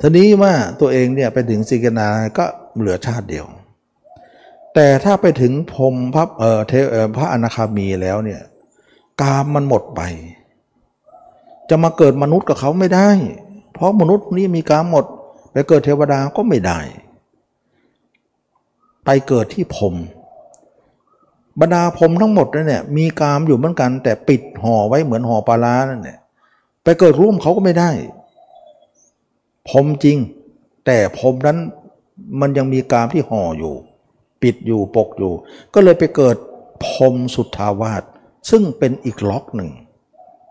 ทีนี้ว่าตัวเองเนี่ยไปถึงสิกนาก็เหลือชาติเดียว แต่ถ้าไปถึงพรมพระเออเทเออพระอนาคามีแล้วเนี่ยกามมันหมดไป จะมาเกิดมนุษย์กับเขาไม่ได้ เพราะมนุษย์นี้มีกามหมด ไปเกิดเทวดาก็ไม่ได้ ไปเกิดที่พรม บรรดาพรมทั้งหมดนั่นเนี่ยมีกามอยู่เหมือนกัน แต่ปิดห่อไว้เหมือนห่อปลาล้านั่นเนี่ยไปเกิดร่วมเขาก็ไม่ได้พรมจริง แต่พรมนั้นมันยังมีกามที่ห่ออยู่ ปิดอยู่ปกอยู่ ก็เลยไปเกิดพรมสุทธาวาสซึ่งเป็นอีกล็อกหนึ่ง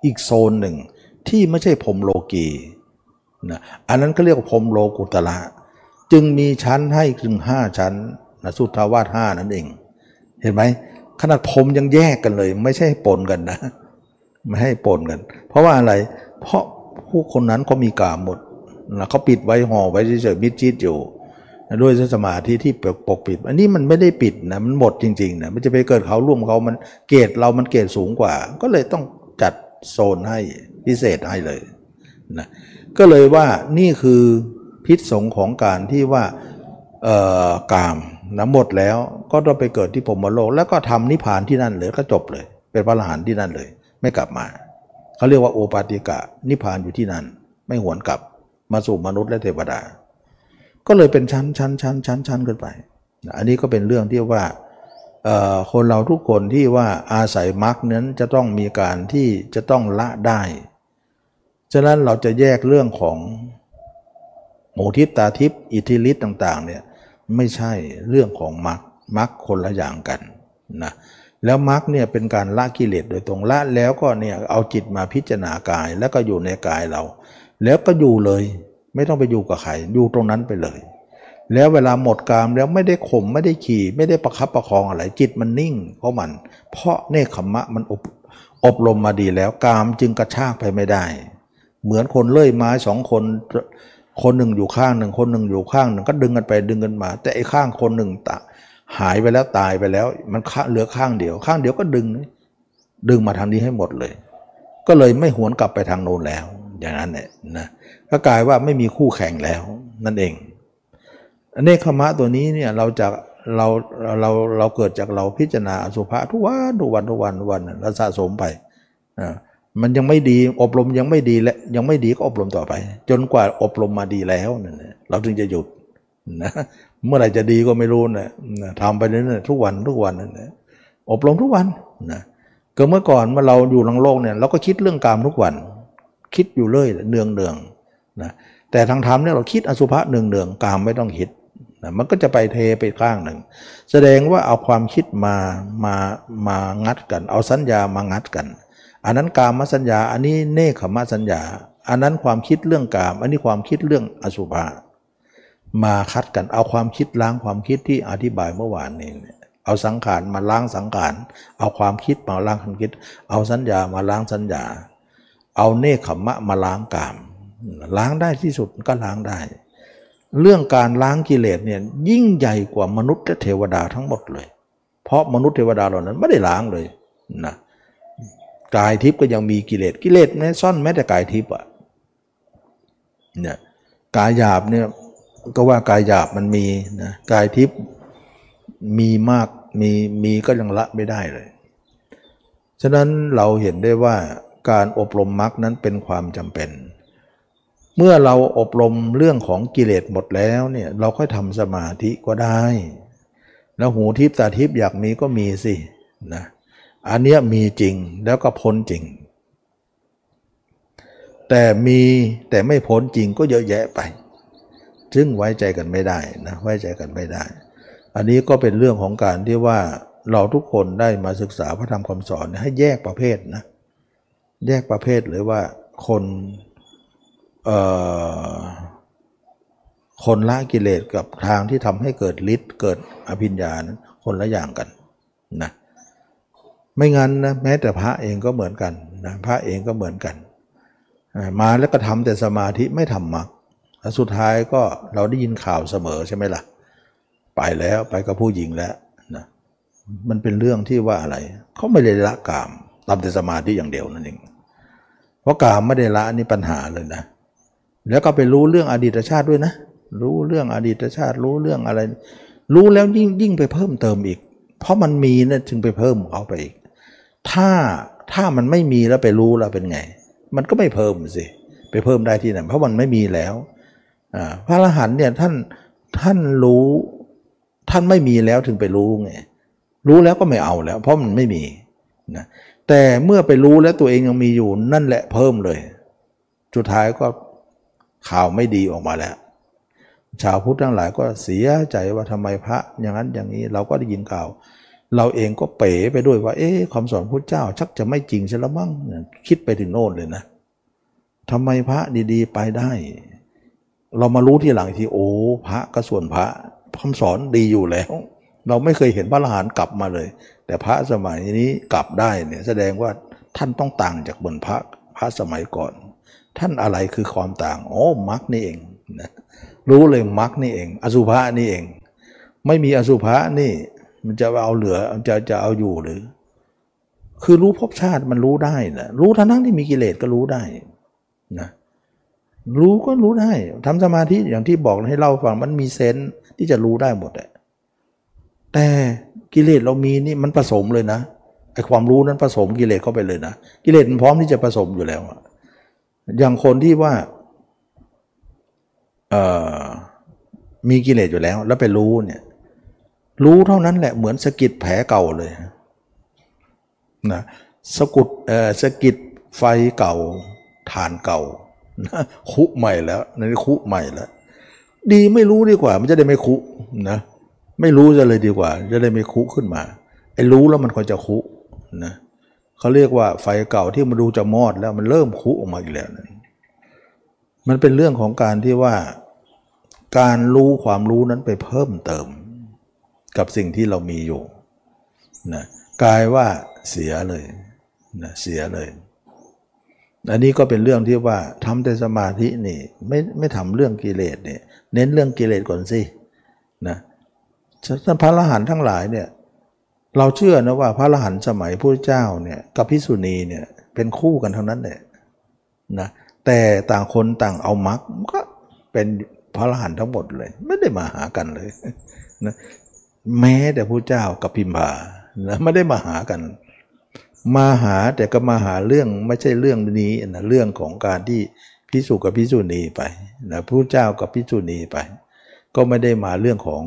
อีกโซนหนึ่ง ที่ไม่ใช่พรมโลกีนะอันนั้นก็เรียกว่าพรมโลกุตละจึงมีชั้นให้ถึงห้าชั้นนะสุทธาวาสห้านั่นเอง เห็นไหม ขนาดพรมยังแยกกันเลย ไม่ใช่ปนกันนะ ไม่ให้ปนกัน เพราะว่าอะไร เพราะผู้คนนั้นเขามีกามหมดนะเขาปิดไว้ห่อไว้เฉยๆมิดจิตอยู่ด้วยสมาธิที่ปกปิด อันนี้มันไม่ได้ปิดนะมันหมดจริงๆนะมันจะไปเกิดเขาร่วมเขามันเกรดเรามันเกรดสูงกว่า ก็เลยต้องจัดโซนให้พิเศษให้เลยนะก็เลยว่านี่คือพิษสงของการที่ว่ากาม นะหมดแล้วก็ต้องไปเกิดที่พรมโลก แล้วก็ทำนิพพานที่นั่นเลยก็จบเลย เป็นพระอรหันต์ที่นั่นเลย ไม่กลับมาเขาเรียกว่าโอปาติกะนิพพานอยู่ที่นั่น ไม่หวนกลับมาสู่มนุษย์และเทวดา ก็เลยเป็นชั้นชั้นชั้นชั้นชั้นขึ้นไป อันนี้ก็เป็นเรื่องที่ว่าคนเราทุกคนที่ว่าอาศัยมรรคนั้นจะต้องมีการที่จะต้องละได้ ฉะนั้นเราจะแยกเรื่องของหมูทิพตาทิพอิทธิฤทธิ์ต่างๆเนี่ย ไม่ใช่เรื่องของมรรคมรรคคนละอย่างกันนะแล้วมรรคเนี่ยเป็นการละกิเลสโดยตรงละแล้วก็เนี่ยเอาจิตมาพิจารณากายแล้วก็อยู่ในกายเรา แล้วก็อยู่เลย ไม่ต้องไปอยู่กับใครอยู่ตรงนั้นไปเลย แล้วเวลาหมดกามแล้วไม่ได้ข่มไม่ได้ขี่ ไม่ได้ประคับประคองอะไรจิตมันนิ่งเพราะมัน เพราะเนคขมะมันอบอบรมมาดีแล้วกามจึงกระชากไปไม่ได้ เหมือนคนเลื่อยไม้สองคน คนหนึ่งอยู่ข้างหนึ่ง คนหนึ่งอยู่ข้างหนึ่งก็ดึงกันไปดึงกันมา แต่ไอ้ข้างคนหนึ่งตะหายไปแล้วตายไปแล้ว มันเหลือข้างเดียว ข้างเดียวก็ดึง ดึงมาทางนี้ให้หมดเลย ก็เลยไม่หวนกลับไปทางโน้นแล้ว อย่างนั้นเนี่ยนะก็กลายว่าไม่มีคู่แข่งแล้วนั่นเองอเนคขมะตัวนี้เนี่ยเราจะเราเราเราเกิดจากเราพิจารณาอสุภะทุกวันทุกวันทุกวันทุกวันเราสะสมไปอ่า มันยังไม่ดีอบรมยังไม่ดีและยังไม่ดีก็อบรมต่อไป จนกว่าอบรมมาดีแล้วนั่นเราถึงจะหยุดนะเมื่อไหร่จะดีก็ไม่รู้นะทำไปเรื่อยๆทุกวันทุกวันนั่นนะอบรมทุกวันนะก็เมื่อก่อนเมื่อเราอยู่ลังโลกเนี่ยเราก็คิดเรื่องกามทุกวัน คิดอยู่เรื่อยเนืองเนืองนะแต่ทางธรรมเนี่ยเราคิดอสุภะเนืองเนืองกามไม่ต้องคิดนะมันก็จะไปเทไปข้างหนึ่ง แสดงว่าเอาความคิดมามามางัดกัน เอาสัญญามางัดกัน อันนั้นกามสัญญา อันนี้เนคขมสัญญา อันนั้นความคิดเรื่องกาม อันนี้ความคิดเรื่องอสุภะมาคัดกันเอาความคิดล้างความคิดที่อธิบายเมื่อวานนี้เอาสังขารมาล้างสังขาร เอาความคิดมาล้างความคิด เอาสัญญามาล้างสัญญา เอาเนคขมะมาล้างกาม ล้างได้ที่สุดก็ล้างได้ เรื่องการล้างกิเลสเนี่ยยิ่งใหญ่กว่ามนุษย์และเทวดาทั้งหมดเลย เพราะมนุษย์เทวดาเหล่านั้นไม่ได้ล้างเลยนะ กายทิพย์ก็ยังมีกิเลสกิเลสเนี่ซ่อนแม้แต่กายทิพย์อะเนี่ยกายหยาบเนี่ยก็ว่ากายหยาบมันมีนะกายทิพย์มีมากมีมีก็ยังละไม่ได้เลย ฉะนั้นเราเห็นได้ว่าการอบรมมรรคนั้นเป็นความจำเป็น เมื่อเราอบรมเรื่องของกิเลสหมดแล้วเนี่ยเราค่อยทำสมาธิก็ได้ แล้วหูทิพตาทิพอยากมีก็มีสินะ อันเนี้ยมีจริงแล้วก็พ้นจริง แต่มีแต่ไม่พ้นจริงก็เยอะแยะไป ซึ่งไว้ใจกันไม่ได้นะไว้ใจกันไม่ได้ อันนี้ก็เป็นเรื่องของการที่ว่าเราทุกคนได้มาศึกษาพระธรรมคำสอนให้แยกประเภทนะแยกประเภทเลยว่าคนคนละกิเลสกับทางที่ทำให้เกิดฤทธิ์เกิดอภิญญานคนละอย่างกันนะ ไม่งั้นนะแม้แต่พระเองก็เหมือนกันนะพระเองก็เหมือนกัน มาแล้วก็ทำแต่สมาธิไม่ทำมรรคสุดท้ายก็เราได้ยินข่าวเสมอใช่ไหมล่ะ ไปแล้วไปกับผู้หญิงแล้วนะมันเป็นเรื่องที่ว่าอะไรเขาไม่ได้ละกามทำแต่สมาธิอย่างเดียวนั่นเองเพราะกามไม่ได้ละนี่ปัญหาเลยนะ แล้วก็ไปรู้เรื่องอดีตชาติด้วยนะ รู้เรื่องอดีตชาติ รู้เรื่องอะไร รู้แล้วยิ่งยิ่งไปเพิ่มเติมอีก เพราะมันมีนะจึงไปเพิ่มเขาไปอีก ถ้าถ้ามันไม่มีแล้วไปรู้แล้วเป็นไง มันก็ไม่เพิ่มสิไปเพิ่มได้ที่ไหนเพราะมันไม่มีแล้วพระอรหันต์เนี่ยท่านท่านรู้ท่านไม่มีแล้วถึงไปรู้ไงรู้แล้วก็ไม่เอาแล้ว เพราะมันไม่มีนะแต่เมื่อไปรู้แล้วตัวเองยังมีอยู่นั่นแหละเพิ่มเลยสุดท้ายก็ข่าวไม่ดีออกมาแล้ว ชาวพุทธทั้งหลายก็เสียใจว่าทำไมพระอย่างนั้นอย่างนี้เราก็ได้ยินข่าว เราเองก็เป๋ไปด้วยว่า เอ๊ะคำสอนพุทธเจ้า ชักจะไม่จริงใช่แล้วมั้งคิดไปถึงโน่นเลยนะทำไมพระดีๆ ไปได้ เรามารู้ที่หลังทีโอ้พระก็ส่วนพระคำสอนดีอยู่แล้ว เราไม่เคยเห็นพระอรหันต์กลับมาเลย แต่พระสมัยนี้กลับได้เนี่ยแสดงว่าท่านต้องต่างจากบนพระพระสมัยก่อน ท่านอะไรคือความต่าง โอ้มรคนี่เองนะรู้เลยมรรคนี่เอง อสุภะนี่เอง ไม่มีอสุภะนี่ มันจะเอาเหลือจะจะเอาอยู่หรือ คือรู้ภพชาติมันรู้ได้นะรู้ทั้งนั้นที่มีกิเลสก็รู้ได้นะรู้ก็รู้ได้ทำสมาธิอย่างที่บอกให้เล่าฟังมันมีเซนที่จะรู้ได้หมดแต่กิเลสเรามีนี่มันผสมเลยนะไอความรู้นั้นผสมกิเลสเข้าไปเลยนะกิเลสมันพร้อมที่จะผสมอยู่แล้วอย่างคนที่ว่ามีกิเลสอยู่แล้ว แล้วไปรู้เนี่ย รู้เท่านั้นแหละเหมือนสกิดแผลเก่าเลยนะสกุดเอ่อสกิดไฟเก่าฐานเก่าคุใหม่แล้วนี่คุใหม่แล้ว ดีไม่รู้ดีกว่า มันจะได้ไม่คุนะไม่รู้จะเลยดีกว่า จะได้ไม่คุขึ้นมาไอ้รู้แล้วมันควรจะคุนะเขาเรียกว่าไฟเก่าที่มันดูจะมอดแล้วมันเริ่มคุออกมาอีกแล้วนะมันเป็นเรื่องของการที่ว่า การรู้ความรู้นั้นไปเพิ่มเติม กับสิ่งที่เรามีอยู่นะกลายว่าเสียเลยนะเสียเลย อันนี้ก็เป็นเรื่องที่ว่าทำแต่สมาธินี่ไม่ไม่ทำเรื่องกิเลสเนี่ยเน้นเรื่องกิเลสก่อนสินะท่านพระอรหันต์ทั้งหลายเนี่ยเราเชื่อนะว่าพระอรหันต์สมัยพระเจ้าเนี่ยกับพิสุณีเนี่ยเป็นคู่กันเท่านั้นแหละนะแแต่ต่างคนต่างเอามรรคก็เป็นพระอรหันต์ทั้งหมดเลย ไม่ได้มาหากันเลยนะ แม้แต่พระเจ้ากับพิมพานะไม่ได้มาหากัน มาหาแต่ก็มาหาเรื่องไม่ใช่เรื่องนี้นะเรื่องของการที่พิสุกับพิสุณีไปนะพระเจ้ากับพิสุณีไป ก็ไม่ได้มาเรื่องของ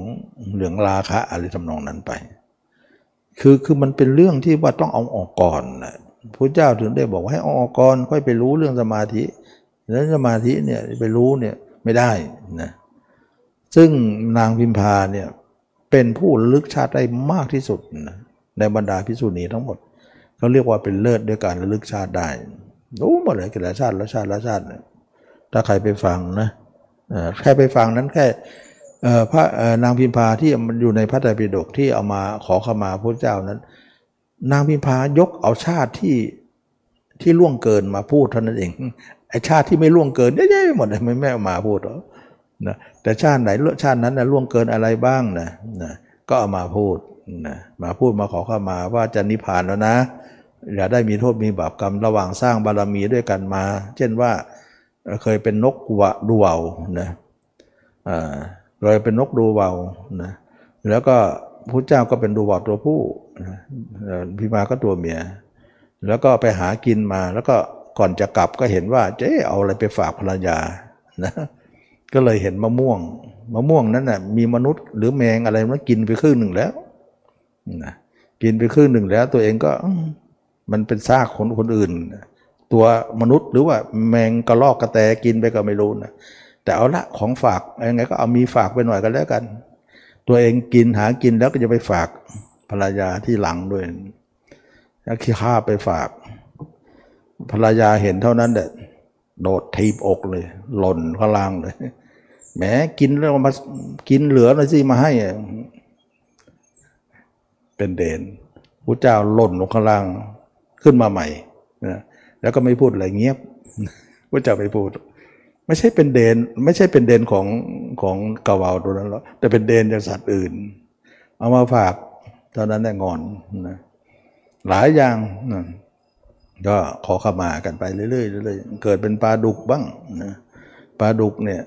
เหลืองราคะอะไรทำนองนั้นไป คือคือมันเป็นเรื่องที่ว่าต้องเอาออกก่อนนะพระเจ้าถึงได้บอกให้เอาออกก่อนค่อยไปรู้เรื่องสมาธิแล้วสมาธิเนี่ยไปรู้เนี่ยไม่ได้นะซึ่งนางพิมพาเนี่ย เป็นผู้ลึกชาติได้มากที่สุดนะในบรรดาพิสุนีทั้งหมดเขาเรียกว่าเป็นเลิศด้วยการระลึกชาติได้รู้หมดเลยกี่ละชาติละชาติละชาติถ้าใครไปฟังนะแค่ไปฟังนั้นแค่พระนางพิมพาที่มันอยู่ในพระไตรปิฎกที่เอามาขอขมาพระเจ้านั้น นางพิมพายกเอาชาติที่ที่ล่วงเกินมาพูดเท่านั้นเองไอชาติที่ไม่ล่วงเกินเยอะแยะหมดเลยไม่แม่มาพูดหรอ นะแต่ชาติไหนชาตินั้นนะล่วงเกินอะไรบ้างนะนะก็เอามาพูดนะมาพูดมาขอเข้ามาว่าจะนิพพานแล้วนะอย่าได้มีโทษมีบาปกรรมระหว่างสร้างบารมีด้วยกันมา เช่นว่าเคยเป็นนกวะดูเวานะอ่าเคยเป็นนกดูเวานะแล้วก็พระเจ้าก็เป็นดูเวาตัวผู้พิมาก็ตัวเมีย แล้วก็ไปหากินมาแล้วก็ก่อนจะกลับก็เห็นว่าเจ๊เอาอะไรไปฝากภรรยานะ ก็เลยเห็นมะม่วง มะม่วงนั้นนะ่ะมีมนุษย์หรือแมงอะไรมันกินไปครึ่งหนึ่งแล้วนะกินไปครึ่งหนึ่งแล้ว ตัวเองก็มันเป็นซากคนคนอื่น ตัวมนุษย์หรือว่าแมงกระลอกกระแตกินไปก็ไม่รู้นะแต่เอาละของฝากยังไงก็เอามีฝากไปหน่อยกันแล้วกัน ตัวเองกินหากินแล้วก็จะไปฝากภรรยาที่หลังด้วยแล้วขี้ข้าไปฝาก ภรรยาเห็นเท่านั้นเด็ดโดดทีบอกเลย หล่นข้างล่างเลย แหมกินแล้วมากินเหลือหน่อยสิมาให้ เป็นเดนพระเจ้าหล่นลงข้างล่างขึ้นมาใหม่นะแล้วก็ไม่พูดอะไรเงียบพระเจ้าไปพูด ไม่ใช่เป็นเดน ไม่ใช่เป็นเดนของของกาวาวตัวนั้นหรอกแต่เป็นเดนจากสัตว์อื่น เอามาฝากตอนนั้นแน่งอนนะหลายอย่างนะก็ขอขมากันไปเรื่อยๆเรื่อยๆเกิดเป็นปลาดุกบ้างนะปลาดุกเนี่ย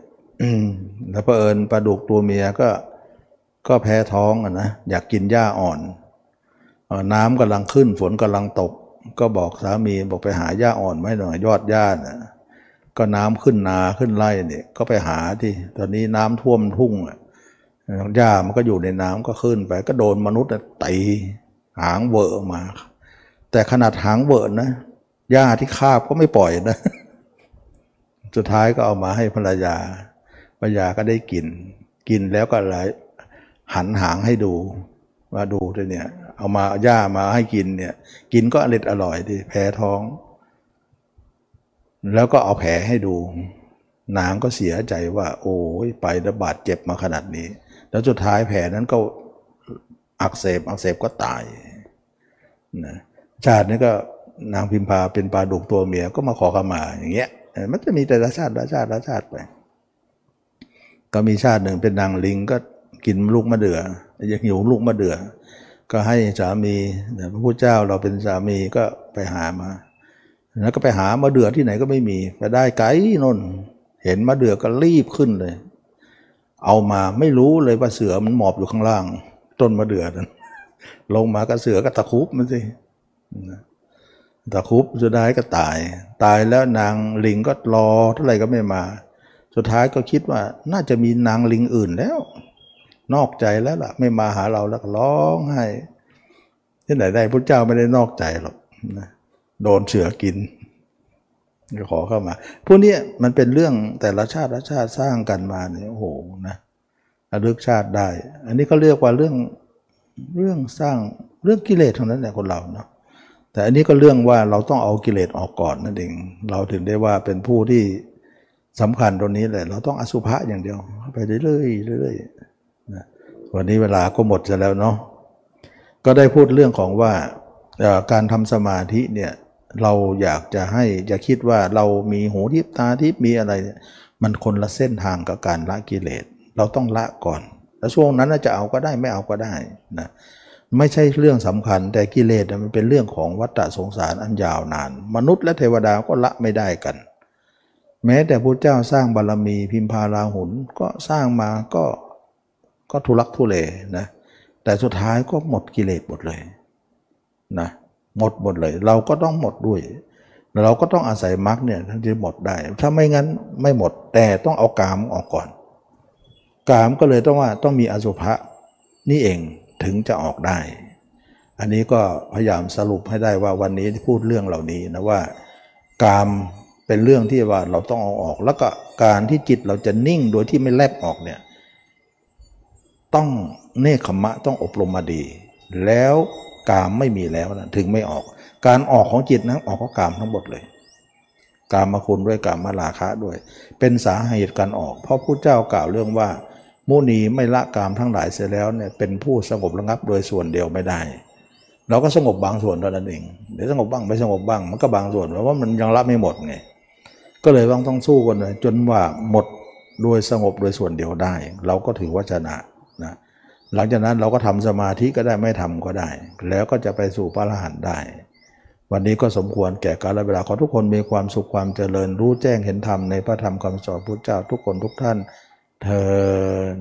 แล้วเผอิญปลาดุกตัวเมียก็ก็แพ้ท้องอะนะอยากกินหญ้าอ่อน น้ำกำลังขึ้นฝนกำลังตก ก็บอกสามีบอกไปหาหญ้าอ่อนไม่หน่อยยอดหญ้านะก็น้ำขึ้นนาขึ้นไร่เนี่ยก็ไปหาที่ตอนนี้น้ำท่วมทุ่งอะหญ้ามันก็อยู่ในน้ำก็ขึ้นไป ก็โดนมนุษย์ตีหางเวอมา แต่ขนาดหางเวอนะหญ้าที่คาบก็ไม่ปล่อยนะ สุดท้ายก็เอามาให้ภรรยา ภรรยาก็ได้กิน กินแล้วก็เลยหันหางให้ดูมาดูด้วยเนี่ย เอามาหญ้ามาให้กินเนี่ย กินก็อร่อยอร่อยดีแพ้ท้อง แล้วก็เอาแผลให้ดูนางก็เสียใจว่า โอ้ยไประบาดเจ็บมาขนาดนี้ แล้วสุดท้ายแผลนั้นก็อักเสบอักเสบก็ตายนะชาตินี้ก็นางพิมพาเป็นปลาดุกตัวเมียก็มาขอขมาอย่างเงี้ยมันจะมีแต่ละชาติละชาติละชาติไป ก็มีชาติหนึ่งเป็นนางลิงก็กินลูกมะเดือ่อยังหิวลูกมะเดือ่อก็ให้สามีพระพุทธเจ้าเราเป็นสามีก็ไปหามาแล้วก็ไปหามะเดื่อที่ไหนก็ไม่มีไปได้ไกลนนเห็นมะเดื่อก็รีบขึ้นเลย เอามาไม่รู้เลยว่าเสือมันหมอบอยู่ข้างล่าง ต้นมะเดื่อนั้นลงมาก็เสือก็ตะคุบมันสิตะคุบสุดท้ายก็ตาย ตายแล้วนางลิงก็รอเท่าไหร่ก็ไม่มา สุดท้ายก็คิดว่าน่าจะมีนางลิงอื่นแล้ว นอกใจแล้วล่ะ ไม่มาหาเราแล้วก็ร้องไห้ที่ไหนได้พระเจ้าไม่ได้นอกใจหรอกนะโดนเสือกินก็ขอเข้ามาพวกนี้มันเป็นเรื่องแต่ละชาติละชาติสร้างกันมาเนี่ยโอ้โหนะระลึกชาติได้ อันนี้ก็เรียกว่าเรื่องเรื่องสร้างเรื่องกิเลสทั้งนั้นแหละคนเราเนาะแต่อันนี้ก็เรื่องว่าเราต้องเอากิเลสออกก่อนนั่นเอง เราถึงได้ว่าเป็นผู้ที่ สำคัญตรงนี้แหละ เราต้องอสุภะอย่างเดียว ไปเรื่อยๆเรื่อยๆนะวันนี้เวลาก็หมดจะแล้วเนาะก็ได้พูดเรื่องของว่าการทำสมาธิเนี่ยเราอยากจะให้อย่าคิดว่าเรามีหูทิพตาทิพมีอะไร มันคนละเส้นทางกับการละกิเลส เราต้องละก่อน แล้วช่วงนั้นจะเอาก็ได้ไม่เอาก็ได้นะไม่ใช่เรื่องสำคัญ แต่กิเลสมันเป็นเรื่องของวัฏฏสงสารอันยาวนาน มนุษย์และเทวดาก็ละไม่ได้กัน แม้แต่พระเจ้าสร้างบารมีพิมพาราหุนก็สร้างมาก็ก็ทุลักทุเลนะแต่สุดท้ายก็หมดกิเลสหมดเลยนะหมดหมดเลย เราก็ต้องหมดด้วย เราก็ต้องอาศัยมรรคเนี่ยถึงจะหมดได้ ถ้าไม่งั้นไม่หมดแต่ต้องเอากามออกก่อน กามก็เลยต้องว่าต้องมีอสุภะนี่เองถึงจะออกได้ อันนี้ก็พยายามสรุปให้ได้ว่าวันนี้พูดเรื่องเหล่านี้นะว่ากาม เป็นเรื่องที่ว่าเราต้องเอาออก แล้วก็การที่จิตเราจะนิ่งโดยที่ไม่แลบออกเนี่ยต้องเนคขมะต้องอบรมมาดี แล้วกามไม่มีแล้วนะถึงไม่ออก การออกของจิตนั้นออกก็กามทั้งหมดเลย กามมาคุณด้วยกามมาลาคะด้วย เป็นสาเหตุการออก เพราะผู้เจ้ากล่าวเรื่องว่า มุนีไม่ละกามทั้งหลายเสียแล้วเนี่ยเป็นผู้สงบระงับโดยส่วนเดียวไม่ได้ เราก็สงบบางส่วนเท่านั้นเองเดี๋ยวสงบบ้างไม่สงบบ้างมันก็บางส่วนเพราะว่ามันยังละไม่หมดไง ก็เลยต้องต้องสู้กันเลยจนว่าหมดโดยสงบโดยส่วนเดียวได้ เราก็ถือว่าชนะนะหลังจากนั้นเราก็ทำสมาธิก็ได้ไม่ทำก็ได้ แล้วก็จะไปสู่พระอรหันต์ได้ วันนี้ก็สมควรแก่กาลเวลาขอทุกคนมีความสุขความเจริญรู้แจ้งเห็นธรรมในพระธรรมคำสอนพุทธเจ้าทุกคนทุกท่านเทอ